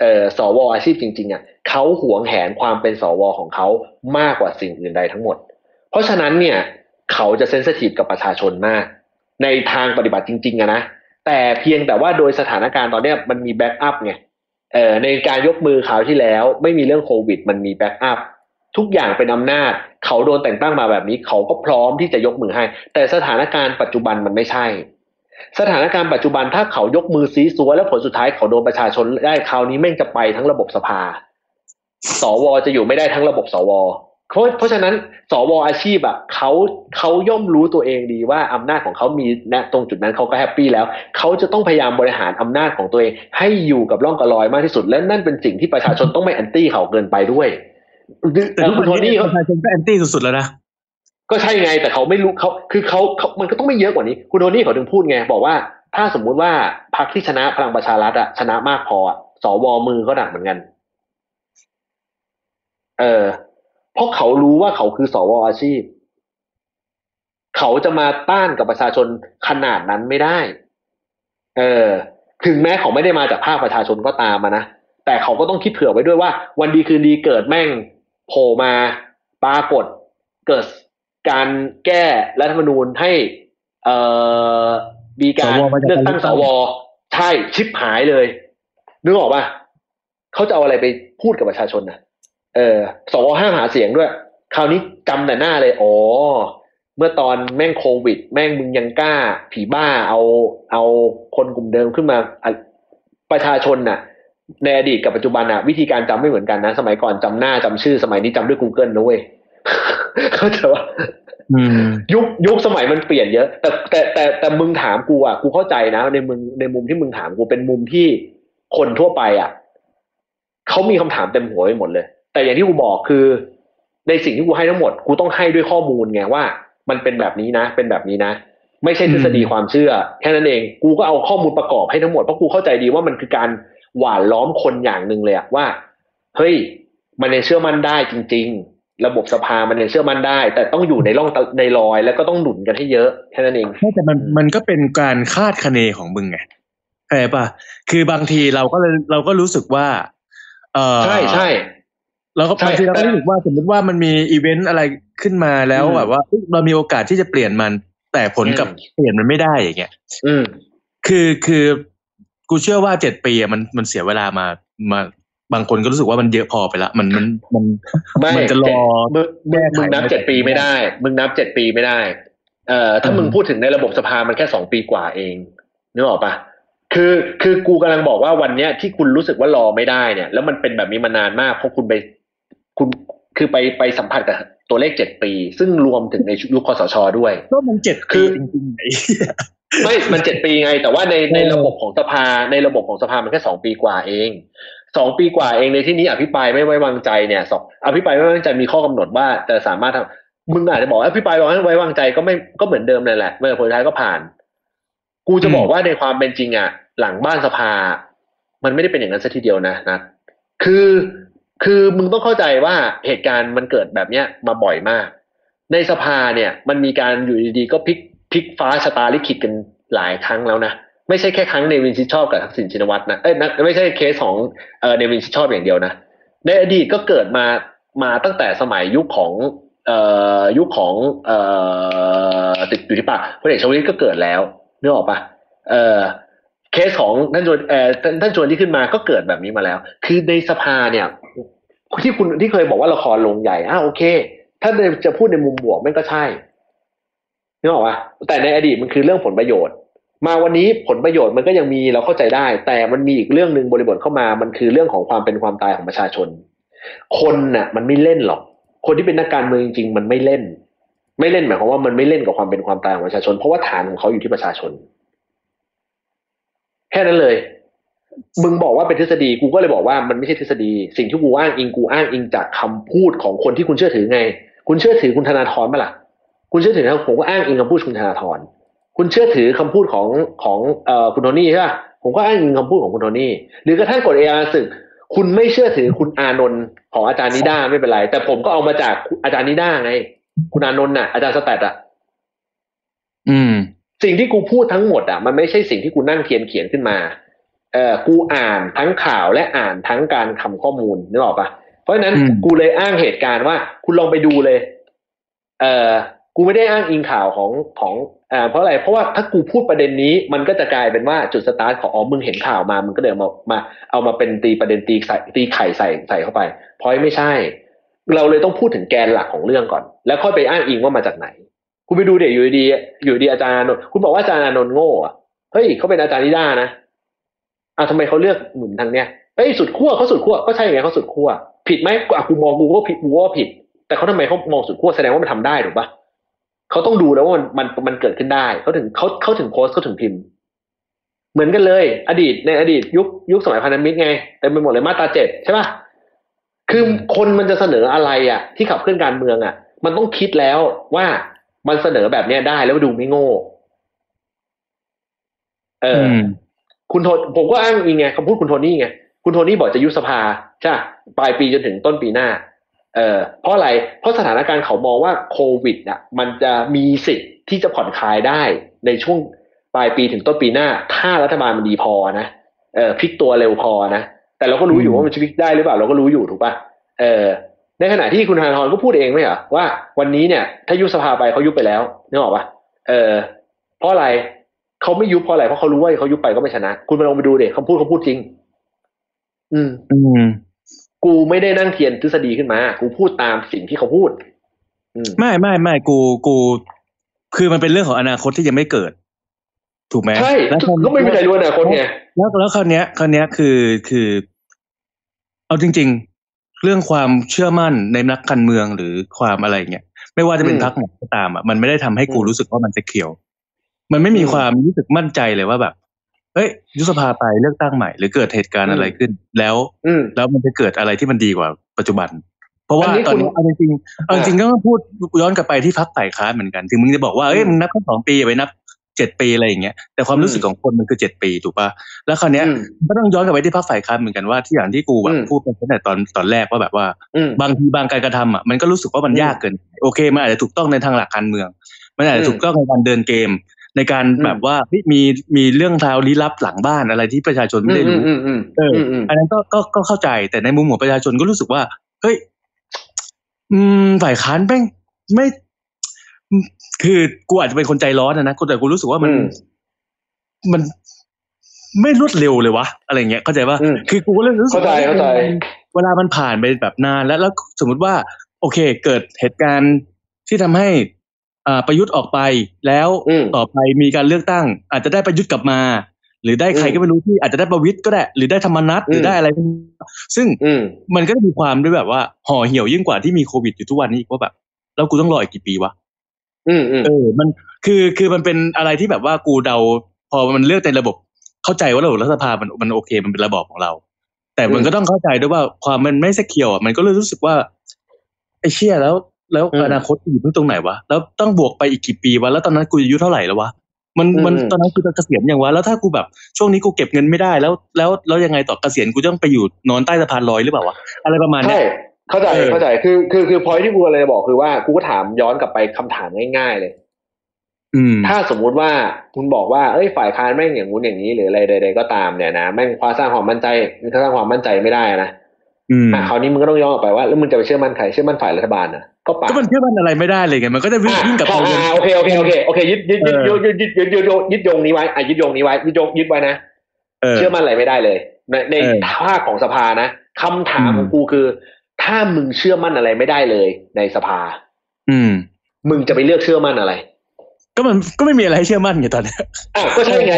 เออสวอาชีพจริงๆอะเขาหวงแหนความเป็นสวของเขามากกว่าสิ่งอื่นใดทั้งหมด เพราะฉะนั้นเนี่ยเขาจะ sensitive กับประชาชนมาก ในทางปฏิบัติจริงๆอะนะแต่เพียงแต่ว่าโดยสถานการณ์ตอนเนี้ยมันมี backup ไง เอ่อในการยกมือคราวที่แล้ว ไม่มีเรื่องโควิด มันมี backup ทุกอย่างเป็นอำนาจ เขาโดนแต่งตั้งมาแบบนี้ เขาก็พร้อมที่จะยกมือให้ แต่สถานการณ์ปัจจุบันมันไม่ใช่ สถานการณ์ปัจจุบันถ้าเขายกมือซี้ซั้วแล้วผลสุดท้ายเขาโดนประชาชนได้คราวนี้แม่งจะไปทั้งระบบสภา สวจะอยู่ไม่ได้ทั้งระบบสว เพราะเพราะฉะนั้นสวอาชีพอะเขาเขาย่อมรู้ตัวเองดีว่าอำนาจของเขามีณตรงจุดนั้นเขาก็ happy แล้วเขาจะต้องพยายามบริหารอำนาจของตัวเอง ให้อยู่กับร่องกับรอยมากที่สุด และนั่นเป็นสิ่งที่ประชาชนต้องไม่ anti เขาเกินไปด้วยแต่ทุกคุวัณนโทนี้นี่เขาประชาชนก็ anti สุดๆแล้วนะก็ใช่ไงแต่เขาไม่รู้เขาคือเขาเขามันก็ต้องไม่เยอะกว่านี้ คุณโทนี่เขาถึงพูดไงบอกว่าถ้าสมมุติว่าพรรคที่ชนะพลังประชารัฐอะชนะมากพออะสวมือก็หนักเหมือนกัน เออ เพราะเขารู้ว่าเขาคือสวอาชีพ เขาจะมาต้านกับประชาชนขนาดนั้นไม่ได้ เออ ถึงแม้เขาไม่ได้มาจากภาคประชาชนก็ตามมานะ แต่เขาก็ต้องคิดเผื่อไว้ด้วยว่า วันดีคืนดีเกิดแม่งโผล่มาปรากฏเกิดการแก้รัฐธรรมนูญให้ เอ่อมีการเลือกตั้งการเลือกตั้สวใช่ชิปหายเลยนึกออกป่ะเขาจะเอาอะไรไปพูดกับประชาชนนะ เออสวห้ามหาเสียงด้วย คราวนี้จำแต่หน้าเลยอ๋อเมื่อตอนแม่งโควิด แม่งมึงยังกล้า ผีบ้าเอาเอาคนกลุ่มเดิมขึ้นมาอะประชาชนน่ะ ในอดีตกับปัจจุบันอะวิธีการจำไม่เหมือนกันนะ สมัยก่อนจำหน้าจำชื่อ สมัยนี้จำด้วย Google นะเว้ยเข้าใจว่าอืมยุคยุคสมัยมันเปลี่ยนเยอะ แต่แต่แต่แต่มึงถามกูอะกูเข้าใจนะในมึงในมุมที่มึงถามกูเป็นมุมที่คนทั่วไปอะเขามีคำถามเต็มหัวไปหมดเลย แต่อย่างที่กูบอกคือในสิ่งที่กูให้ทั้งหมดกูต้องให้ด้วยข้อมูลไงว่า มันเป็นแบบนี้นะ เป็นแบบนี้นะ ไม่ใช่ทฤษฎีความเชื่อ แค่นั้นเองกูก็เอาข้อมูลประกอบให้ทั้งหมดเพราะกูเข้าใจดีว่ามันคือการหว่านล้อมคนอย่างหนึ่งเลยอะว่าเฮ้ยมันยังเชื่อมั่นได้จริง ๆ ระบบสภามันยังเชื่อมั่นได้ แต่ต้องอยู่ในร่องตะในรอย แล้วก็ต้องหนุนกันให้เยอะแค่นั้นเองไม่แต่มันมันก็เป็นการคาดคะเนของมึงไงเข้าใจป่ะคือบางทีเราก็เลยเราก็รู้สึกว่า เออใช่ใช่ เราก็ใช่บางทีเราก็รู้สึกว่าสมมติว่ามันมีอีเวนต์อะไรขึ้นมาแล้วอืมแบบว่าเอ้ยเรามีโอกาสที่จะเปลี่ยนมัน แต่ผลกลับอืมเปลี่ยนมันไม่ได้อย่างเงี้ยอืมคือคือกูเชื่อว่าเจ็ดปีอะมันมันเสียเวลามามาบางคนก็รู้สึกว่ามันเยอะพอไปละมันมันมันไม่มันจะรอมึงมึแก้งไขมึงนับไม่ได้เจ็ดปีไม่ได้ มึงนับเจ็ดปีไม่ได้ เอ่อถ้าอืมมึงพูดถึงในระบบสภามันแค่สองปีกว่าเองนึกออกปะคือคือกูกำลังบอกว่าวันเนี้ยที่คุณรู้สึกว่ารอไม่ได้เนี่ย แล้วมันเป็นแบบนี้มานานมากเพราะคุณไป คุณคือไปไปสัมผัสกับตัวเลขเจ็ดปี ซึ่งรวมถึงในยุคคสชด้วยก็มันเจ็ดคืปีอจริงๆไอ้ไม่มันเจ็ดปีไง แต่ว่าในในเออระบบของสภาในระบบของสภามันแค่สองปีกว่าเองสองปีกว่าเองในที่นี้อภิปรายไม่ไว้วางใจเนี่ยสองอภิปรายไม่ไว้วางใจมีข้อกำหนดว่าจะสามารถทำมึงอาจจะบอกว่าอภิปรายไม่ไว้วางใจก็ไม่ก็เหมือนเดิมนั่นแหละเมื่อผลท้ายก็ผ่าน กูจะบอกว่าในความเป็นจริงอะ หลังบ้านสภา มันไม่ได้เป็นอย่างนั้นซะทีเดียวนะนะคือ คือมึงต้องเข้าใจว่าเหตุการณ์มันเกิดแบบเนี้ยมาบ่อยมาก ในสภาเนี่ยมันมีการอยู่ดีๆก็พลิกพลิกฟ้าชะตาลิขิตกันหลายครั้งแล้วนะไม่ใช่แค่ครั้งเนวินชิดชอบกับทักษิณชินวัตรนะเอ้ยนะไม่ใช่เคสของเนวินชิดชอบอย่างเดียวนะในอดีตก็เกิดมามาตั้งแต่สมัยยุคของเอ่อยุคของเอ่อติดอยู่ที่ปากพลเอกชวลิตก็เกิดแล้วนึกออกปะเอ่อเคสของท่านชวนเอ่อท่านท่านชวนที่ขึ้นมาก็เกิดแบบนี้มาแล้ว คือในสภาเนี่ย ที่คุณที่เคยบอกว่าละครลงใหญ่อะโอเค ถ้าจะพูดในมุมบวกมันก็ใช่นึกออกปะแต่ในอดีตมันคือเรื่องผลประโยชน์ มาวันนี้ผลประโยชน์มันก็ยังมีเราเข้าใจได้ แต่มันมีอีกเรื่องหนึ่งบริบทเข้ามามันคือเรื่องของความเป็นความตายของประชาชน คนน่ะ มันไม่เล่นหรอก คนที่เป็นนักการเมืองจริงๆมันไม่เล่น ไม่เล่นหมายความว่ามันไม่เล่นกับความเป็นความตายของประชาชน เพราะว่าฐานของเขาอยู่ที่ประชาชน แค่นั้นเลย มึงบอกว่าเป็นทฤษฎีกูก็เลยบอกว่ามันไม่ใช่ทฤษฎี สิ่งที่กูอ้างอิงกูอ้างอิงจากคำพูดของคนที่คุณเชื่อถือไง คุณเชื่อถือคุณธนาธรไหมล่ะ คุณเชื่อถือผมก็อ้างอิงคำพูดคุณธนาธรคุณเชื่อถือคำพูดของของเอ่อคุณโทนี่ใช่ป่ะผมก็อ้างอิงคำพูดของคุณโทนี่หรือกระทั่งกฎเออาสึก คุณไม่เชื่อถือคุณอานนท์ของอาจารย์นิด้าไม่เป็นไร แต่ผมก็เอามาจากอาจารย์นิด้าไง คุณอานนท์น่ะอาจารย์สแตทอะอืม สิ่งที่กูพูดทั้งหมดอะมันไม่ใช่สิ่งที่กูนั่งเขียนเขียนขึ้นมา เออกูอ่านทั้งข่าวและอ่านทั้งการทำข้อมูลนึกออกปะเพราะฉะนั้นอืมกูเลยอ้างเหตุการณ์ว่า คุณลองไปดูเลย เออกูไม่ได้อ้างอิงข่าวของของอ่าเพราะอะไร เพราะว่าถ้ากูพูดประเด็นนี้ มันก็จะกลายเป็นว่าจุดสตาร์ทของอ๋อมึงเห็นข่าวมา มึงก็เดินมามา เอามาเป็นตีประเด็นตีใส่ตีไข่ใส่ใส่เข้าไปเพราะไม่ใช่ เราเลยต้องพูดถึงแกนหลักของเรื่องก่อน แล้วค่อยไปอ้างอิงว่ามาจากไหน คุณไปดูเดี๋ยวอยู่ดีๆอยู่ดีอาจารย์อานนท์คุณบอกว่าอาจารย์อานนท์โง่อะเฮ้ยเขาเป็นอาจารย์นิด้านะ อะทำไมเขาเลือกหนุนทางเนี้ยเฮ้ยสุดขั้วเขาสุดขั้วก็ใช่ไงเขาสุดขั้วผิดไหมอะกูมองกูก็ผิดกูก็ผิด แต่เขาทำไมเขามองสุดขั้วแสดงว่ามันทำได้ถูกปะเขาต้องดูแล้วว่ามันมันมันเกิดขึ้นได้เขาถึงเขาเขาถึงโพสเขาถึงพิมพ์ เหมือนกันเลย อดีตในอดีตยุคยุคสมัยพันธมิตรไงเต็มไปหมดเลยมาตราเจ็ดใช่ปะคือคนมันจะเสนออะไรอะ ที่ขับเคลื่อนการเมืองอะ มันต้องคิดแล้วว่ามันเสนอแบบเนี้ยได้แล้วดูไม่โง่เอออือ คุณโทผมก็อ้างอิงไงคำพูดคุณโทนี่ไงคุณโทนี่บอกจะยุบสภาใช่ปะปลายปีจนถึงต้นปีหน้า เออเพราะอะไร เพราะสถานการณ์เขามองว่าโควิดอะ มันจะมีสิทธิ์ที่จะผ่อนคลายได้ในช่วงปลายปีถึงต้นปีหน้า ถ้ารัฐบาลมันดีพอนะเออพลิกตัวเร็วพอนะแต่เราก็รู้อยู่ว่ามันจะพลิกได้หรือเปล่าเราก็รู้อยู่ถูกปะเออในขณะที่คุณธนาธรก็พูดเองไม่เหรอว่าวันนี้เนี่ย ถ้ายุบสภาไปเขายุบไปแล้วนึกออกปะเออเพราะอะไร เขาไม่ยุบเพราะอะไรเพราะเขารู้ว่าเขายุบไปก็ไม่ชนะ คุณไปลองไปดูเด็กเขาพูดเขาพูดจริง อืม อืม กูไม่ได้นั่งเทียนทฤษฎีขึ้นมา กูพูดตามสิ่งที่เขาพูดอืมไม่ไม่ไม่กูกู คือมันเป็นเรื่องของอนาคตที่ยังไม่เกิด ถูกไหมใช่แล้วคราวก็ไม่มีใครรู้อนาคตไงแล้วแล้วคราวเนี้ยคราวเนี้ยคือคือ เอาจริง ๆ เรื่องความเชื่อมั่นในนักการเมืองหรือความอะไรเงี้ยไม่ว่าจะเป็นอืมพรรคไหนก็ตามอะมันไม่ได้ทำให้กูอืมรู้สึกว่ามันจะเขียว มันไม่มีอืมความรู้สึกมั่นใจเลยว่าแบบเฮ้ยยุบสภาไปเลือกตั้งใหม่ หรือเกิดเหตุการอืณ์มอะไรขึ้น แล้วอืมแล้วมันจะเกิดอะไรที่มันดีกว่าปัจจุบัน เพราะว่าอันนี้ตอนคุณนี้เอาจริงๆเอาจริงๆก็ต้องพูดย้อนกลับไปที่พักฝ่ายค้านเหมือนกัน ถึงมึงจะบอกว่าเอ้ยอืมมึงนับแค่สองปีอย่าไปนับเจ็ดปีอะไรอย่างเงี้ยแต่ความรู้สึกอืมของคนมันคือเจ็ดปีถูกป่ะแล้วคราวเนี้ยอืมก็ต้องย้อนกลับไปที่พักฝ่ายค้านเหมือนกันว่าที่อย่างที่กูแบอืบมพูดไปตั้งแต่ตอนตอนแรกว่าแบบว่าอืมบางทีบางการกระทำอะมันก็รู้สึกว่ามันอืมยากเกิน โอเคมันอาจจะถูกต้องในทางหลักการเมือง มันอาจอืจะมถูกต้องในการเดินเกม ในการอืมแบบว่าเฮ้ยมีมีเรื่องราวลี้ลับหลังบ้านอะไรที่ประชาชนไม่ได้รู้อืมอืมเอออือมอืมอันนั้นก็ก็ก็เข้าใจแต่ในมุมของประชาชนก็รู้สึกว่าเฮ้ยอืมฝ่ายค้านแม่งไม่อืมคือกูอาจจะเป็นคนใจร้อนนะนะแต่กูรู้สึกว่ามันอืมมันไม่รวดเร็วเลยวะอะไรเงี้ยเข้าใจป่ะอืมคือกูก็เลยรู้สึกเข้าใจว่าเข้าใจเวลามันผ่านไปแบบนานแล้วแล้วสมมุติว่า โอเค เกิดเหตุการณ์ที่ทำให้อ่า ประยุทธ์ออกไปแล้วอืมต่อไปมีการเลือกตั้ง อาจจะได้ประยุทธ์กลับมา หรือได้ใครอืมก็ไม่รู้ที่อาจจะได้ประวิตยก็ได้ หรือได้ธรรมนัตหรือมได้อะไร ซึ่งอืมมันก็จะมีความด้วยแบบว่าห่อเหี่ยวยิ่งกว่าที่มีโควิดอยู่ทุกวันนี้อีกว่าแบบแล้วกูต้องรออีกกี่ปีวะอืมอืมเออ มันคือคือมันเป็นอะไรที่แบบว่ากูเดา พอมันเลือกในระบบ เข้าใจว่าระบบรัฐสภามันมันโอเค มันเป็นระบอบของเรา แต่มันก็ต้องเข้าใจด้วยว่าความมันไม่สเกียวอะมันก็เลยรู้สึกว่าไอ้เชี่ยแล้ว แล้วอนาคตอยู่ที่ตรงไหนวะแล้วต้องบวกไปอีกกี่ปีวะแล้วตอนนั้นกูอายุเท่าไหร่แล้ววะมันมันตอนนั้นกูจะเกษียณอย่างวะแล้วถ้ากูแบบช่วงนี้กูเก็บเงินไม่ได้แล้วแล้วแล้วยังไงต่อเกษียณกูต้องไปอยู่นอนใต้สะพานลอยหรือเปล่าวะอะไรประมาณเนี้ใช่ยเข้าใจเออเข้าใจคือคือคือพอยที่กูเลยบอกคือว่ากูก็ถามย้อนกลับไปคำถามง่ายๆเลยอืมถ้าสมมุติว่าคุณบอกว่าเอ้ยฝ่ายค้านแม่งอย่างงู้นอย่างนี้หรืออะไรใดๆก็ตามเนี่ยนะแม่งคว้าสร้างความมั่นใจสร้างความมั่นใจไม่ได้นะอืมอะคราวนี้มึงก็ต้องย้อนกลับไปว่าแล้วมึงจะไปเชื่อมั่นใครเชื่อมั่นฝ่ายรัฐบาลนะ ก็ปาก็มันเชื่อมันอะไรไม่ได้เลยไงมันก็จะวิ่งอะวิ่งกลับไปอะวนอะโอเคโอเคโอเคโอเคยึดยึดยึดเออยึดยึดยึดยึดยึดยึดยึดโยงนี้ไว้อะยึดโยงนี้ไว้ยึดโยงยึดไว้นะเออเชื่อมั่นอะไรไม่ได้เลย ในในเออภาคของสภานะคำถามอืมของกูคือ ถ้ามึงเชื่อมั่นอะไรไม่ได้เลยในสภา อืม มึงจะไปเลือกเชื่อมั่นอะไร ก็มันก็ไม่มีอะไรให้เชื่อมั่นไงตอนเนี้ยอะก็ใช่ไง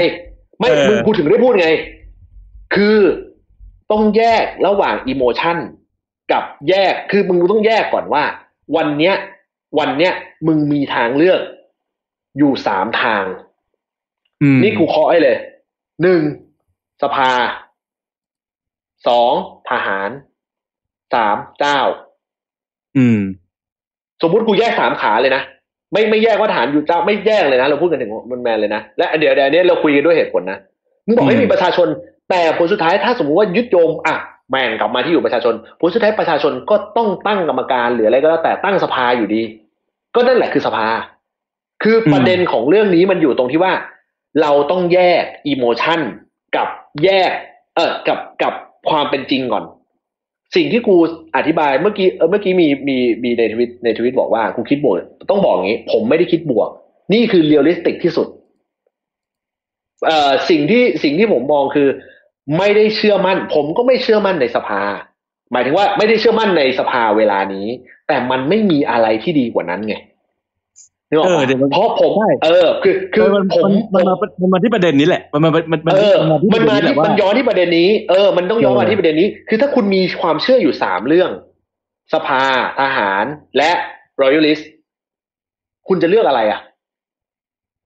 ไม่เออมึงกูถึงได้พูดไง คือต้องแยกระหว่างอิโมชันกับแยกคือมึงต้องแยกก่อนว่า วันเนี้ย วันเนี้ยมึงมีทางเลือก อยู่สามทางอืมนี่กูเคาะให้เลยหนึ่งสภาสองทหารสามเจ้า อืม สมมุติกูแยกสามขาเลยนะไม่ไม่แยกว่าฐานอยู่เจ้าไม่แยกเลยนะ เราพูดกันถึงมันแมนเลยนะและเดี๋ยวเดี๋ยวอันนี้เราคุยกันด้วยเหตุผลนะมึงบอกให้อืมมีประชาชน แต่ผลสุดท้ายถ้าสมมติว่ายึดโยงอะ แม่งกลับมาที่อยู่ประชาชนผลสุดท้ายประชาชนก็ต้องตั้งกรรมการหรืออะไรก็แล้วแต่ตั้งสภาอยู่ดี ก็นั่นแหละคือสภา คือประเด็นของเรื่องนี้มันอยู่ตรงที่ว่า เราต้องแยกอิโมชันกับแยก เออกับกับความเป็นจริงก่อน สิ่งที่กูอธิบายเมื่อกี้เออเมื่อกี้มีมีมีในทวิตในทวิตบอกว่ากูคิดบวกต้องบอกอย่างนี้ ผมไม่ได้คิดบวก นี่คือ realistic ที่สุดเอ่อสิ่งที่สิ่งที่ผมมองคือ ไม่ได้เชื่อมั่น ผมก็ไม่เชื่อมั่นในสภา หมายถึงว่าไม่ได้เชื่อมั่นในสภาเวลานี้ แต่มันไม่มีอะไรที่ดีกว่านั้นไงนึกออกเออปะเดี๋ยวมันเพราะผมใช่เออ คือคือมันผมมันมันมามันมาที่ประเด็นนี้แหละ มันมามันมันเออมันมาที่มันมาที่ประเด็นนี้แหละว่ามันย้อนที่ประเด็นนี้ เออ มันต้องย้อนมาเออที่ประเด็นนี้ คือถ้าคุณมีความเชื่ออยู่สามเรื่อง สภาทหารและรอยัลลิสคุณจะเลือกอะไรอะ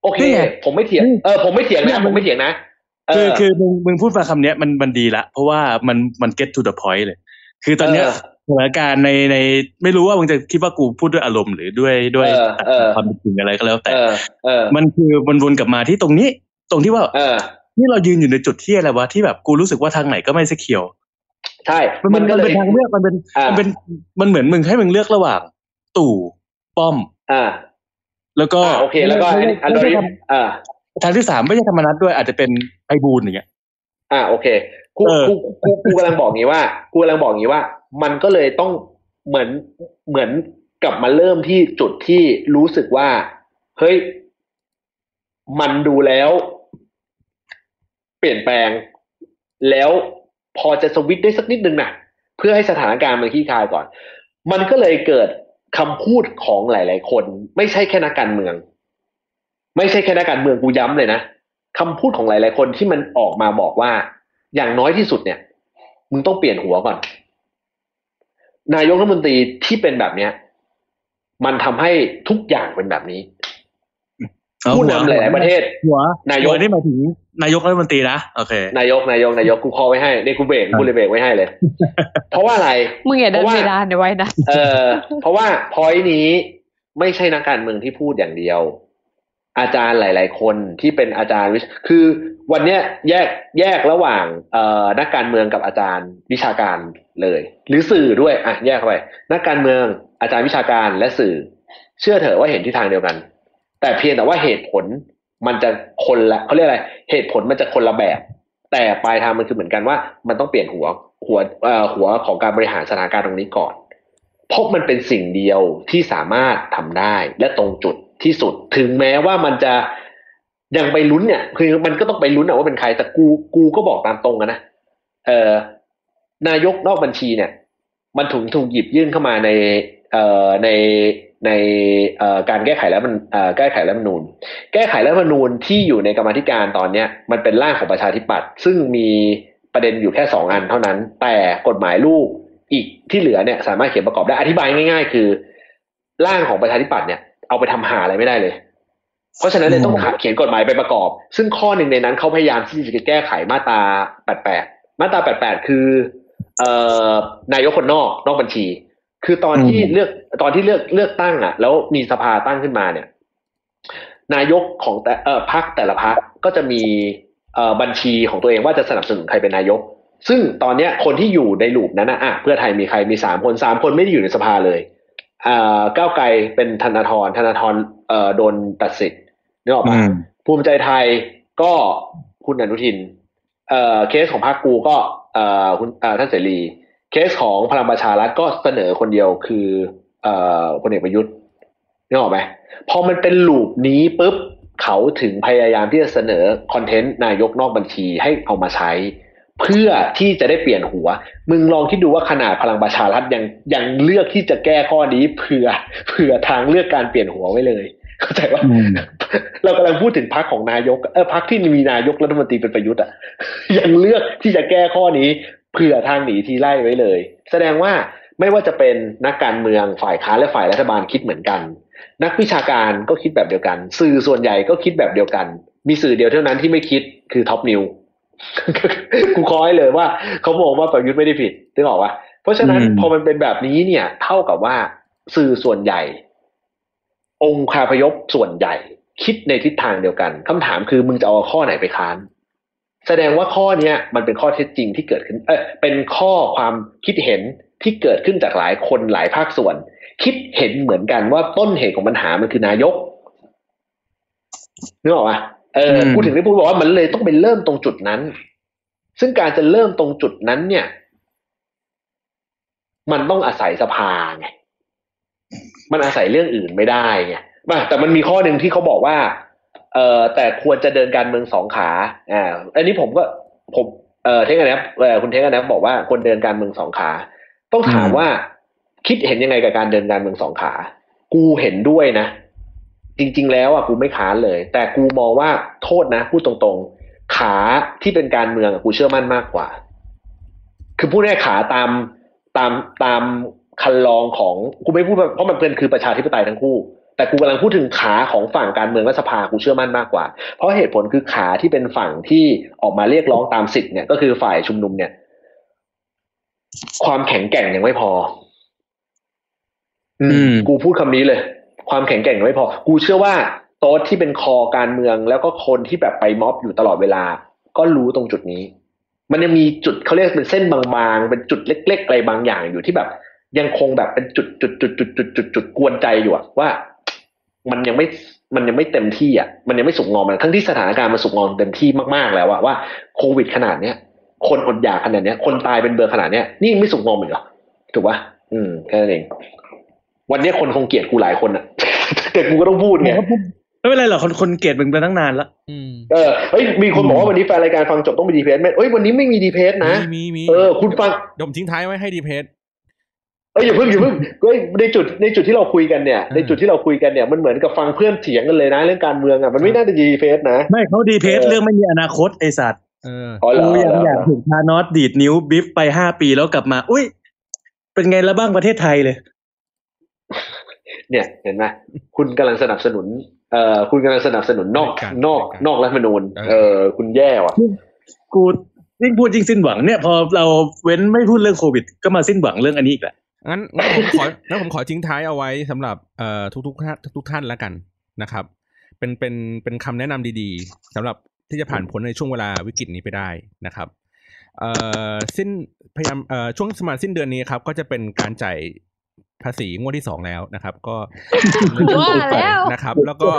โอเคนี่ไงผมไม่เถียงนี่เออผมไม่เถียงเนี่นะยผมไม่เถียงนะเอ คืออคือมึงมึงพูดมาคำเนี้ยมันมันดีละ เพราะว่ามันมัน get to the point เลย คือตอนเนี้ยเออสถานการณ์ในในไม่รู้ว่ามึงจะคิดว่ากูพูดด้วยอารมณ์หรือด้วยด้วยเออเออความเป็นจริงอะไรก็แล้วแต่เออเออมันคือมันวนกลับมาที่ตรงนี้ ตรงที่ว่าเออที่เรายืนอยู่ในจุดที่อะไรวะที่แบบกูรู้สึกว่าทางไหนก็ไม่สเคียวใช่ มันมัมันนก็มันเลเป็ยนทางเลือกมันเป็นอ่ามัมันเป็นมันเหมือนมึงให้มึงเลือกระหว่าง ตู่ป้อม อ่า แล้วก็อ่าโอเคแล้วก็อันนี้อันไม่นี้ใช่อ่า ทางที่สามไม่ใช่ธรรมนัตด้วยอาจจะเป็นไพบูลย์อย่างเงี้ย อ่าโอเคกูเออกูกูกูกำลังบอกงี้ว่ากูกำลังบอกงี้ว่า มันก็เลยต้องเหมือนเหมือนกลับมาเริ่มที่จุดที่รู้สึกว่า เฮ้ย มันดูแล้ว เปลี่ยนแปลง แล้วพอจะสวิตช์ได้สักนิดนึงนะเพื่อให้สถานการณ์มันคลี่คลายก่อน มันก็เลยเกิดคำพูดของหลาย ๆ คน ไม่ใช่แค่นักการเมือง ไม่ใช่แค่นักการเมืองกูย้ำเลยนะคำพูดของหลาย ๆ คนที่มันออกมาบอกว่า อย่างน้อยที่สุดเนี่ย มึงต้องเปลี่ยนหัวก่อน นายกรัฐมนตรีที่เป็นแบบเนี้ย มันทำให้ทุกอย่างเป็นแบบนี้เอาผู้หัวนำหลาย ๆ ประเทศหัวนายกหัวนี่หมายถึงนายกรัฐมนตรีนะโอเคนายกนายกนายกกูคอไว้ให้นี่กูเบรกกูเลยเบรกไว้ให้เลย เพราะว่าอะไรมึงอย่าเดินเพราะว่าไปด้านเดี๋ยวไว้นะเออ เพราะว่าพอยนี้ไม่ใช่นักการเมืองที่พูดอย่างเดียว อาจารย์หลาย ๆ คนที่เป็นอาจารย์วิชคือวันเนี้ยแยกแยกระหว่างเอ่อนักการเมืองกับอาจารย์วิชาการเลย หรือสื่อด้วยอะแยกเข้าไปนักการเมืองอาจารย์วิชาการและสื่อ เชื่อเถอะว่าเห็นที่ทางเดียวกัน แต่เพียงแต่ว่าเหตุผลมันจะคนละเขาเรียกอะไร เหตุผลมันจะคนละแบบ แต่ปลายทางมันคือเหมือนกันว่า มันต้องเปลี่ยนหัวหัวเอ่อหัวของการบริหารสถานการณ์ตรงนี้ก่อนเพราะมันเป็นสิ่งเดียวที่สามารถทำได้และตรงจุด ที่สุด ถึงแม้ว่ามันจะยังไปลุ้นเนี่ย คือมันก็ต้องไปลุ้นอะว่าเป็นใครแต่กูกูก็บอกตามตรงนะเออนายกนอกบัญชีเนี่ย มันถูกถูกหยิบยื่นเข้ามาในเอ่อในในเอ่อการแก้ไขแล้วมันเอ่อแก้ไขรัฐธรรมนูญแก้ไขรัฐธรรมนูญที่อยู่ในกรรมธิการตอนเนี้ยมันเป็นร่างของประชาธิปัตย์ซึ่งมีประเด็นอยู่แค่สองอันเท่านั้น แต่กฎหมายลูกอีกที่เหลือเนี่ย สามารถเขียนประกอบได้อธิบายง่าย ๆ คือ ร่างของประชาธิปัตย์เนี่ย เอาไปทำหาอะไรไม่ได้เลย เพราะฉะนั้นเลยต้องเขียนกฎหมายไปประกอบ ซึ่งข้อหนึ่งในนั้นเขาพยายามที่จะแก้ไขมาตรา88 มาตรา88 คือ เอ่อนายกคนนอกนอกบัญชี คือตอนที่เลือกตอนที่เลือกเลือกตั้งอะ แล้วมีสภาตั้งขึ้นมาเนี่ย นายกของแต่เอ่อพักแต่ละพักก็จะมีเอ่อบัญชีของตัวเองว่าจะสนับสนุนใครเป็นนายกซึ่งตอนเนี้ยคนที่อยู่ในลูปนั้นนะอะเพื่อไทยมีใครมีสามคนสามคนไม่ได้อยู่ในสภาเลยอ่า ก้าวไกลเป็นธนาธรธนาธรเอ่อโดนตัดสิทธิ์นึกออกปะอืมภูมิใจไทยก็คุณอนุทินเอ่อเคสของพรรคกูก็เอ่อคุณเอ่อท่านเสรีเคสของพลังประชารัฐก็เสนอคนเดียวคือเอ่อพลเอกประยุทธ์นึกออกไหมพอมันเป็นลูปนี้ปุ๊บเขาถึงพยายามที่จะเสนอคอนเทนต์นายกนอกบัญชีให้เอามาใช้ เพื่อที่จะได้เปลี่ยนหัว มึงลองคิดดูว่าขนาดพลังประชารัฐยังยังเลือกที่จะแก้ข้อนี้เผื่อเผื่อทางเลือกการเปลี่ยนหัวไว้เลย เข้าใจว่าอืมเรากำลังพูดถึงพักของนายกเออพักที่มีนายกรัฐมนตรีเป็นประยุทธ์อะยังเลือกที่จะแก้ข้อนี้เผื่อทางหนีทีไล่ไว้เลย แสดงว่าไม่ว่าจะเป็นนักการเมืองฝ่ายค้านและฝ่ายรัฐบาลคิดเหมือนกัน นักวิชาการก็คิดแบบเดียวกัน สื่อส่วนใหญ่ก็คิดแบบเดียวกัน มีสื่อเดียวเท่านั้นที่ไม่คิดคือท็อปนิว กูคอยเลยว่าเขามองว่าประยุทธ์ไม่ได้ผิดนึกออกปะเพราะฉะนั้นอืมพอมันเป็นแบบนี้เนี่ย เท่ากับว่าสื่อส่วนใหญ่ องค์คาพยพส่วนใหญ่ คิดในทิศทางเดียวกันคำถามคือมึงจะเอาข้อไหนไปค้าน แสดงว่าข้อเนี้ยมันเป็นข้อเท็จจริงที่เกิดขึ้น เออเป็นข้อความคิดเห็นที่เกิดขึ้นจากหลายคนหลายภาคส่วน คิดเห็นเหมือนกันว่าต้นเหตุของปัญหามันคือนายกนึกออกปะ เอออืมพูดถึงได้พูดบอกว่ามันเลยต้องไปเริ่มตรงจุดนั้น ซึ่งการจะเริ่มตรงจุดนั้นเนี่ย มันต้องอาศัยสภาไงมันอาศัยเรื่องอื่นไม่ได้ไงมาแต่มันมีข้อหนึ่งที่เขาบอกว่า เออแต่ควรจะเดินการเมืองสองขาอ่าอันนี้ผมก็ผมเออเทคกันนะเออคุณเทคกันนะบอกว่าควรเดินการเมืองสองขา ต้องถามอืมว่าคิดเห็นยังไงกับการเดินการเมืองสองขา กูเห็นด้วยนะ จริง ๆ แล้วอะกูไม่ค้านเลย แต่กูมองว่าโทษนะพูดตรงๆ ขาที่เป็นการเมืองอะกูเชื่อมั่นมากกว่า คือพูดง่ายๆขาตามตามตามคันลองของกูไม่พูดว่าเพราะมันเป็นคือประชาธิปไตยทั้งคู่ แต่กูกำลังพูดถึงขาของฝั่งการเมืองและสภากูเชื่อมั่นมากกว่า เพราะเหตุผลคือขาที่เป็นฝั่งที่ออกมาเรียกร้องตามสิทธิ์เนี่ยก็คือฝ่ายชุมนุมเนี่ย ความแข็งแกร่งยังไม่พอ อือืมมกูพูดคำนี้เลย ความแข็งแกร่งไม่พอ กูเชื่อว่าโต๊ดที่เป็นคอการเมืองแล้วก็คนที่แบบไปม็อบอยู่ตลอดเวลา ก็รู้ตรงจุดนี้ มันยังมีจุดเขาเรียกเป็นเส้นบางๆ เป็นจุดเล็กๆอะไรบางอย่างอยู่ที่แบบ ยังคงแบบเป็นจุดจุดจุดจุดจุดจุดจุดกวนใจอยู่ว่า มันยังไม่มันยังไม่เต็มที่อะมันยังไม่สุกงอมันทั้งที่สถานการณ์มันสุกงอมเต็มที่มากๆแล้วอะว่าโควิดขนาดเนี้ยคนอดอยากขนาดเนี้ย คนตายเป็นเบอร์ขนาดเนี้ยนี่ไม่สุกงอมอีกเหรอถูกปะอืมแค่นั้นเองวันนี้คนคงเกลียดกูหลายคนอะ แต่กูก็ต้องพูดไงไม่เป็นไรหรอกคนคนเกลียดมึงมาตั้งนานแล้วอืมเออเฮ้ยมีคนบอกว่าวันนี้แฟนรายการฟังจบต้องมีดีเพสไหมเอ้ยวันนี้ไม่มีดีเพสนะมีมีมีเออคุณฟังเดี๋ยวผมทิ้งท้ายไว้ให้ดีเพจเอ้ยอย่าเพิ่งอย่าเพิ่งเฮ้ยในจุดในจุดที่เราคุยกันเนี่ย ในจุดที่เราคุยกันเนี่ยมันเหมือนกับฟังเพื่อนเถียงกันเลยนะ เรื่องการเมืองอะมันไม่น่าจะดีเพสนะไม่เขาดีเพจเออเรื่องไม่มีอนาคตไอสัตว์เอออ๋อเหรอกูยังเหรออยากถูกทานอสดีดนิ้วบิฟไปห้าปีแล้วกลับมา อุ้ยเป็นไงละบ้างประเทศไทยเลย เนี่ยเห็นไหมคุณกำลังสนับสนุนเอ่อคุณกำลังสนับสนุนนอกการนอกการนอกรัฐธรรมนูญเออเออคุณแย่ว่ะกูยิ่งพูดยิ่งสิ้นหวังเนี่ยพอเราเว้นไม่พูดเรื่องโควิด ก็มาสิ้นหวังเรื่องอันนี้อีกแหละงั้นงั้นผมของั้นผมขอทิ้งท้ายเอาไว้สำหรับเอ่อทุกทุกๆท่านทุกๆท่านแล้วกันนะครับ เป็นเป็นเป็นคำแนะนำดีๆสำหรับที่จะผ่านพ้นในช่วงเวลาวิกฤตนี้ไปได้นะครับเอ่อสิ้นพยายามเอ่อช่วงสมาสิ้นเดือนนี้ครับก็จะเป็นการจ่าย ภาษีงวดที่สองแล้วนะครับ ก็ว่าแล้วนะครับ แล้วก็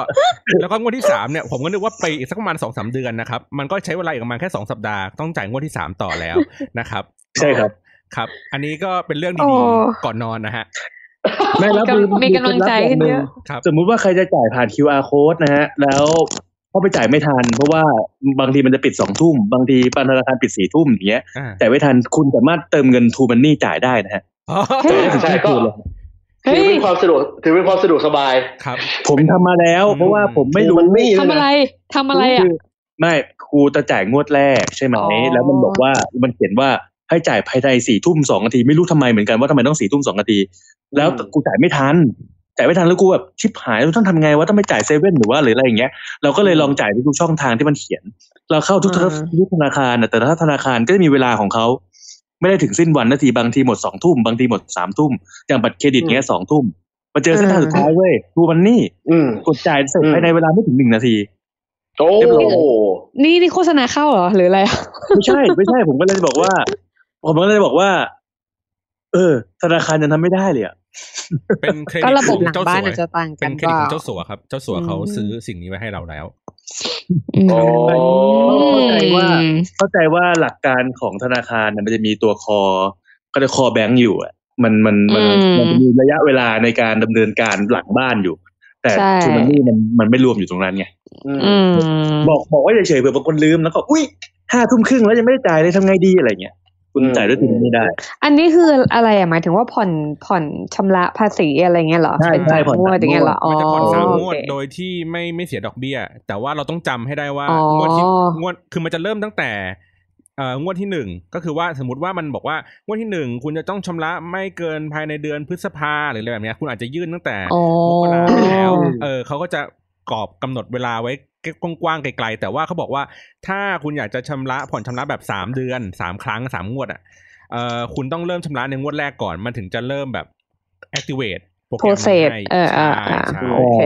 แล้วก็งวดที่สามเนี่ยผมก็นึกว่าไปอีกสักประมาณสองสามเดือนนะครับ มันก็ใช้เวลาอีกประมาณแค่สองสัปดาห์ต้องจ่ายงวดที่สามต่อแล้วนะครับ ใช่ครับครับ อันนี้ก็เป็นเรื่องโอ้ดีๆก่อนนอนนะฮะไม่แล้วกำมีกำลังใจขึ้นเยอะครับสมมุติว่าใครจะจ่ายผ่าน QR code นะฮะแล้วเขาไปจ่ายไม่ทัน เพราะว่าบางทีมันจะปิดสองทุ่มบางทีปธนาคารปิดสี่ทุ่มอย่างเงี้ยอ่าจ่ายไม่ทันคุณสามารถเติมเงินทูมันนี่จ่ายได้นะฮะอ๋อเฮ้ย ใช่ก็เฮ้ถือยเป็นความสะดวกถือเป็นความสะดวกสบายครับ ผมทำมาแล้ว เพราะว่าผมไม่รู้มันนี่ทำอะไรทำอะไรอะคืไม่ครูจะจ่ายงวดแรกใช่ไหมอ๋อแล้วมันบอกว่ามันเขียนว่าให้จ่ายภายในสี่ทุ่มสองนาทีไม่รู้ทำไมเหมือนกันว่าทำไมต้องสี่ทุ่มสองนาที แล้วอืมกูจ่ายไม่ทันจ่ายไม่ทันแล้วกูแบบชิบหายเราต้องทำไงว่าต้องไปจ่ายเซเว่นหรือว่าหรืออะไรอย่างเงี้ยเราก็เลยลองจ่ายทุกช่องทางที่มันเขียน เราเข้าทุกอ่าทุกธนาคารนะแต่ถ้าธนาคารก็จะมีเวลาของเขา ไม่ได้ถึงสิ้นวันนาทีบางทีหมดสองทุ่มบางทีหมดสามทุ่มอย่างบัตรเครดิตเงี้ยสองทุ่มมาเจอเส้นทางสุดท้ายเว้ยทูมันนี่อืมกดจ่ายเสร็จอืมภายในเวลาไม่ถึงหนึ่งนาทีโอ้เรียบร้อยนี่นี่โฆษณาเข้าเหรอหรืออะไรอะไม่ใช่ไม่ใช่ผมก็เลยบอกว่า ผมก็เลยบอกว่า เออ ธนาคารยังทำไม่ได้เลยอะ เป็นเครดิตก็ระบบของหลังเจ้าบ้าสันวอาจจะต่างกัเป็นนเครเปดิตล่าของเจ้าสัวครับ เจ้าสัวเขาอืมซื้อสิ่งนี้ไว้ให้เราแล้วอืมโอ้เข้าใจว่าเข้าใจว่าหลักการของธนาคารเนี่ยมันจะมีตัวคอก็จะคอแบงก์อยู่อะ มันมันมันอืมมันจะมีระยะเวลาในการดำเนินการหลังบ้านอยู่ แต่ใช่ทูมันนี่มันมันไม่รวมอยู่ตรงนั้นไงอืมอืมบอกบอกว่าเฉยๆเผื่อบางคนลืมแล้วก็อุ้ยห้าทุ่มครึ่งแล้วยังไม่ได้จ่ายเลยทำไงดีอะไรเงี้ย คุณจ่ายด้วยทูมันนี่ได้ อันนี้คืออะไรอะหมายถึงว่าผ่อนผ่อนชำระภาษีอะไรเงี้ยเหรอใช่เป็นใช่สามผ่อนงวดสามอย่างเงี้ยเหรออ๋อมันจะผ่อนสามงวดโอเคโดยที่ไม่ไม่เสียดอกเบี้ย แต่ว่าเราต้องจำให้ได้ว่าอ๋องวดที่งวดคือมันจะเริ่มตั้งแต่เอ่องวดที่หนึ่งก็คือว่าสมมติว่ามันบอกว่างวดที่หนึ่งคุณจะต้องชำระไม่เกินภายในเดือนพฤษภาหรืออะไรแบบเนี้ยคุณอาจจะยื่นตั้งแต่อ๋อมกราไปแล้วเออเขาก็จะกรอบกำหนดเวลาไว้ กว้างๆไกลๆแต่ว่าเขาบอกว่าถ้าคุณอยากจะชำระผ่อนชำระแบบสามเดือนสามครั้งสามงวดอะเอ่อคุณต้องเริ่มชำระในงวดแรกก่อนมันถึงจะเริ่มแบบ activate โปรแกรม process ให้เอออ่าใช่อ่าใช่โอเค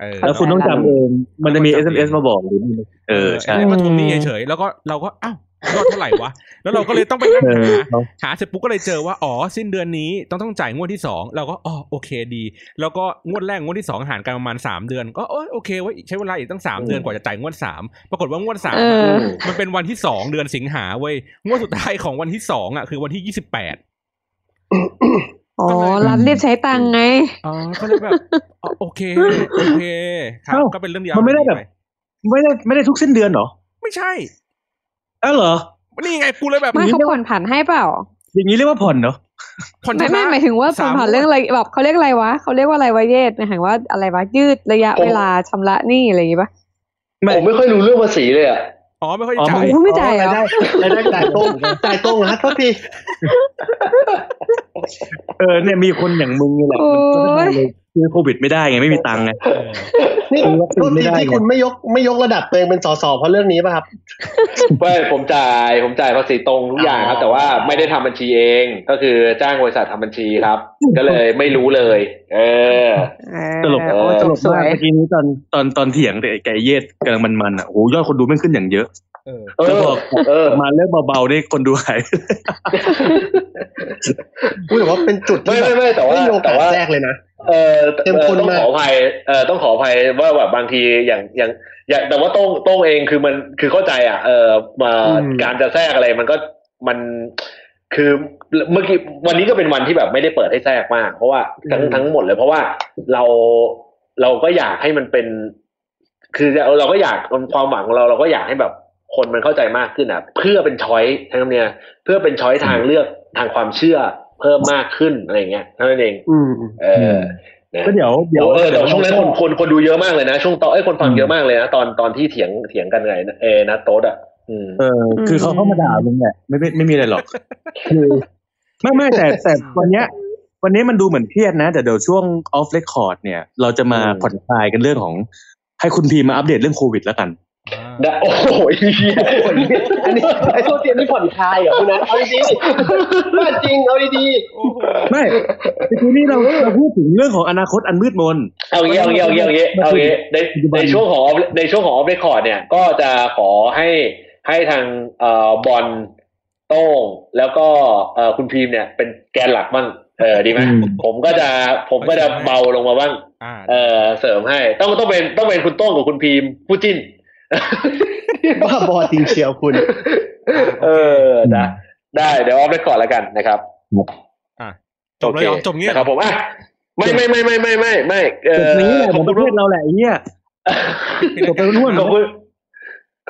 เออแล้วคุณต้องจำเองมันจะมี SMS มาบอกหรือไม่เออใช่นนี้มาทวงหนี้เฉยๆแล้วก็เราก็อ้าว ยอดเท่าไหร่วะ แล้วเราก็เลยต้องไปนั่งเอหาอเนอะหาเสร็จปุ๊บก็เลยเจอว่า อ๋อ สิ้นเดือนนี้ต้องต้องจ่ายงวดที่สองเราก็อ๋อโอเคดี แล้วก็งวดแรกงวดที่สองหารกันประมาณสามเดือน ก็โอยโอเคไว้ยใช้เวลาอีกตั้งสามเดือนกว่าจะจ่ายงวดสามปรากฏว่างวดสามเออมันเป็นวันที่สองเดือนสิงหาเว้ยงวดสุดท้ายของวันที่สองอะคือวันที่ยี่สิบแปดอ๋อรัฐรีบใช้ตังค์ไงอ๋อก็เลยแบบอ๋อโอเคโอเคครับเอ้าก็เป็นเรื่องยาวมันไม่ได้แบบไม่ได้ไม่ได้ทุกสิ้นเดือนเหรอไม่ใช่ อ้าวเหรอนี่ไงกูเลยแบบไม่เขาผ่อนผันให้เปล่า อย่างนี้เรียกว่าผ่อนเนาะผ่อนไม่ชำไม่ระหมายถึงว่าผ่อนผันเรื่องอะไรแบบเขาเรียกอะไรวะเขาเรียกว่าอะไรวะเยศหมายถึงว่าอะไรวะยืดระยะผมเวลาชำระหนี้อะไรอย่างงี้ปะผมไม่ค่อยรู้เรื่องภาษีเลยอะอ๋อไม่ค่อยอ๋อจ่ายโอ้ไม่จ่ายเหรอรายได้รายได้จ่ายตรงจ่ายตรงนะโทษทีเออเนี่ยมีคนอย่างมึงนี่แหละ โอ้ยมันก็ทำเลยคือโควิดไม่ได้ไงไม่มีตังค์ไงเออนี่ซื้อวัคซีโทนษไม่ทีได้ที่ไงคุณไม่ยกไม่ยกระดับตัวเองเป็นสสเพราะเรื่องนี้ป่ะครับไม่ผมจ่ายผมจ่ายภาษีตรงทุกอย่างครับ แต่ว่าไม่ได้ทำบัญชีเอง ก็คือจ้างบริษัททำบัญชีครับ ก็เลยไม่รู้เลย เออเออตลกโอ้ตจลบกสวมากยเมื่อกี้นี้ตอนตอนตอนเถียงแต่ไก่เยศกำลังมันๆอะโอ้โหยอดคนดูไม่ขึ้นอย่างเยอะเออเอแล้วอพอเออมาเรื่องเบาๆนี่คนดูหายพูดแต่ว่าเป็นจุดที่ไม่แบบไม่ไม่แต่ว่าไม่มีโอกาแต่สว่าแทรกเลยนะ เออเต็มเออคุณต้องมากขออภัยเออต้องขออภัยว่าแบบบางทีอย่างอย่างอย่างแต่ว่าโต้งโต้งเองคือมันคือเข้าใจอะ เออมาอืมการจะแทรกอะไรมันก็มันคือเมื่อกี้วันนี้ก็เป็นวันที่แบบไม่ได้เปิดให้แทรกมาก เพราะว่าทั้งอืมทั้งหมดเลย เพราะว่าเราเราก็อยากให้มันเป็น คือเราเราก็อยากความหวังของเราเราก็อยากให้แบบคนมันเข้าใจมากขึ้นอะ เพื่อเป็นช้อยทั้งนั้นเนี่ยเพื่อเป็นช้อยทางเลือกทางความเชื่อ เพิ่มมากขึ้นอะไรเงี้ยเท่านั้นเองอืมเออนะก็เดี๋ยวเดี๋ยวเออแต่ช่วงนั้นคนคนคนดูเยอะมากเลยนะช่วงตอนเอ้ยคนฟังเยอะมากเลยนะตอนตอนที่เถียงเถียงกันไงนะเอนะโต๊ดอะอืมเออ คือเขาเข้ามาด่ามึงแหละไม่ไม่ไม่มีอะไรหรอกคือไม่ไม่แต่แต่วันเนี้ย วันนี้มันดูเหมือนเครียดนะ แต่เดี๋ยวช่วงออฟเรคคอร์ดเนี่ย เราจะมาอืมผ่อนคลายกันเรื่องของ ให้คุณพีมาอัปเดตเรื่องโควิดแล้วกัน นะโอ้โหเหี้ยอันนี้ไอ้ตัวเตรียมนี่ผ่อนคลายเหรอคุณนัทเอาดีๆว่าจริงเอาดีโอ้โหไม่ทีนี้เราเราพูดถึงเรื่องของอนาคตอันมืดมนเอางี้เอางี้เอางี้เอางี้เอางี้ในในช่วงของในช่วงของออฟเรคคอร์ดเนี่ยก็จะขอให้ให้ทางเอ่อบอลโต้งแล้วก็เอ่อคุณพีมเนี่ยเป็นแกนหลักบ้างเออดีไหมอืมผมก็จะผมก็จะเบาลงมาบ้างอ่าเออเสริมให้ต้องต้องเป็นต้องเป็นคุณโต้งกับคุณพีมผู้จิ้นๆ ว่าบอจริงเชียวคุณ เออนะได้เดี๋ยวออฟเรคคอร์ดแล้วกันนะครับอะจบเลยเหรอจบเงี้ยนะครับผมอะไม่ไม่ไม่ไม่ไม่ไม่ไม่เอจอบนี้แหละขขออบงปคุณระเทศเราแหละไอ้เหี้ยจบไปรุ่นๆขอบคุณ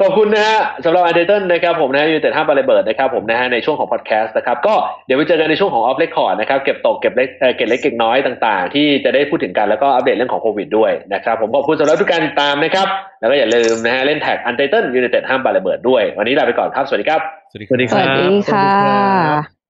ขอบคุณนะฮะสำหรับอันเดอร์ตันนะครับผมนะฮะยูเต็ดห้าบาร์เบิร์ดนะครับผมนะฮะในช่วงของพอดแคสต์นะครับก็เดี๋ยวไปเจอกันในช่วงของออฟเลคคอร์ดนะครับเก็บตกเก็บเล็กเอ่อเก็บเล็กเก็บน้อยต่างๆ ที่จะได้พูดถึงกันแล้วก็อัปเดตเรื่องของโควิดด้วยนะครับผมขอบคุณสำหรับทุกการติดตามนะครับแล้วก็อย่าลืมนะฮะเล่นแท็กอันเดอร์ตันยูเต็ดห้าบาร์เบิร์ดด้วย วันนี้ลาไปก่อนครับสวัสดีครับ สวัสดีสวัสดีสครัวัสบดีค่ะ